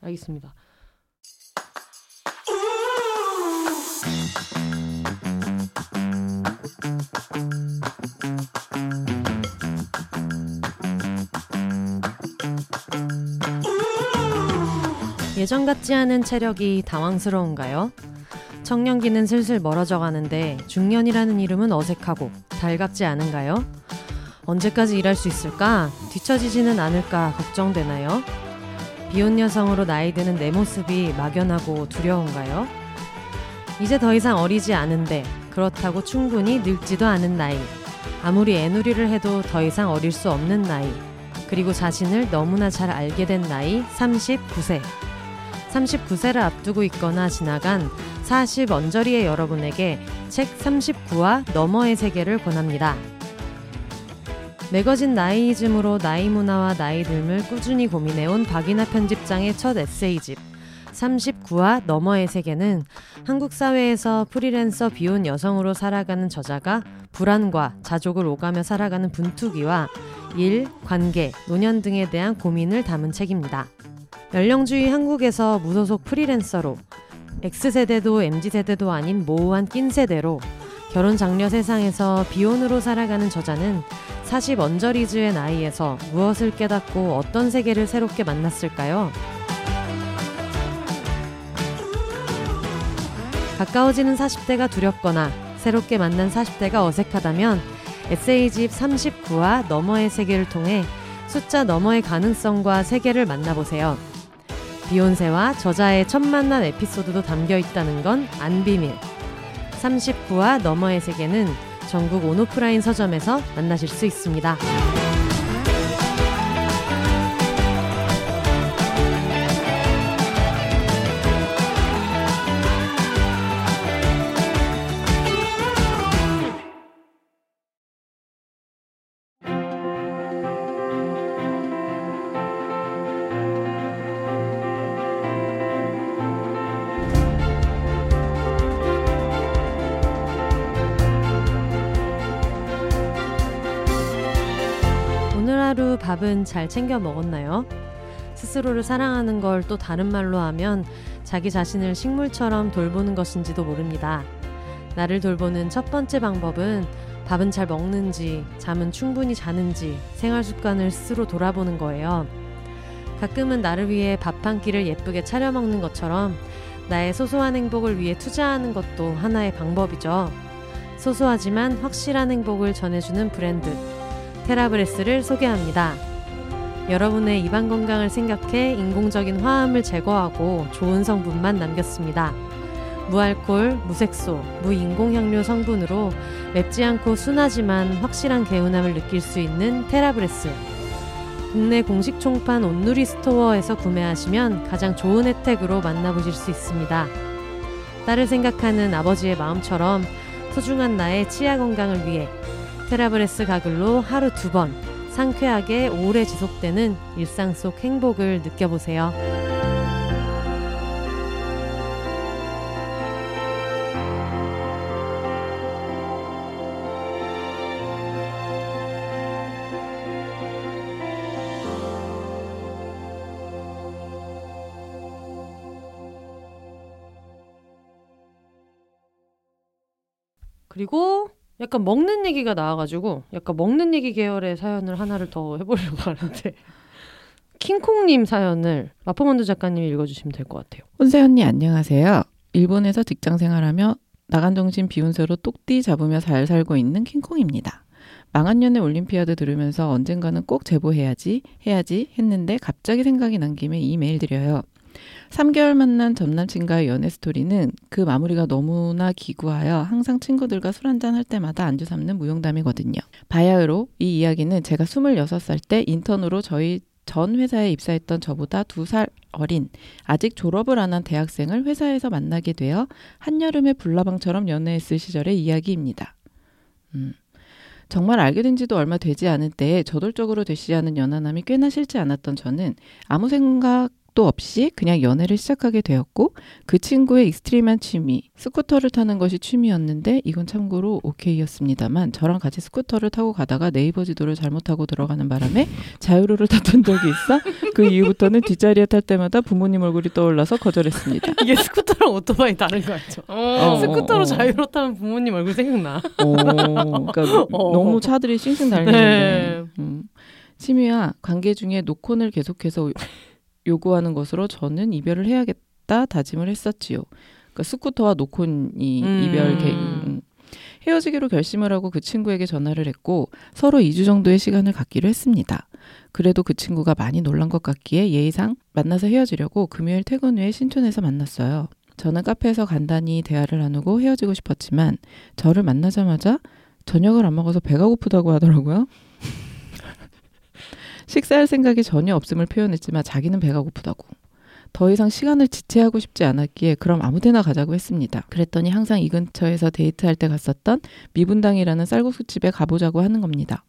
알겠습니다. 예전 같지 않은 체력이 당황스러운가요? 청년기는 슬슬 멀어져 가는데 중년이라는 이름은 어색하고 달갑지 않은가요? 언제까지 일할 수 있을까? 뒤처지지는 않을까 걱정되나요? 비혼 여성으로 나이 드는 내 모습이 막연하고 두려운가요? 이제 더 이상 어리지 않은데 그렇다고 충분히 늙지도 않은 나이. 아무리 애누리를 해도 더 이상 어릴 수 없는 나이. 그리고 자신을 너무나 잘 알게 된 나이 39세. 39세를 앞두고 있거나 지나간 40 언저리의 여러분에게 책 39와 너머의 세계를 권합니다. 매거진 나이이즘으로 나이 문화와 나이 듦을 꾸준히 고민해온 박이나 편집장의 첫 에세이집 39와 너머의 세계는 한국 사회에서 프리랜서 비혼 여성으로 살아가는 저자가 불안과 자족을 오가며 살아가는 분투기와 일, 관계, 노년 등에 대한 고민을 담은 책입니다. 연령주의 한국에서 무소속 프리랜서로 X세대도 MZ세대도 아닌 모호한 낀세대로 결혼 장려 세상에서 비혼으로 살아가는 저자는 40 언저리즈의 나이에서 무엇을 깨닫고 어떤 세계를 새롭게 만났을까요? 가까워지는 40대가 두렵거나 새롭게 만난 40대가 어색하다면 에세이집 39와 너머의 세계를 통해 숫자 너머의 가능성과 세계를 만나보세요. 비욘세와 저자의 첫 만난 에피소드도 담겨 있다는 건 안 비밀. 39와 너머의 세계는 전국 온오프라인 서점에서 만나실 수 있습니다. 밥은 잘 챙겨 먹었나요? 스스로를 사랑하는 걸 또 다른 말로 하면 자기 자신을 식물처럼 돌보는 것인지도 모릅니다. 나를 돌보는 첫 번째 방법은 밥은 잘 먹는지, 잠은 충분히 자는지 생활 습관을 스스로 돌아보는 거예요. 가끔은 나를 위해 밥 한 끼를 예쁘게 차려 먹는 것처럼 나의 소소한 행복을 위해 투자하는 것도 하나의 방법이죠. 소소하지만 확실한 행복을 전해주는 브랜드 테라브레스를 소개합니다. 여러분의 입안 건강을 생각해 인공적인 화합을 제거하고 좋은 성분만 남겼습니다. 무알콜, 무색소, 무인공 향료 성분으로 맵지 않고 순하지만 확실한 개운함을 느낄 수 있는 테라브레스. 국내 공식 총판 온누리 스토어에서 구매하시면 가장 좋은 혜택으로 만나보실 수 있습니다. 딸을 생각하는 아버지의 마음처럼 소중한 나의 치아 건강을 위해 테라브레스 가글로 하루 두 번 상쾌하게 오래 지속되는 일상 속 행복을 느껴보세요. 그리고 약간 먹는 얘기가 나와가지고 약간 먹는 얘기 계열의 사연을 하나를 더 해보려고 하는데 킹콩님 사연을 마포먼드 작가님이 읽어주시면 될 것 같아요. 혼세 언니 안녕하세요. 일본에서 직장 생활하며 나간 정신 비운 새로 똑띠 잡으며 잘 살고 있는 킹콩입니다. 망한 년의 올림피아드 들으면서 언젠가는 꼭 제보해야지 해야지 했는데 갑자기 생각이 난 김에 이 메일 드려요. 3개월 만난 전 남친과의 연애 스토리는 그 마무리가 너무나 기구하여 항상 친구들과 술 한잔 할 때마다 안주 삼는 무용담이거든요. 바야흐로 이 이야기는 제가 26살 때 인턴으로 저희 전 회사에 입사했던 저보다 두 살 어린 아직 졸업을 안 한 대학생을 회사에서 만나게 되어 한여름의 불나방처럼 연애했을 시절의 이야기입니다. 음. 정말 알게 된 지도 얼마 되지 않은 때에 저돌적으로 대시해 온 연하남이 꽤나 싫지 않았던 저는 아무 생각 도 없이 그냥 연애를 시작하게 되었고 그 친구의 extreme한 취미 스쿠터를 타는 것이 취미였는데 이건 참고로 오케이였습니다만 저랑 같이 스쿠터를 타고 가다가 네이버 지도를 잘못하고 들어가는 바람에 자유로를 탔던 적이 있어 그 이후부터는 뒷자리에 탈 때마다 부모님 얼굴이 떠올라서 거절했습니다. 이게 스쿠터랑 오토바이 다른 거 알죠? 어. 스쿠터로 어. 자유로 타면 부모님 얼굴 생각나. 어, 그러니까 어. 너무 차들이 싱싱 달리는데 네. 음. 취미와 관계 중에 노콘을 계속해서 요구하는 것으로 저는 이별을 해야겠다 다짐을 했었지요. 그러니까 스쿠터와 노콘이 음. 이별 계 음. 헤어지기로 결심을 하고 그 친구에게 전화를 했고 서로 2주 정도의 시간을 갖기로 했습니다. 그래도 그 친구가 많이 놀란 것 같기에 예의상 만나서 헤어지려고 금요일 퇴근 후에 신촌에서 만났어요. 저는 카페에서 간단히 대화를 나누고 헤어지고 싶었지만 저를 만나자마자 저녁을 안 먹어서 배가 고프다고 하더라고요. 식사할 생각이 전혀 없음을 표현했지만 자기는 배가 고프다고. 더 이상 시간을 지체하고 싶지 않았기에 그럼 아무 데나 가자고 했습니다. 그랬더니 항상 이 근처에서 데이트할 때 갔었던 미분당이라는 쌀국수집에 가보자고 하는 겁니다.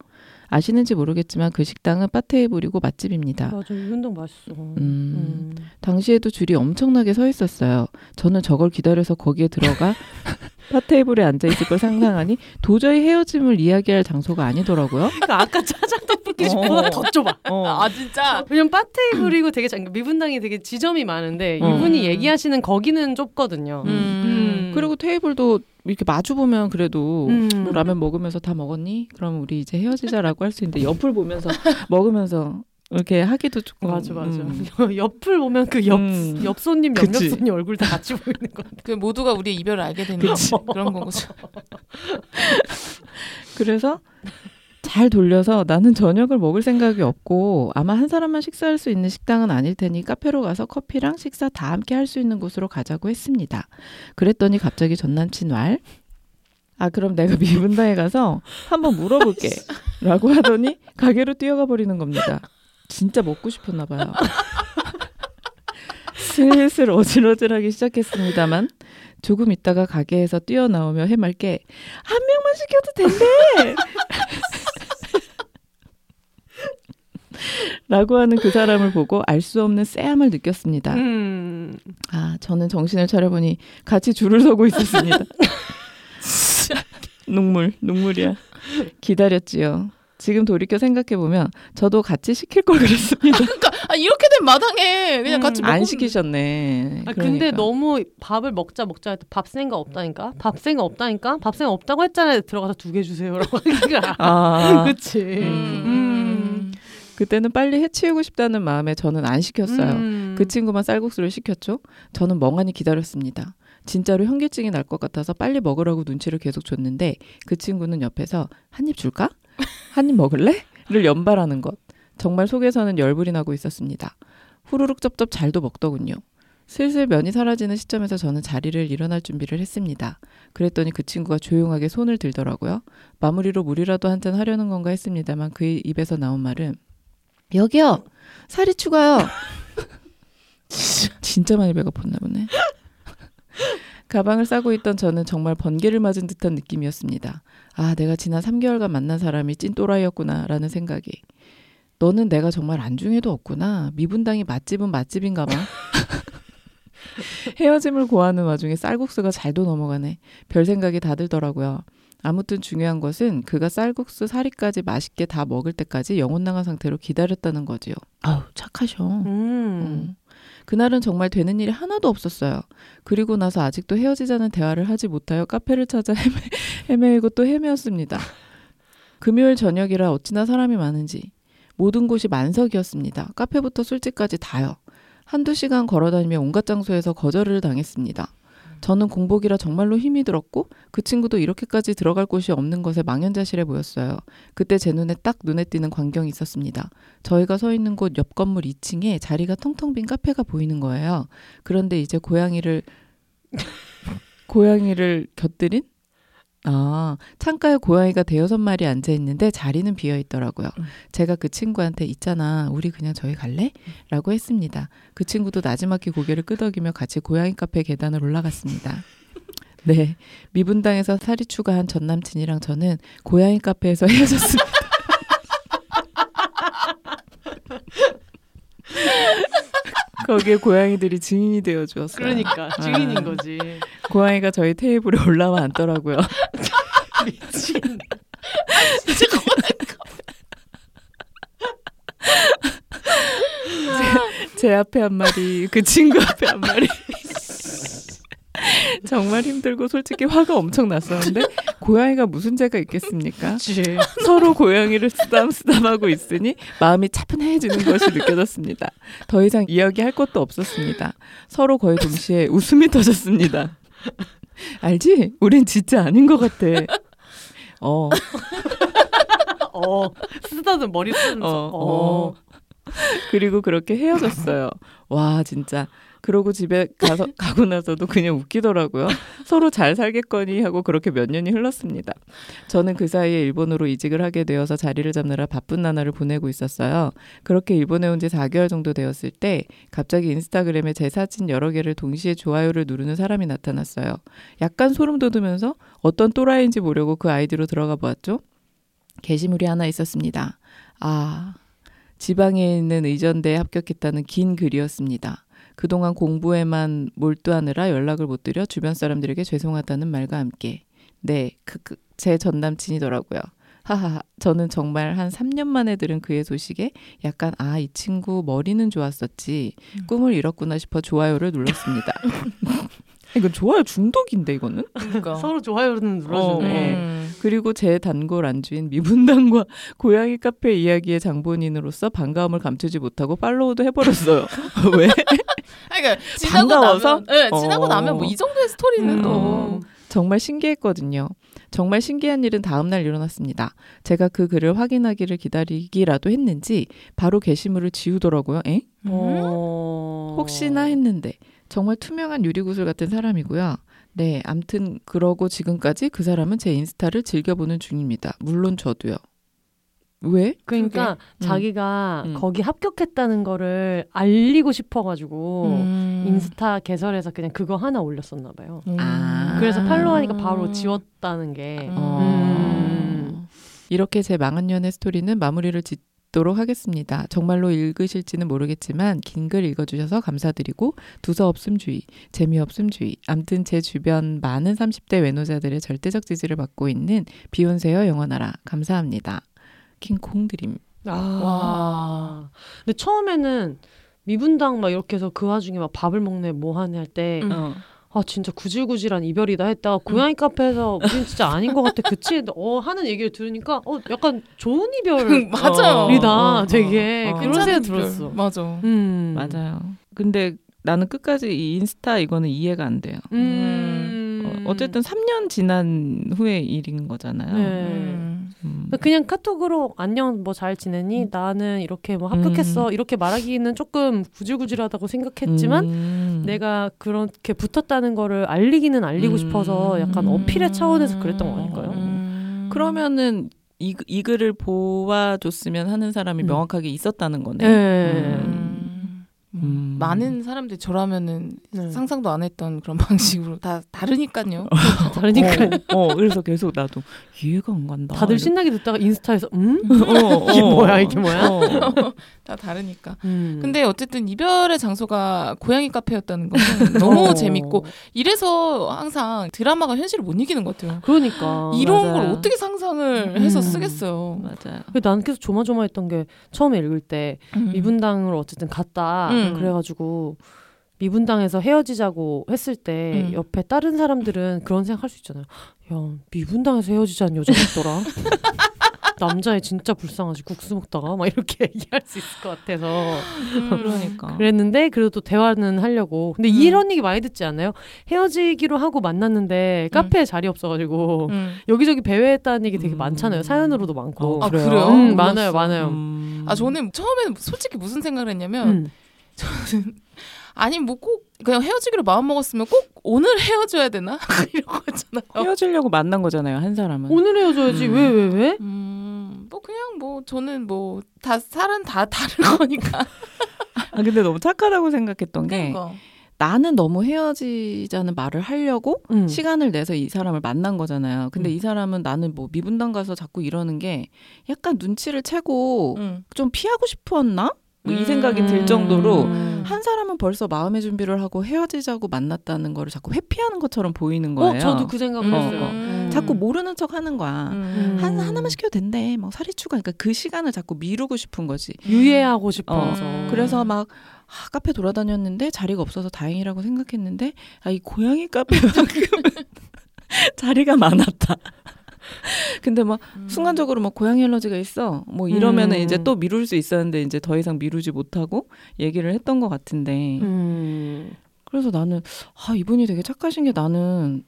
아시는지 모르겠지만 그 식당은 바테이블이고 맛집입니다. 맞아, 이 운동 맛있어. 음. 당시에도 줄이 엄청나게 서 있었어요. 저는 저걸 기다려서 거기에 들어가 파테이블에 앉아 있을 걸 상상하니 도저히 헤어짐을 이야기할 장소가 아니더라고요. 그러니까 아까 짜장 떡볶이 집보다 어. 더 좁아. 어. 아 진짜 왜냐면 바 테이블이고 되게 작- 미분당이 되게 지점이 많은데 어. 이분이 얘기하시는 거기는 좁거든요. 음. 그리고 테이블도 이렇게 마주 보면 그래도 음. 뭐 라면 먹으면서 다 먹었니? 그럼 우리 이제 헤어지자라고 할 수 있는데 옆을 보면서 먹으면서 이렇게 하기도 조금 맞아 맞아. 음. 옆을 보면 그옆 음. 옆 손님 옆옆 그치. 손님 얼굴 다 같이 보이는 거. 그 모두가 우리의 이별을 알게 되는. 그런 거죠. 그래서 잘 돌려서 나는 저녁을 먹을 생각이 없고 아마 한 사람만 식사할 수 있는 식당은 아닐 테니 카페로 가서 커피랑 식사 다 함께 할 수 있는 곳으로 가자고 했습니다. 그랬더니 갑자기 전 남친 왈, 아 그럼 내가 미분당에 가서 한번 물어볼게 라고 하더니 가게로 뛰어가 버리는 겁니다. 진짜 먹고 싶었나 봐요. 슬슬 어질어질하기 시작했습니다만 조금 있다가 가게에서 뛰어나오며 해맑게 한 명만 시켜도 된대. 라고 하는 그 사람을 보고 알 수 없는 쎄함을 느꼈습니다. 음. 아, 저는 정신을 차려보니 같이 줄을 서고 있었습니다. 눈물, 눈물이야. 기다렸지요. 지금 돌이켜 생각해보면 저도 같이 시킬 걸 그랬습니다. 그러니까 아, 이렇게 된 마당에 그냥 음. 같이 먹고 안 시키셨네. 아, 그러니까. 근데 너무 밥을 먹자 먹자 해도 밥 생각 없다니까. 밥 생각 없다니까. 밥 생각 없다고 했잖아요. 들어가서 두 개 주세요라고 하니까. 아, 그치. 음. 음. 그때는 빨리 해치우고 싶다는 마음에 저는 안 시켰어요. 음. 그 친구만 쌀국수를 시켰죠. 저는 멍하니 기다렸습니다. 진짜로 현기증이 날 것 같아서 빨리 먹으라고 눈치를 계속 줬는데 그 친구는 옆에서 한 입 줄까? 한 입 먹을래? 를 연발하는 것. 정말 속에서는 열불이 나고 있었습니다. 후루룩 쩝쩝 잘도 먹더군요. 슬슬 면이 사라지는 시점에서 저는 자리를 일어날 준비를 했습니다. 그랬더니 그 친구가 조용하게 손을 들더라고요. 마무리로 물이라도 한 잔 하려는 건가 했습니다만 그 입에서 나온 말은 여기요 살이 추가요. 진짜 많이 배고팠나 보네. 가방을 싸고 있던 저는 정말 번개를 맞은 듯한 느낌이었습니다. 아, 내가 지난 3개월간 만난 사람이 찐 또라이였구나라는 생각이. 너는 내가 정말 안중에도 없구나. 미분당이 맛집은 맛집인가 봐. 헤어짐을 고하는 와중에 쌀국수가 잘도 넘어가네. 별 생각이 다 들더라고요. 아무튼 중요한 것은 그가 쌀국수 사리까지 맛있게 다 먹을 때까지 영혼 나간 상태로 기다렸다는 거지요. 아우, 착하셔. 음. 음. 그날은 정말 되는 일이 하나도 없었어요. 그리고 나서 아직도 헤어지자는 대화를 하지 못하여 카페를 찾아 헤매, 헤매고 또 헤매었습니다. 금요일 저녁이라 어찌나 사람이 많은지 모든 곳이 만석이었습니다. 카페부터 술집까지 다요. 한두 시간 걸어다니며 온갖 장소에서 거절을 당했습니다. 저는 공복이라 정말로 힘이 들었고 그 친구도 이렇게까지 들어갈 곳이 없는 것에 망연자실해 보였어요. 그때 제 눈에 딱 눈에 띄는 광경이 있었습니다. 저희가 서 있는 곳 옆 건물 2층에 자리가 텅텅 빈 카페가 보이는 거예요. 그런데 이제 고양이를 고양이를 곁들인 아, 창가에 고양이가 대여섯 마리 앉아 있는데 자리는 비어 있더라고요. 음. 제가 그 친구한테 있잖아, 우리 그냥 저희 갈래? 라고 했습니다. 그 친구도 나지막히 고개를 끄덕이며 같이 고양이 카페 계단을 올라갔습니다. 네, 미분당에서 살이 추가한 전 남친이랑 저는 고양이 카페에서 헤어졌습니다. 거기에 고양이들이 증인이 되어 주었어요. 그러니까 증인인 거지. 고양이가 저희 테이블에 올라와 앉더라고요. 미친. 제 앞에 한 마리, 그 친구 앞에 한 마리. 정말 힘들고 솔직히 화가 엄청 났었는데 고양이가 무슨 죄가 있겠습니까? 서로 고양이를 쓰담쓰담하고 있으니 마음이 차분해지는 것이 느껴졌습니다. 더 이상 이야기할 것도 없었습니다. 서로 거의 동시에 웃음이 터졌습니다. 알지? 우린 진짜 아닌 것 같아. 어, 어 쓰다듬 머리 쓰면서. 어, 어. 어. 그리고 그렇게 헤어졌어요. 와, 진짜. 그러고 집에 가서 가고 나서도 그냥 웃기더라고요. 서로 잘 살겠거니 하고 그렇게 몇 년이 흘렀습니다. 저는 그 사이에 일본으로 이직을 하게 되어서 자리를 잡느라 바쁜 나날을 보내고 있었어요. 그렇게 일본에 온 지 4개월 정도 되었을 때 갑자기 인스타그램에 제 사진 여러 개를 동시에 좋아요를 누르는 사람이 나타났어요. 약간 소름 돋으면서 어떤 또라이인지 보려고 그 아이디로 들어가 보았죠. 게시물이 하나 있었습니다. 아, 지방에 있는 의전대에 합격했다는 긴 글이었습니다. 그동안 공부에만 몰두하느라 연락을 못 드려 주변 사람들에게 죄송하다는 말과 함께 네, 그, 그, 제 전남친이더라고요. 하하하, 저는 정말 한 3년 만에 들은 그의 소식에 약간 아, 이 친구 머리는 좋았었지 꿈을 잃었구나 싶어 좋아요를 눌렀습니다. 이건 좋아요 중독인데 이거는? 그러니까. 서로 좋아요는 눌러주네. 음. 그리고 제 단골 안주인 미분당과 고양이 카페 이야기의 장본인으로서 반가움을 감추지 못하고 팔로우도 해버렸어요. 왜? 아니, 그러니까 지나고 반가워서? 나면, 네, 지나고 어. 나면 뭐 이 정도의 스토리는 음. 또 정말 신기했거든요. 정말 신기한 일은 다음날 일어났습니다. 제가 그 글을 확인하기를 기다리기라도 했는지 바로 게시물을 지우더라고요. 에? 어. 혹시나 했는데 정말 투명한 유리구슬 같은 사람이고요. 네, 암튼 그러고 지금까지 그 사람은 제 인스타를 즐겨보는 중입니다. 물론 저도요. 왜? 그러니까 음. 자기가 음. 거기 합격했다는 거를 알리고 싶어가지고 음. 인스타 개설해서 그냥 그거 하나 올렸었나 봐요. 음. 아. 그래서 팔로우하니까 바로 지웠다는 게. 음. 어. 이렇게 제 망한 연애 스토리는 마무리를 짓 도록 하겠습니다. 정말로 읽으실지는 모르겠지만 긴 글 읽어주셔서 감사드리고 두서 없음 주의, 재미없음 주의. 암튼 제 주변 많은 30대 외노자들의 절대적 지지를 받고 있는 비욘세여 영원하라. 감사합니다. 킹콩 드림. 아. 와. 근데 처음에는 미분당 막 이렇게 해서 그 와중에 막 밥을 먹네 뭐 하네 할때 음. 어. 아 진짜 구질구질한 이별이다 했다가 고양이 카페에서 우린 진짜 아닌 것 같아 그치 어 하는 얘기를 들으니까 어 약간 좋은 이별이다 맞아요. 어, 어, 되게 어, 어. 그런 생각 이별. 들었어 맞아. 음 맞아요. 근데 나는 끝까지 이 인스타 이거는 이해가 안 돼요. 음. 어, 어쨌든 3년 지난 후의 일인 거잖아요. 네. 음. 음. 그냥 카톡으로 안녕 뭐 잘 지내니 나는 이렇게 뭐 합격했어 이렇게 말하기는 조금 구질구질하다고 생각했지만 음. 내가 그렇게 붙었다는 거를 알리기는 알리고 음. 싶어서 약간 어필의 차원에서 그랬던 거 아닐까요? 음. 그러면은 이, 이 글을 보아줬으면 하는 사람이 음. 명확하게 있었다는 거네. 네. 음. 음. 많은 사람들이 저라면은 네. 상상도 안 했던 그런 방식으로 다 다르니까요. 다 다르니까 어, 어, 그래서 계속 나도 이해가 안 간다. 다들 신나게 듣다가 인스타에서 음? 어, 이게 어. 뭐야, 이게 뭐야? 어. 다 다르니까. 음. 근데 어쨌든 이별의 장소가 고양이 카페였다는 것은 너무 어. 재밌고 이래서 항상 드라마가 현실을 못 이기는 것 같아요. 그러니까 이런 맞아요. 걸 어떻게 상상을 해서 음. 쓰겠어요. 맞아요. 근데 나는 계속 조마조마했던 게 처음에 읽을 때 음. 미분당으로 어쨌든 갔다 음. 그래가지고 미분당에서 헤어지자고 했을 때 음. 옆에 다른 사람들은 그런 생각할 수 있잖아요. 야 미분당에서 헤어지자는 여자 있더라. 남자애 진짜 불쌍하지 국수 먹다가 막 이렇게 얘기할 수 있을 것 같아서 음. 그러니까. 그랬는데 그래도 대화는 하려고 근데 음. 이런 얘기 많이 듣지 않아요? 헤어지기로 하고 만났는데 카페에 자리 없어가지고 음. 여기저기 배회했다는 얘기 되게 음. 많잖아요 사연으로도 많고 어, 아 그래요? 음. 많아요 많아요 음. 아 저는 처음에는 솔직히 무슨 생각을 했냐면 음. 아니 뭐 꼭 그냥 헤어지기로 마음 먹었으면 꼭 오늘 헤어져야 되나 이런 거잖아요. 헤어지려고 만난 거잖아요, 한 사람은. 오늘 헤어져야지 음. 왜왜 왜? 음, 뭐 그냥 뭐 저는 뭐다 사람 다 다른 거니까. 아, 근데 너무 착하다고 생각했던 게 그러니까. 나는 너무 헤어지자는 말을 하려고 음. 시간을 내서 이 사람을 만난 거잖아요. 근데 음. 이 사람은 나는 뭐 미분당 가서 자꾸 이러는 게 약간 눈치를 채고 음. 좀 피하고 싶었나? 뭐이 음. 생각이 들 정도로 음. 한 사람은 벌써 마음의 준비를 하고 헤어지자고 만났다는 거를 자꾸 회피하는 것처럼 보이는 거예요. 어 저도 그 생각을 어, 했어요. 어. 음. 자꾸 모르는 척 하는 거야. 음. 한 하나만 시켜도 된대. 뭐 살이 추가. 그러니까 그 시간을 자꾸 미루고 싶은 거지. 유예하고 싶어서 음. 그래서 막 아, 카페 돌아다녔는데 자리가 없어서 다행이라고 생각했는데 아 이 고양이 카페만큼 자리가 많았다. 근데 막 음. 순간적으로 막 고양이 알러지가 있어. 뭐 이러면은 음. 이제 또 미룰 수 있었는데 이제 더 이상 미루지 못하고 얘기를 했던 것 같은데. 음. 그래서 나는 아 이분이 되게 착하신 게 나는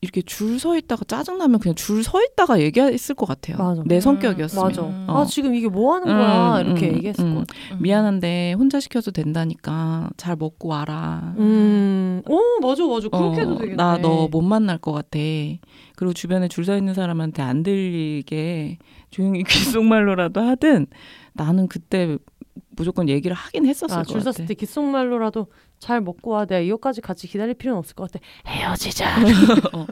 이렇게 줄 서 있다가 짜증 나면 그냥 줄 서 있다가 얘기했을 것 같아요. 맞아. 내 음, 성격이었으면. 맞아. 음. 아 지금 이게 뭐 하는 거야 음, 이렇게 음, 얘기했을 음. 것 같아. 음. 미안한데 혼자 시켜도 된다니까 잘 먹고 와라. 음. 오 맞아 맞아 그렇게 해도 되겠네. 나 너 못 만날 것 같아. 그리고 주변에 줄 서 있는 사람한테 안 들리게 조용히 귓속말로라도 하든 나는 그때 무조건 얘기를 하긴 했었을 아, 것줄 같아. 섰을 때 귓속말로라도 잘 먹고 와. 내가 이거까지 같이 기다릴 필요는 없을 것 같아. 헤어지자. 어,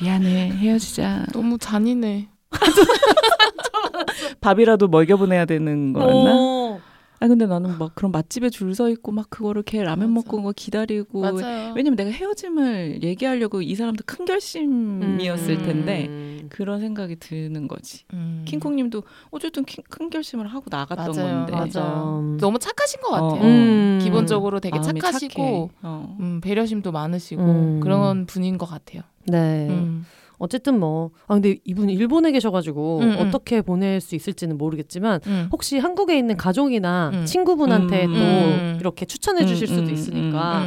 미안해 헤어지자. 너무 잔인해. 밥이라도 먹여보내야 되는 거였나? 어. 아 근데 나는 막 그런 맛집에 줄 서 있고 막 그거를 걔 라면 맞아. 먹고 온거 기다리고 맞아요. 왜냐면 내가 헤어짐을 얘기하려고 이 사람도 큰 결심이었을 음. 텐데 음. 그런 생각이 드는 거지. 음. 킹콩님도 어쨌든 킹- 큰 결심을 하고 나갔던 맞아요. 건데. 맞아. 너무 착하신 것 같아요. 어, 음. 기본적으로 되게 착하시고. 어. 음, 배려심도 많으시고 음. 그런 분인 것 같아요. 네. 음. 어쨌든 뭐. 아 근데 이분 일본에 계셔가지고 음, 음. 어떻게 보낼 수 있을지는 모르겠지만 음. 혹시 한국에 있는 가족이나 음. 친구분한테 음, 또 음. 이렇게 추천해 주실 음, 수도 음, 있으니까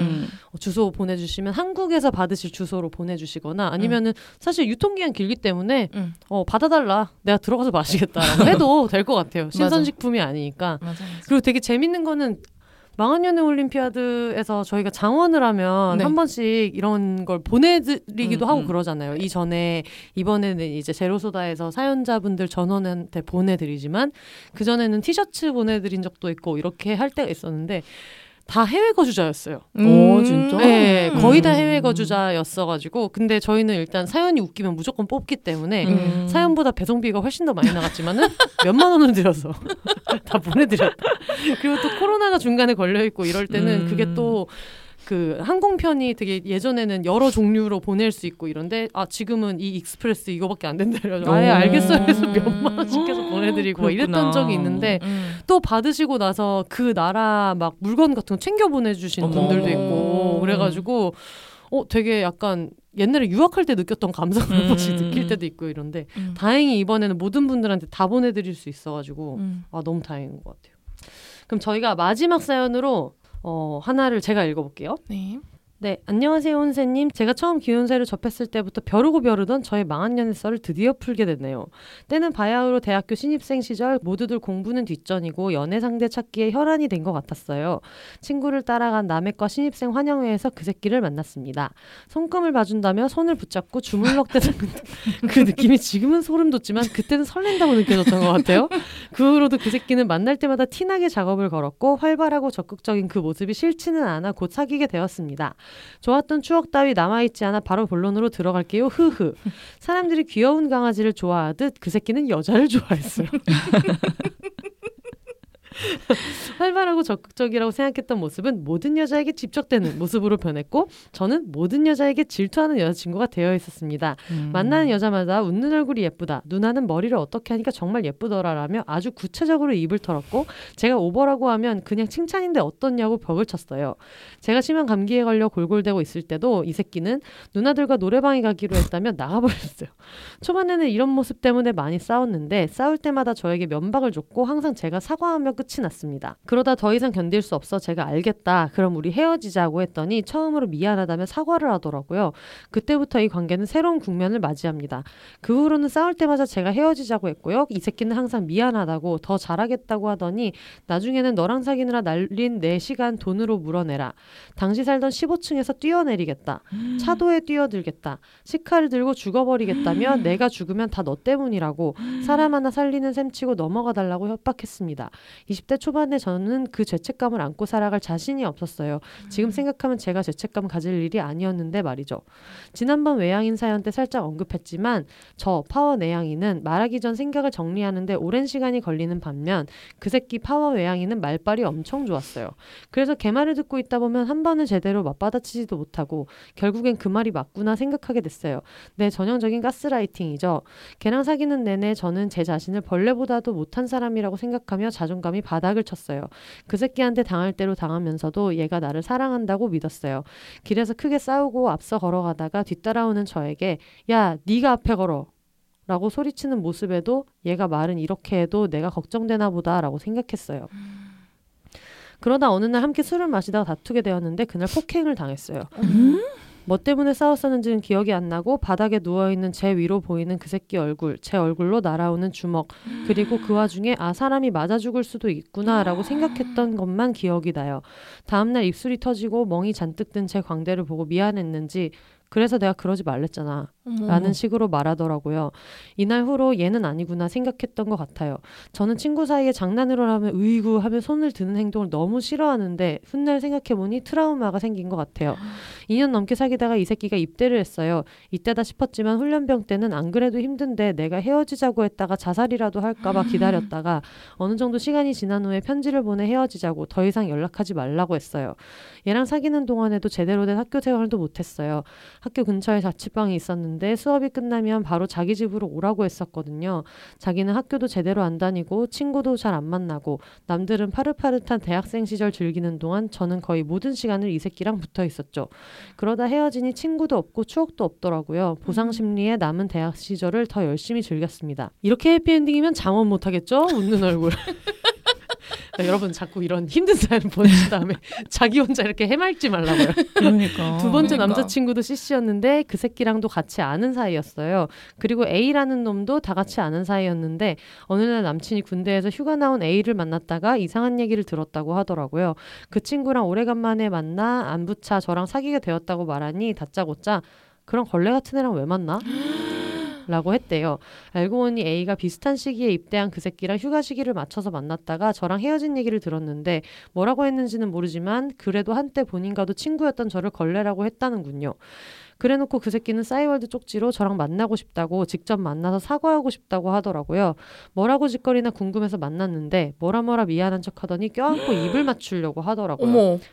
주소 보내주시면 한국에서 받으실 주소로 보내주시거나 아니면은 사실 유통기한 길기 때문에 음. 어 받아달라 내가 들어가서 마시겠다라고 해도 될 것 같아요 신선식품이 아니니까 맞아, 맞아. 그리고 되게 재밌는 거는 망한 연애 올림피아드에서 저희가 장원을 하면 네. 한 번씩 이런 걸 보내드리기도 음, 하고 음. 그러잖아요. 이전에 이번에는 이제 제로소다에서 사연자분들 전원한테 보내드리지만 그 전에는 티셔츠 보내드린 적도 있고 이렇게 할 때가 있었는데 다 해외 거주자였어요. 오, 진짜? 네, 음. 거의 다 해외 거주자였어가지고 근데 저희는 일단 사연이 웃기면 무조건 뽑기 때문에 음. 사연보다 배송비가 훨씬 더 많이 나갔지만은 몇만 원을 들여서 다 보내드렸다. 그리고 또 코로나가 중간에 걸려 있고 이럴 때는 음. 그게 또 그 항공편이 되게 예전에는 여러 종류로 보낼 수 있고 이런데 아 지금은 이 express 이거밖에 안 된다 그래서 아예 오. 알겠어요 해서 몇만 원 시켜서 보내드리고 막 이랬던. 적이 있는데 음. 또 받으시고 나서 그 나라 막 물건 같은 거 챙겨 보내주신. 분들도 있고 그래가지고 어 되게 약간 옛날에 유학할 때 느꼈던 감성을 음. 느낄 때도 있고 이런데 음. 다행히 이번에는 모든 분들한테 다 보내드릴 수 있어가지고 음. 아 너무 다행인 것 같아요. 그럼 저희가 마지막 사연으로 어, 하나를 제가 읽어볼게요. 네. 네, 안녕하세요, 혼세님. 제가 처음 기혼세를 접했을 때부터 벼르고 벼르던 저의 망한 연애 썰을 드디어 풀게 됐네요. 때는 바야흐로 대학교 신입생 시절 모두들 공부는 뒷전이고 연애 상대 찾기에 혈안이 된 것 같았어요. 친구를 따라간 남해과 신입생 환영회에서 그 새끼를 만났습니다. 손금을 봐준다며 손을 붙잡고 주물럭대는 그 느낌이 지금은 소름 돋지만 그때는 설렌다고 느껴졌던 것 같아요. 그 후로도 그 새끼는 만날 때마다 티나게 작업을 걸었고 활발하고 적극적인 그 모습이 싫지는 않아 곧 사귀게 되었습니다. 좋았던 추억 따위 남아있지 않아 바로 본론으로 들어갈게요. 흐흐. 사람들이 귀여운 강아지를 좋아하듯 그 새끼는 여자를 좋아했어요. 활발하고 적극적이라고 생각했던 모습은 모든 여자에게 집적되는 모습으로 변했고 저는 모든 여자에게 질투하는 여자친구가 되어 있었습니다. 음. 만나는 여자마다 웃는 얼굴이 예쁘다. 누나는 머리를 어떻게 하니까 정말 예쁘더라라며 아주 구체적으로 입을 털었고 제가 오버라고 하면 그냥 칭찬인데 어떻냐고 벽을 쳤어요. 제가 심한 감기에 걸려 골골대고 있을 때도 이 새끼는 누나들과 노래방에 가기로 했다며 나가버렸어요. 초반에는 이런 모습 때문에 많이 싸웠는데 싸울 때마다 저에게 면박을 줬고 항상 제가 사과하며 끝이 났습니다. 그러다 더 이상 견딜 수 없어 제가 알겠다. 그럼 우리 헤어지자고 했더니 처음으로 미안하다며 사과를 하더라고요. 그때부터 이 관계는 새로운 국면을 맞이합니다. 그 후로는 싸울 때마다 제가 헤어지자고 했고요. 이 새끼는 항상 미안하다고 더 잘하겠다고 하더니 나중에는 너랑 사귀느라 날린 내 시간 돈으로 물어내라. 당시 살던 15층에서 뛰어내리겠다. 차도에 뛰어들겠다. 시카를 들고 죽어버리겠다며 내가 죽으면 다 너 때문이라고 사람 하나 살리는 셈치고 넘어가 달라고 협박했습니다. 20대 초반에 저는 그 죄책감을 안고 살아갈 자신이 없었어요. 지금 생각하면 제가 죄책감 가질 일이 아니었는데 말이죠. 지난번 외향인 사연 때 살짝 언급했지만 저 파워 내향인은 말하기 전 생각을 정리하는데 오랜 시간이 걸리는 반면 그 새끼 파워 외향인은 말빨이 엄청 좋았어요. 그래서 걔 말을 듣고 있다 보면 한 번은 제대로 맞받아치지도 못하고 결국엔 그 말이 맞구나 생각하게 됐어요. 네 전형적인 가스라이팅이죠. 걔랑 사귀는 내내 저는 제 자신을 벌레보다도 못한 사람이라고 생각하며 자존감이 바닥을 쳤어요. 그 새끼한테 당할 대로 당하면서도 얘가 나를 사랑한다고 믿었어요. 길에서 크게 싸우고 앞서 걸어가다가 뒤따라오는 저에게 야 네가 앞에 걸어 라고 소리치는 모습에도 얘가 말은 이렇게 해도 내가 걱정되나 보다라고 생각했어요. 그러다 어느 날 함께 술을 마시다가 다투게 되었는데 그날 폭행을 당했어요. 뭐 때문에 싸웠었는지는 기억이 안 나고 바닥에 누워 있는 제 위로 보이는 그 새끼 얼굴, 제 얼굴로 날아오는 주먹, 그리고 그 와중에 아 사람이 맞아 죽을 수도 있구나라고 생각했던 것만 기억이 나요. 다음 날 입술이 터지고 멍이 잔뜩 든 제 광대를 보고 미안했는지 그래서 내가 그러지 말랬잖아. 어머. 라는 식으로 말하더라고요. 이날 후로 얘는 아니구나 생각했던 것 같아요. 저는 친구 사이에 장난으로 하면 으이구 하며 손을 드는 행동을 너무 싫어하는데 훗날 생각해보니 트라우마가 생긴 것 같아요. 2년 넘게 사귀다가 이 새끼가 입대를 했어요. 이때다 싶었지만 훈련병 때는 안 그래도 힘든데 내가 헤어지자고 했다가 자살이라도 할까봐 기다렸다가 어느 정도 시간이 지난 후에 편지를 보내 헤어지자고 더 이상 연락하지 말라고 했어요. 얘랑 사귀는 동안에도 제대로 된 학교 생활도 못했어요. 학교 근처에 자취방이 있었는데 수업이 끝나면 바로 자기 집으로 오라고 했었거든요. 자기는 학교도 제대로 안 다니고 친구도 잘 안 만나고 남들은 파릇파릇한 대학생 시절 즐기는 동안 저는 거의 모든 시간을 이 새끼랑 붙어 있었죠. 그러다 헤어지니 친구도 없고 추억도 없더라고요. 보상 심리에 남은 대학 시절을 더 열심히 즐겼습니다. 이렇게 해피엔딩이면 잠원 못 하겠죠? 웃는 얼굴. 네, 여러분 자꾸 이런 힘든 사연 보내신 다음에 자기 혼자 이렇게 해맑지 말라고요. 그러니까 두 번째 그러니까. 남자친구도 CC였는데 그 새끼랑도 같이 아는 사이였어요. 그리고 A라는 놈도 다 같이 아는 사이였는데 어느 날 남친이 군대에서 휴가 나온 A를 만났다가 이상한 얘기를 들었다고 하더라고요. 그 친구랑 오래간만에 만나 안부차 저랑 사귀게 되었다고 말하니 다짜고짜 그런 걸레 같은 애랑 왜 만나? 라고 했대요. 알고 보니 A가 비슷한 시기에 입대한 그 새끼랑 휴가 시기를 맞춰서 만났다가 저랑 헤어진 얘기를 들었는데 뭐라고 했는지는 모르지만 그래도 한때 본인과도 친구였던 저를 걸레라고 했다는군요. 그래놓고 그 새끼는 싸이월드 쪽지로 저랑 만나고 싶다고 직접 만나서 사과하고 싶다고 하더라고요. 뭐라고 짓거리나 궁금해서 만났는데 뭐라 뭐라 미안한 척하더니 껴안고 입을 맞추려고 하더라고요.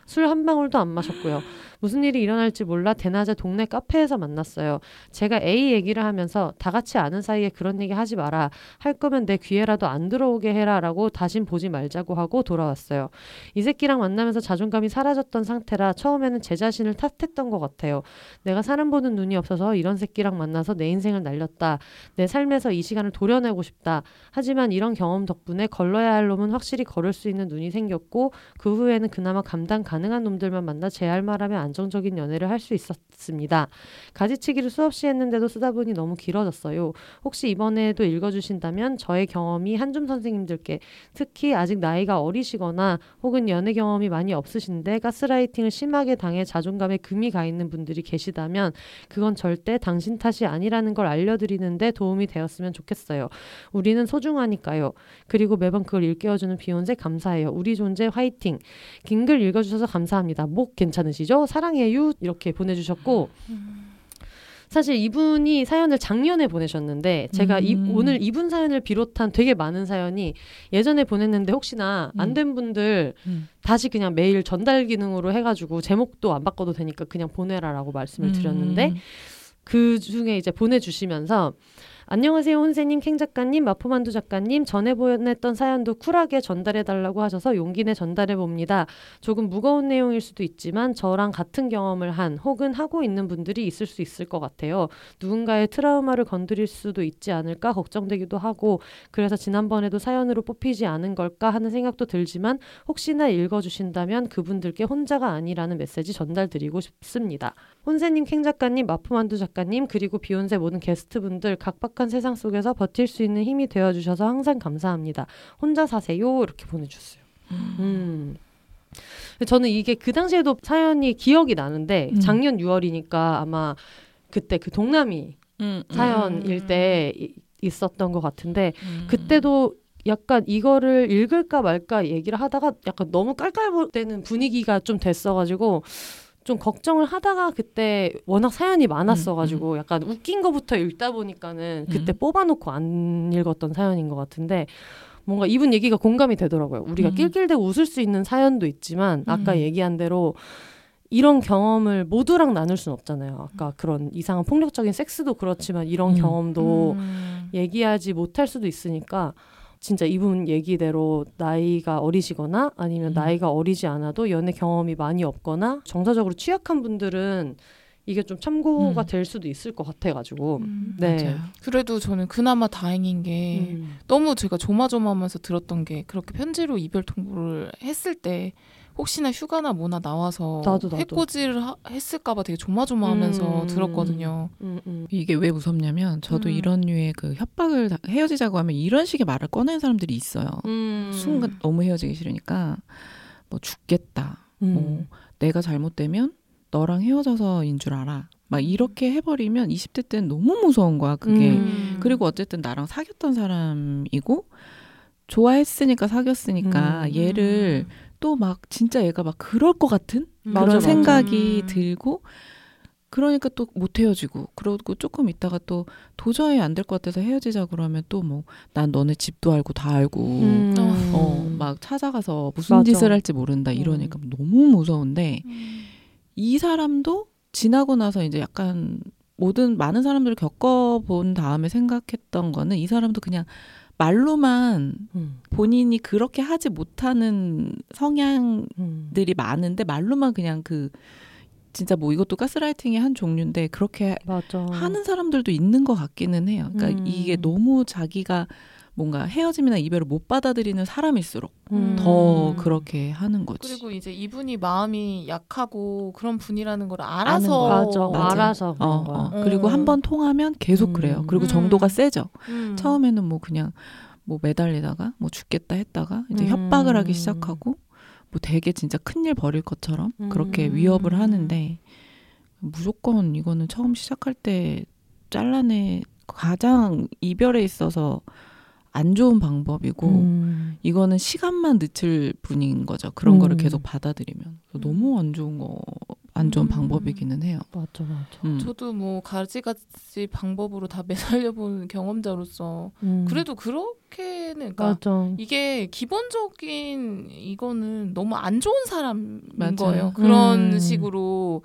술 한 방울도 안 마셨고요. 무슨 일이 일어날지 몰라 대낮에 동네 카페에서 만났어요. 제가 A 얘기를 하면서 다 같이 아는 사이에 그런 얘기 하지 마라. 할 거면 내 귀에라도 안 들어오게 해라라고 다신 보지 말자고 하고 돌아왔어요. 이 새끼랑 만나면서 자존감이 사라졌던 상태라 처음에는 제 자신을 탓했던 것 같아요. 내가 사람 보는 눈이 없어서 이런 새끼랑 만나서 내 인생을 날렸다. 내 삶에서 이 시간을 도려내고 싶다. 하지만 이런 경험 덕분에 걸러야 할 놈은 확실히 걸을 수 있는 눈이 생겼고 그 후에는 그나마 감당 가능한 놈들만 만나 제할 말하면 안정적인 연애를 할 수 있었습니다. 가지치기를 수없이 했는데도 쓰다 보니 너무 길어졌어요. 혹시 이번에도 읽어주신다면 저의 경험이 한줌 선생님들께 특히 아직 나이가 어리시거나 혹은 연애 경험이 많이 없으신데 가스라이팅을 심하게 당해 자존감에 금이 가 있는 분들이 계시다면 그건 절대 당신 탓이 아니라는 걸 알려드리는데 도움이 되었으면 좋겠어요. 우리는 소중하니까요. 그리고 매번 그걸 일깨워주는 비욘세 감사해요. 우리 존재 화이팅. 긴 글 읽어주셔서 감사합니다. 목 괜찮으시죠? 사랑해요. 이렇게 보내주셨고 사실 이분이 사연을 작년에 보내셨는데 제가 이, 음. 오늘 이분 사연을 비롯한 되게 많은 사연이 예전에 보냈는데 혹시나 안 된 분들 음. 다시 그냥 메일 전달 기능으로 해가지고 제목도 안 바꿔도 되니까 그냥 보내라라고 말씀을 드렸는데 음. 그 중에 이제 보내주시면서 안녕하세요 혼세님 캥 작가님 마포만두 작가님 전에 보냈던 사연도 쿨하게 전달해달라고 하셔서 용기 내 전달해봅니다. 조금 무거운 내용일 수도 있지만 저랑 같은 경험을 한 혹은 하고 있는 분들이 있을 수 있을 것 같아요. 누군가의 트라우마를 건드릴 수도 있지 않을까 걱정되기도 하고 그래서 지난번에도 사연으로 뽑히지 않은 걸까 하는 생각도 들지만 혹시나 읽어주신다면 그분들께 혼자가 아니라는 메시지 전달드리고 싶습니다. 혼세님, 캥 작가님, 마프만두 작가님, 그리고 비욘세 모든 게스트분들 각박한 세상 속에서 버틸 수 있는 힘이 되어주셔서 항상 감사합니다. 혼자 사세요. 이렇게 보내주셨어요. 음. 저는 이게 그 당시에도 사연이 기억이 나는데 음. 작년 6월이니까 아마 그때 그 동남이 음, 사연일 음. 때 이- 있었던 것 같은데 음. 그때도 약간 이거를 읽을까 말까 얘기를 하다가 약간 너무 깔깔대는 분위기가 좀 됐어가지고 좀 걱정을 하다가 그때 워낙 사연이 많았어가지고 약간 웃긴 거부터 읽다 보니까는 그때 음. 뽑아놓고 안 읽었던 사연인 것 같은데 뭔가 이분 얘기가 공감이 되더라고요. 우리가 음. 낄낄대고 웃을 수 있는 사연도 있지만 아까 음. 얘기한 대로 이런 경험을 모두랑 나눌 수는 없잖아요. 아까 그런 이상한 폭력적인 섹스도 그렇지만 이런 음. 경험도 음. 얘기하지 못할 수도 있으니까 진짜 이분 얘기대로 나이가 어리시거나 아니면 음. 나이가 어리지 않아도 연애 경험이 많이 없거나 정서적으로 취약한 분들은 이게 좀 참고가 음. 될 수도 있을 것 같아가지고 음. 네. 맞아요. 그래도 저는 그나마 다행인 게 음. 너무 제가 조마조마하면서 들었던 게 그렇게 편지로 이별 통보를 했을 때 혹시나 휴가나 뭐나 나와서 나도, 나도. 해코지를 하- 했을까봐 되게 조마조마하면서 음. 들었거든요. 음, 음. 이게 왜 무섭냐면 저도 음. 이런 류의 그 협박을 다- 헤어지자고 하면 이런 식의 말을 꺼내는 사람들이 있어요. 음. 순간 너무 헤어지기 싫으니까 뭐 죽겠다. 음. 뭐 내가 잘못되면 너랑 헤어져서인 줄 알아. 막 이렇게 해버리면 20대 때는 너무 무서운 거야. 그게. 음. 그리고 어쨌든 나랑 사귀었던 사람이고 좋아했으니까 사귀었으니까 음. 얘를 또 막 진짜 얘가 막 그럴 것 같은 음. 그런 맞아, 맞아. 생각이 음. 들고 그러니까 또 못 헤어지고 그러고 조금 있다가 또 도저히 안 될 것 같아서 헤어지자 그러면 또 뭐 난 너네 집도 알고 다 알고 음. 어막 찾아가서 무슨 맞아. 짓을 할지 모른다 이러니까 너무 무서운데 음. 이 사람도 지나고 나서 이제 약간 모든 많은 사람들을 겪어본 다음에 생각했던 거는 이 사람도 그냥 말로만 음. 본인이 그렇게 하지 못하는 성향들이 음. 많은데 말로만 그냥 그 진짜 뭐 이것도 가스라이팅의 한 종류인데 그렇게 맞아. 하는 사람들도 있는 것 같기는 해요. 그러니까 음. 이게 너무 자기가 뭔가 헤어짐이나 이별을 못 받아들이는 사람일수록 음. 더 그렇게 하는 거지. 그리고 이제 이분이 마음이 약하고 그런 분이라는 걸 알아서 맞아. 맞아. 알아서 그런 어, 거야. 어. 그리고 음. 한번 통하면 계속 음. 그래요. 그리고 음. 정도가 세죠. 음. 처음에는 뭐 그냥 뭐 매달리다가 뭐 죽겠다 했다가 이제 음. 협박을 하기 시작하고 뭐 되게 진짜 큰일 벌일 것처럼 그렇게 음. 위협을 하는데 무조건 이거는 처음 시작할 때 잘라내 가장 이별에 있어서 안 좋은 방법이고 음. 이거는 시간만 늦출 뿐인 거죠. 그런 거를 음. 계속 받아들이면 그래서 너무 안 좋은 거 안 좋은 음. 방법이기는 해요. 맞아 맞아. 음. 저도 뭐 가지가지 방법으로 다 매달려본 경험자로서 음. 그래도 그렇게는 그러니까 맞아. 이게 기본적인 이거는 너무 안 좋은 사람인 맞아요. 거예요. 그런 음. 식으로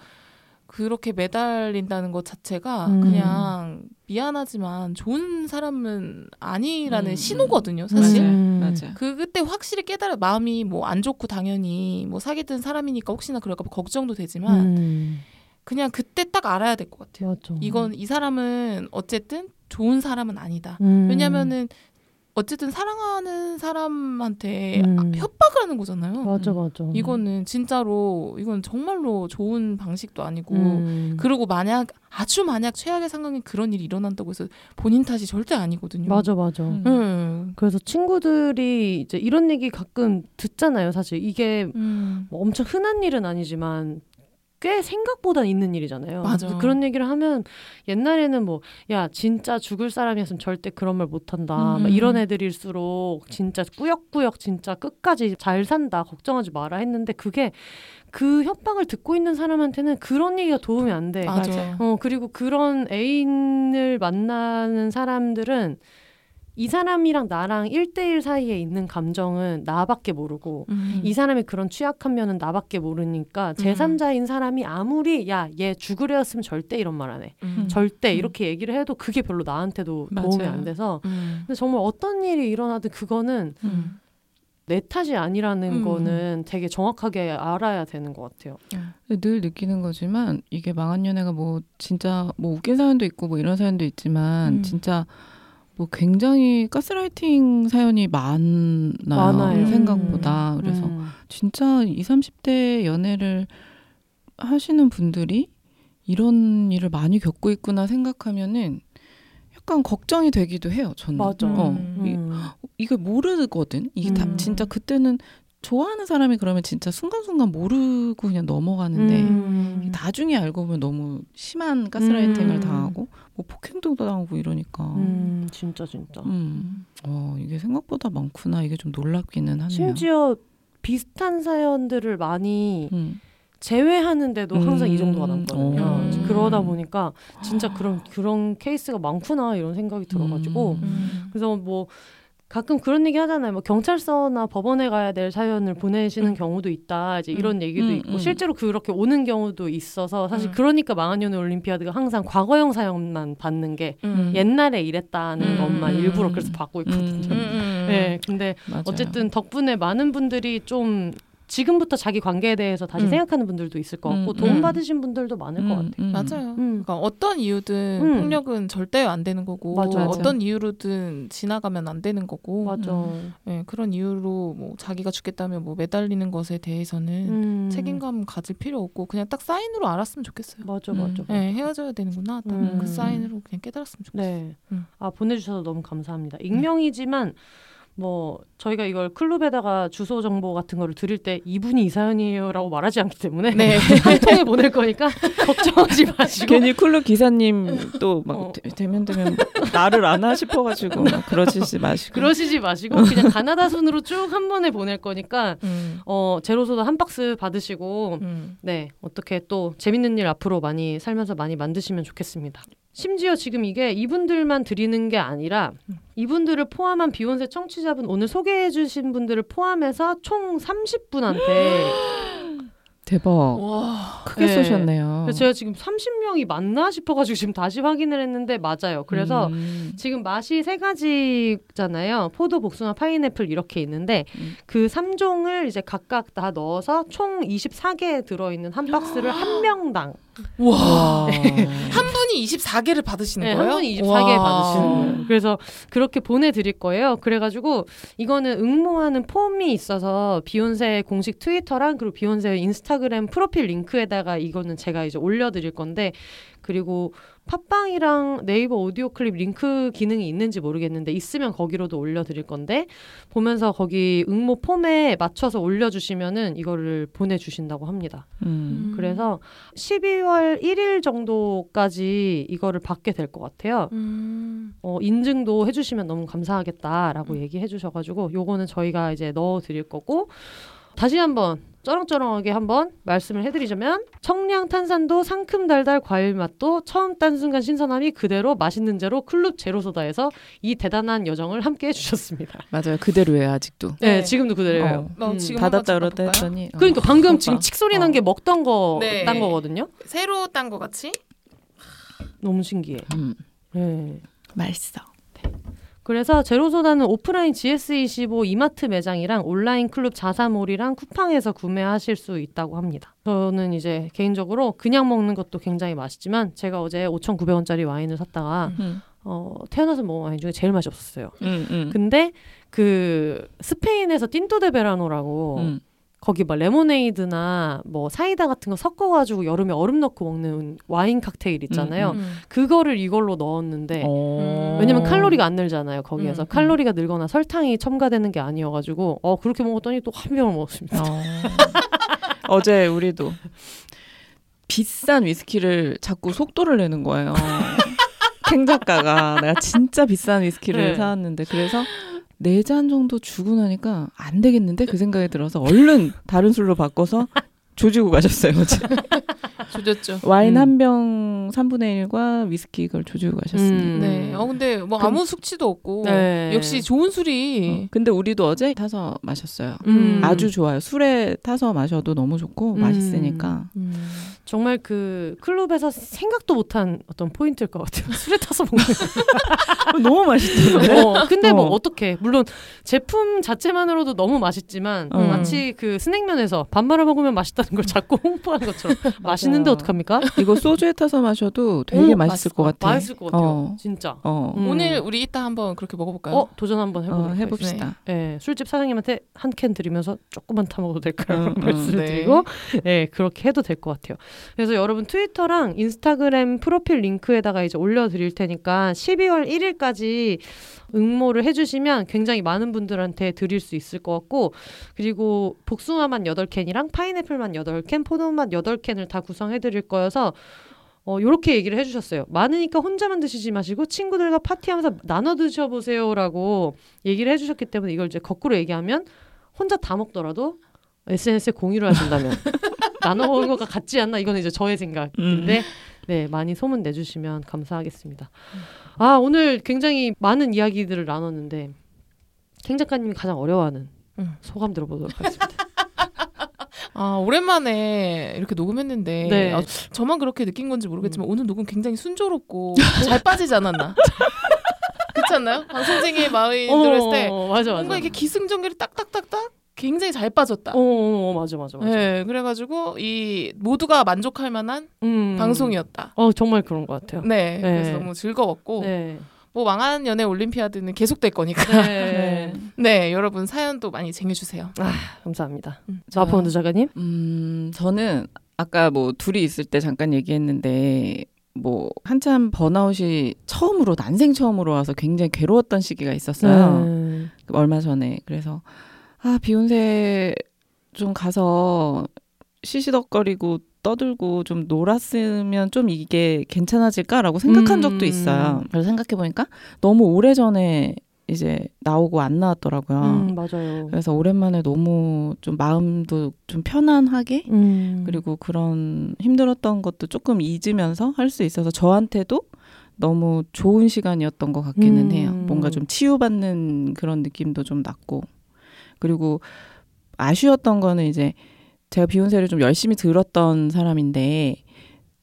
그렇게 매달린다는 것 자체가 음. 그냥 미안하지만 좋은 사람은 아니라는 음. 신호거든요, 사실. 맞아요. 음. 맞아. 그 그때 확실히 깨달아 마음이 뭐 안 좋고 당연히 뭐 사귀던 사람이니까 혹시나 그럴까 봐 걱정도 되지만 음. 그냥 그때 딱 알아야 될 것 같아요. 맞아. 이건 이 사람은 어쨌든 좋은 사람은 아니다. 음. 왜냐면은 어쨌든 사랑하는 사람한테 음. 아, 협박을 하는 거잖아요. 맞아 맞아. 이거는 진짜로 이건 정말로 좋은 방식도 아니고 음. 그리고 만약 아주 만약 최악의 상황에 그런 일이 일어난다고 해서 본인 탓이 절대 아니거든요. 맞아 맞아. 음. 음. 그래서 친구들이 이제 이런 얘기 가끔 듣잖아요. 사실 이게 음. 뭐 엄청 흔한 일은 아니지만 꽤 생각보다 있는 일이잖아요. 맞아. 그런 얘기를 하면 옛날에는 뭐 야 진짜 죽을 사람이었으면 절대 그런 말 못한다. 음. 막 이런 애들일수록 진짜 꾸역꾸역 진짜 끝까지 잘 산다. 걱정하지 마라 했는데 그게 그 협박을 듣고 있는 사람한테는 그런 얘기가 도움이 안 돼. 맞아. 어 그리고 그런 애인을 만나는 사람들은 이 사람이랑 나랑 1대1 사이에 있는 감정은 나밖에 모르고 음. 이 사람이 그런 취약한 면은 나밖에 모르니까 제3자인 사람이 아무리 야 얘 죽으려 했으면 절대 이런 말 안 해. 음. 절대 음. 이렇게 얘기를 해도 그게 별로 나한테도 도움이 맞아요. 안 돼서 음. 근데 정말 어떤 일이 일어나든 그거는 음. 내 탓이 아니라는 음. 거는 되게 정확하게 알아야 되는 것 같아요. 늘 느끼는 거지만 이게 망한 연애가 뭐 진짜 뭐 웃긴 사연도 있고 뭐 이런 사연도 있지만 음. 진짜 뭐 굉장히 가스라이팅 사연이 많아요. 많아요. 생각보다. 그래서 음. 진짜 20, 30대 연애를 하시는 분들이 이런 일을 많이 겪고 있구나 생각하면은 약간 걱정이 되기도 해요. 저는. 맞아. 어, 음. 이- 음. 이게 모르거든. 이게 다 음. 진짜 그때는 좋아하는 사람이 그러면 진짜 순간순간 모르고 그냥 넘어가는데 음. 나중에 알고 보면 너무 심한 가스라이팅을 음. 당하고 뭐 폭행도 당하고 이러니까 음. 음, 진짜 진짜. 어 이게 생각보다 많구나 이게 좀 놀랍기는 하네요. 심지어 비슷한 사연들을 많이 음. 제외하는데도 항상 이 정도가 음. 남거든요. 어. 그러다 보니까 진짜 그런 그런 케이스가 많구나 이런 생각이 들어가지고 음. 그래서 뭐 가끔 그런 얘기 하잖아요. 뭐 경찰서나 법원에 가야 될 사연을 보내시는 음. 경우도 있다. 이제 이런 얘기도 음, 있고 음. 실제로 그렇게 오는 경우도 있어서 사실 음. 그러니까 망한 연애 올림피아드가 항상 과거형 사연만 받는 게 음. 옛날에 이랬다는 음, 것만 음, 일부러 음. 그래서 받고 있거든요. 음, 음. 네, 근데 맞아요. 어쨌든 덕분에 많은 분들이 좀 지금부터 자기 관계에 대해서 다시 음. 생각하는 분들도 있을 것 같고 음, 도움 음. 받으신 분들도 많을 것 같아요. 음. 맞아요. 음. 그러니까 어떤 이유든 음. 폭력은 절대 안 되는 거고 맞아. 어떤 이유로든 지나가면 안 되는 거고 맞아. 예, 그런 이유로 뭐 자기가 죽겠다면 뭐 매달리는 것에 대해서는 음. 책임감 가질 필요 없고 그냥 딱 사인으로 알았으면 좋겠어요. 맞아, 음. 맞아. 예, 헤어져야 되는구나. 딱 음. 그 사인으로 그냥 깨달았으면 좋겠어요. 네. 음. 아 보내주셔서 너무 감사합니다. 익명이지만 뭐 저희가 이걸 클럽에다가 주소 정보 같은 거를 드릴 때 이분이 이 사연이에요라고 말하지 않기 때문에 네. 한 통에 보낼 거니까 걱정하지 마시고 괜히 클럽 기사님 또막 어. 되면 되면 나를 아나 싶어가지고 막 그러시지 마시고 그러시지 마시고 그냥 가나다 순으로 쭉 한 번에 보낼 거니까 음. 어 제로소다 한 박스 받으시고 음. 네 어떻게 또 재밌는 일 앞으로 많이 살면서 많이 만드시면 좋겠습니다. 심지어 지금 이게 이분들만 드리는 게 아니라 음. 이분들을 포함한 비욘세 청취자분 오늘 소개해 주신 분들을 포함해서 총 30분한테 대박 와. 크게 네. 쏘셨네요. 그래서 제가 지금 30명이 맞나 싶어가지고 지금 다시 확인을 했는데 맞아요. 그래서 음. 지금 맛이 세 가지잖아요. 포도, 복숭아, 파인애플 이렇게 있는데 음. 그 3종을 이제 각각 다 넣어서 총 24개 들어있는 한 박스를 한 명당 와. 와. 한 분이 24개를 받으시는 네, 거예요? 한 분이 24개 와. 받으시는 거예요. 그래서 그렇게 보내드릴 거예요. 그래가지고 이거는 응모하는 폼이 있어서 비욘세 공식 트위터랑 그리고 비욘세 인스타그램 프로필 링크에다가 이거는 제가 이제 올려드릴 건데 그리고 팟빵이랑 네이버 오디오 클립 링크 기능이 있는지 모르겠는데 있으면 거기로도 올려드릴 건데 보면서 거기 응모 폼에 맞춰서 올려주시면은 이거를 보내주신다고 합니다. 음. 그래서 12월 1일 정도까지 이거를 받게 될 것 같아요. 음. 어, 인증도 해주시면 너무 감사하겠다라고 음. 얘기해 주셔가지고 요거는 저희가 이제 넣어드릴 거고 다시 한번 쩌렁쩌렁하게 한번 말씀을 해드리자면 청량 탄산도 상큼 달달 과일 맛도 처음 딴 순간 신선함이 그대로 맛있는 제로 클럽 제로소다에서 이 대단한 여정을 함께 해주셨습니다. 맞아요. 그대로예요 아직도. 네, 네. 지금도 그대로예요. 너 음. 지금 닫았다 한번 열었다 볼까요? 했더니. 어. 그러니까 방금. 지금 칙 소리 난 어. 게 먹던 거 네. 딴 거거든요. 새로 딴 거 같이 너무 신기해. 음, 네. 맛있어. 그래서 제로소다는 오프라인 GS25 이마트 매장이랑 온라인 클럽 자사몰이랑 쿠팡에서 구매하실 수 있다고 합니다. 저는 이제 개인적으로 그냥 먹는 것도 굉장히 맛있지만 제가 어제 5,900원짜리 와인을 샀다가 음, 어, 태어나서 먹은 와인 중에 제일 맛이 없었어요. 음, 음. 근데 그 스페인에서 틴토 데 베라노라고 음. 거기 막 레모네이드나 뭐 사이다 같은 거 섞어가지고 여름에 얼음 넣고 먹는 와인 칵테일 있잖아요. 음, 음. 그거를 이걸로 넣었는데 어. 왜냐면 칼로리가 안 늘잖아요. 거기에서 음, 음. 칼로리가 늘거나 설탕이 첨가되는 게 아니어가지고 어 그렇게 먹었더니 또 한 병을 먹었습니다. 어. 어제 우리도 비싼 위스키를 자꾸 속도를 내는 거예요. 캥 작가가 내가 진짜 비싼 위스키를 네. 사왔는데 그래서 네 잔 정도 주고 나니까 안 되겠는데? 그 생각이 들어서 얼른 다른 술로 바꿔서 조지고 가셨어요. 조졌죠. 와인 음. 한병 3분의 1과 위스키 그걸 조지고 가셨습니다. 음. 네. 어 근데 뭐 그- 아무 숙취도 없고 네. 역시 좋은 술이 어, 근데 우리도 어제 타서 마셨어요. 음. 아주 좋아요. 술에 타서 마셔도 너무 좋고 음. 맛있으니까. 음. 정말 그 클럽에서 생각도 못한 어떤 포인트일 것 같아요. 술에 타서 먹는. 너무 맛있던데. 어, 근데 뭐 어. 어떻게? 물론 제품 자체만으로도 너무 맛있지만 어. 마치 그 스낵면에서 밥 말아 먹으면 맛있다 는 걸 자꾸 홍보하는 것처럼 맛있는데 어떡합니까? 이거 소주에 타서 마셔도 되게 어, 맛있을 것 같아. 맛있을 것 같아요. 어. 진짜. 어, 음. 오늘 우리 이따 한번 그렇게 먹어볼까요? 어 도전 한번 어, 해보도록. 해봅시다. 네, 술집 사장님한테 한 캔 드리면서 조금만 타 먹어도 될까요? 음, 음, 말씀을 네. 드리고 네, 그렇게 해도 될 것 같아요. 그래서 여러분 트위터랑 인스타그램 프로필 링크에다가 이제 올려드릴 테니까 12월 1일까지 응모를 해주시면 굉장히 많은 분들한테 드릴 수 있을 것 같고 그리고 복숭아맛 8캔이랑 파인애플 맛 8캔, 포도맛 8캔을 다 구성해 드릴 거여서 어, 요렇게 얘기를 해주셨어요. 많으니까 혼자만 드시지 마시고 친구들과 파티하면서 나눠 드셔보세요라고 얘기를 해주셨기 때문에 이걸 이제 거꾸로 얘기하면 혼자 다 먹더라도 SNS에 공유를 하신다면 나눠 먹은 것과 같지 않나 이거는 이제 저의 생각인데 네 많이 소문 내주시면 감사하겠습니다. 아 오늘 굉장히 많은 이야기들을 나눴는데 캥 작가님이 가장 어려워하는 음. 소감 들어보도록 하겠습니다. 아 오랜만에 이렇게 녹음했는데 네. 아, 저만 그렇게 느낀 건지 모르겠지만 오늘 녹음 굉장히 순조롭고 잘 빠지지 않았나? 그렇지 않나요? 방송쟁이의 마음이 들었을 때 어, 맞아 맞아. 뭔가 이렇게 기승전결이 딱딱딱딱 굉장히 잘 빠졌다. 어, 맞아 맞아 맞아. 네, 그래가지고 이 모두가 만족할 만한 음. 방송이었다. 어 정말 그런 것 같아요. 네, 그래서 네. 너무 즐거웠고 네. 뭐 망한 연애 올림피아드는 계속될 거니까 네. 네 여러분 사연도 많이 쟁여주세요. 감사합니다. 음. 나포원드 작가님. 음, 저는 아까 뭐 둘이 있을 때 잠깐 얘기했는데 뭐 한참 번아웃이 처음으로 난생 처음으로 와서 굉장히 괴로웠던 시기가 있었어요. 네. 얼마 전에 그래서 아 비욘세 좀 가서 시시덕거리고 떠들고 좀 놀았으면 좀 이게 괜찮아질까라고 생각한 음. 적도 있어요. 그래서 생각해 보니까 너무 오래 전에 이제 나오고 안 나왔더라고요. 음, 맞아요. 그래서 오랜만에 너무 좀 마음도 좀 편안하게 음. 그리고 그런 힘들었던 것도 조금 잊으면서 할 수 있어서 저한테도 너무 좋은 시간이었던 것 같기는 음. 해요. 뭔가 좀 치유받는 그런 느낌도 좀 났고 그리고 아쉬웠던 거는 이제 제가 비욘세를 좀 열심히 들었던 사람인데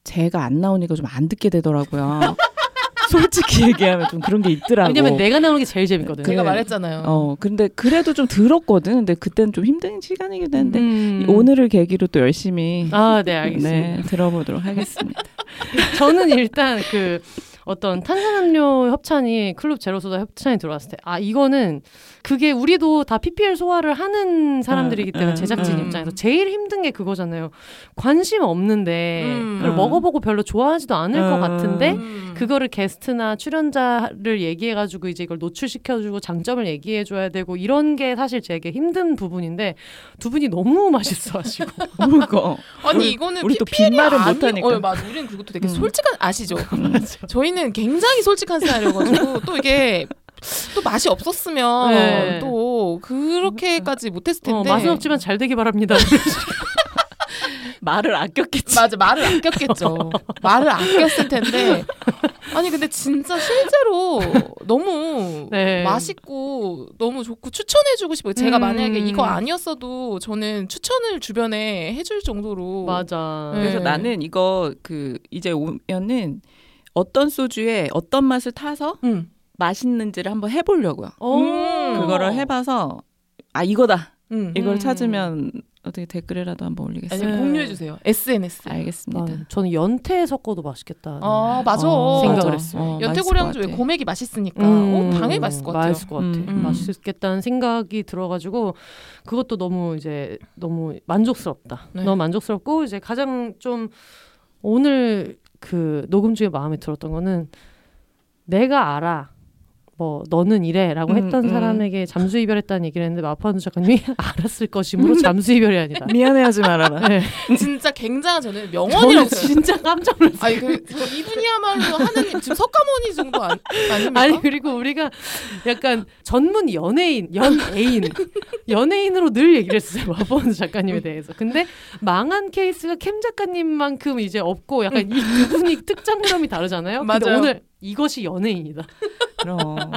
제가 안 나오니까 좀 안 듣게 되더라고요. 솔직히 얘기하면 좀 그런 게 있더라고. 왜냐면 내가 나오는 게 제일 재밌거든. 제가 네. 말했잖아요. 어 근데 그래도 좀 들었거든. 근데 그때는 좀 힘든 시간이기도 했는데 음. 오늘을 계기로 또 열심히 아, 네, 알겠습니다. 네, 들어보도록 하겠습니다. 저는 일단 그 어떤 탄산음료 협찬이 클럽 제로소다 협찬이 들어왔을 때 아 이거는 그게 우리도 다 PPL 소화를 하는 사람들이기 때문에 음, 제작진 음. 입장에서 제일 힘든 게 그거잖아요. 관심 없는데 음. 그걸 음. 먹어보고 별로 좋아하지도 않을 것 음. 같은데 음. 그거를 게스트나 출연자를 얘기해가지고 이제 이걸 노출시켜주고 장점을 얘기해줘야 되고 이런 게 사실 제게 힘든 부분인데 두 분이 너무 맛있어 하시고 그거 아니 우리- 이거는 우리 또 PPL 이 빈말은 아니- 못하니까. 어, 맞아. 우리는 그리고 또 되게 음. 솔직한 아시죠? 저희는 굉장히 솔직한 스타일이어가지고 또 이게 또 맛이 없었으면 네. 또 그렇게까지 못했을 어, 텐데 맛은 없지만 잘 되기 바랍니다. 말을 아꼈겠지. 맞아 말을 아꼈겠죠. 말을 아꼈을 텐데 아니 근데 진짜 실제로 너무 네. 맛있고 너무 좋고 추천해주고 싶어요. 제가 음. 만약에 이거 아니었어도 저는 추천을 주변에 해줄 정도로 맞아. 네. 그래서 나는 이거 그 이제 오면은 어떤 소주에 어떤 맛을 타서 음. 맛있는지를 한번 해보려고요. 오. 음. 그거를 해봐서 아 이거다. 음. 이걸 음. 찾으면 어떻게 댓글이라도 한번 아니, 올리겠습니다. 네. 공유해 주세요. SNS. 알겠습니다. 아, 저는 연태 섞어도 맛있겠다. 아 맞아. 어, 생각을. 했어요. 어, 연태 고량주 맛있을 왜. 고맥이 맛있으니까 음, 어, 당연히 맛있을 것 같아요. 맛있을 것 같아. 음, 음. 맛있겠다는 생각이 들어가지고 그것도 너무 이제 너무 만족스럽다. 네. 너무 만족스럽고 이제 가장 좀 오늘 그 녹음 중에 마음에 들었던 거는 내가 알아. 뭐 너는 이래라고 음, 했던 음. 사람에게 잠수 이별했다는 얘기를 했는데 마파누 작가님이 알았을 것이므로 잠수 이별이 아니다. 미안해하지 말아라. 네. 진짜 굉장한 저는 저는 명언이라고 진짜 깜짝 놀랐어요. 아니 그 이분이야말로 하는 지금 석가모니 정도 아니, 아닙니까? 아니 그리고 우리가 약간 전문 연예인, 연예인, 연예인으로 늘 얘기를 했어요 마포원 작가님에 대해서. 근데 망한 케이스가 캠 작가님만큼 이제 없고 약간 이두 분이 특장점이 다르잖아요. 맞아요. 오늘 이것이 연예인이다. 그럼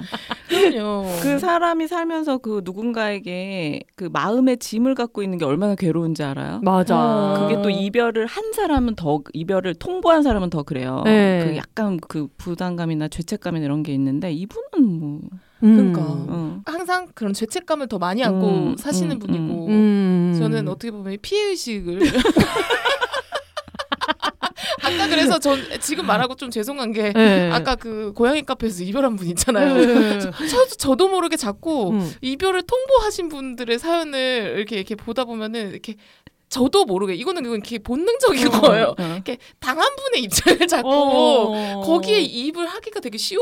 그럼요. 그 사람이 살면서 그 누군가에게 그 마음의 짐을 갖고 있는 게 얼마나 괴로운지 알아요? 맞아. 어. 그게 또 이별을 한 사람은 더 이별을 통보한 사람은 더 그래요. 네. 그 약간 그 부담감이나 죄책감이나 이런 게 있는데 이분은 뭐 음. 그러니까. 어. 항상 그런 죄책감을 더 많이 안고 음, 사시는 음, 분이고 음. 저는 어떻게 보면 피해 의식을 아까 그래서 전 지금 말하고 좀 죄송한 게 네. 아까 그 고양이 카페에서 이별한 분 있잖아요. 네. 저, 저 도 모르게 자꾸 음. 이별을 통보하신 분들의 사연을 이렇게 이렇게 보다 보면은 이렇게 저도 모르게 이거는 그건 이렇게 본능적인 어. 거예요. 어. 이렇게 당한 분의 입장을 자꾸 어. 거기에 이입을 하기가 되게 쉬운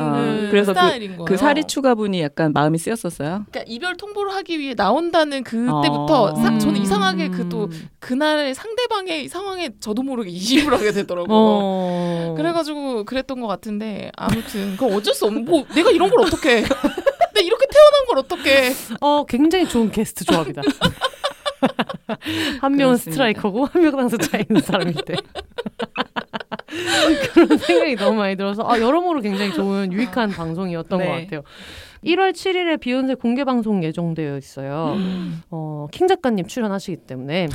아, 그래서 그- 스타일인 거예요. 그 사리 추가분이 약간 마음이 쓰였었어요. 그러니까 이별 통보를 하기 위해 나온다는 그때부터 어. 사- 저는 음. 이상하게 그 또 그날의 상대방의 상황에 저도 모르게 이입을 하게 되더라고요. 어. 그래가지고 그랬던 것 같은데 아무튼 그건 어쩔 수 없는 뭐 내가 이런 걸 어떻게 내가 이렇게 태어난 걸 어떻게 어 굉장히 좋은 게스트 조합이다. 한 명은. 스트라이커고 한 명은 항상 차 있는 사람일 때. 그런 생각이 너무 많이 들어서 아, 여러모로 굉장히 좋은 유익한 방송이었던 네. 것 같아요. 1월 7일에 비욘세 공개 방송 예정되어 있어요. 어, 킹 작가님 출연하시기 때문에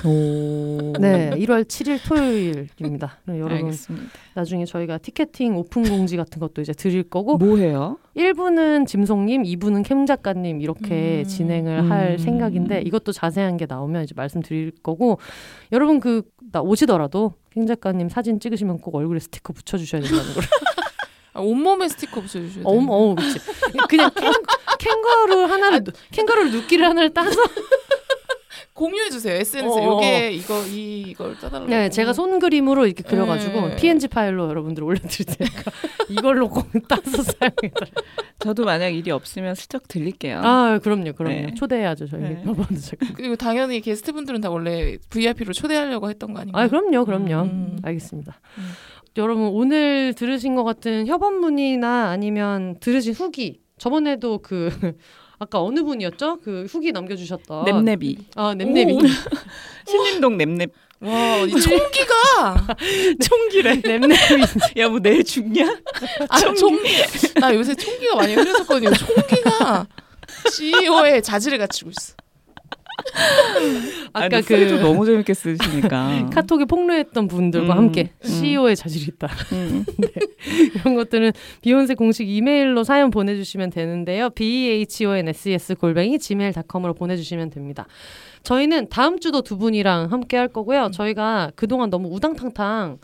네 1월 7일 토요일입니다. 네, 여러분 알겠습니다. 나중에 저희가 티켓팅 오픈 공지 같은 것도 이제 드릴 거고 뭐 해요? 1부는 짐송님, 2부는 캠 작가님 이렇게 음. 진행을 할 음. 생각인데 이것도 자세한 게 나오면 이제 말씀드릴 거고 여러분 그 나 오시더라도 캠 작가님 사진 찍으시면 꼭 얼굴에 스티커 붙여 주셔야 된다는 걸. 아, 온몸에 스티커 붙여주셔야 돼요. 어머, 어, 그렇지. 그냥 캥, 캥거루 하나를 캥거루 눕기를 하나를 따서. 공유해 주세요 SNS에 어, 어. 요게 이거 이 이걸 짜달라고. 네, 제가 손 그림으로 이렇게 그려가지고 네. PNG 파일로 여러분들 올려드릴 테니까 이걸로 꼭 따서 사용해. 저도 만약 일이 없으면 슬쩍 들릴게요. 아, 그럼요, 그럼요. 네. 초대해야죠 저희. 네. 여러분들. 그리고 당연히 게스트분들은 다 원래 VIP로 초대하려고 했던 거 아닌가요? 아, 그럼요, 그럼요. 음. 알겠습니다. 음. 여러분 오늘 들으신 것 같은 협업문이나 아니면 들으신 후기 저번에도 그 아까 어느 분이었죠? 그 후기 남겨주셨던 냅냅이. 아 냅냅이 오. 신림동 냅냅 와, 이 총기가 총기래. 냅냅이 야뭐 내일 죽냐? 아, 총기. 나 요새 총기가 많이 흐려졌거든요. 총기가 CEO의 자질을 갖추고 있어. 아까 그그 너무 재밌게 쓰시니까. 카톡에 폭로했던 분들과 음, 함께 음. CEO의 자질이 있다. 음. 이런 것들은 비욘세 공식 이메일로 사연 보내주시면 되는데요. b h o n s s 골뱅이 gmail.com으로 보내주시면 됩니다. 저희는 다음 주도 두 분이랑 함께 할 거고요. 저희가 그동안 너무 우당탕탕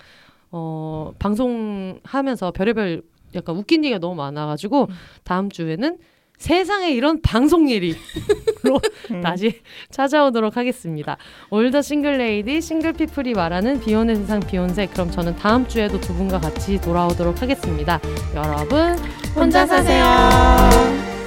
어, 방송하면서 별의별 약간 웃긴 얘기가 너무 많아가지고 다음 주에는 세상에 이런 방송 일이로 다시 찾아오도록 하겠습니다. All the single lady single people이 말하는 비혼의 세상 비혼세 그럼 저는 다음 주에도 두 분과 같이 돌아오도록 하겠습니다. 여러분 혼자 사세요.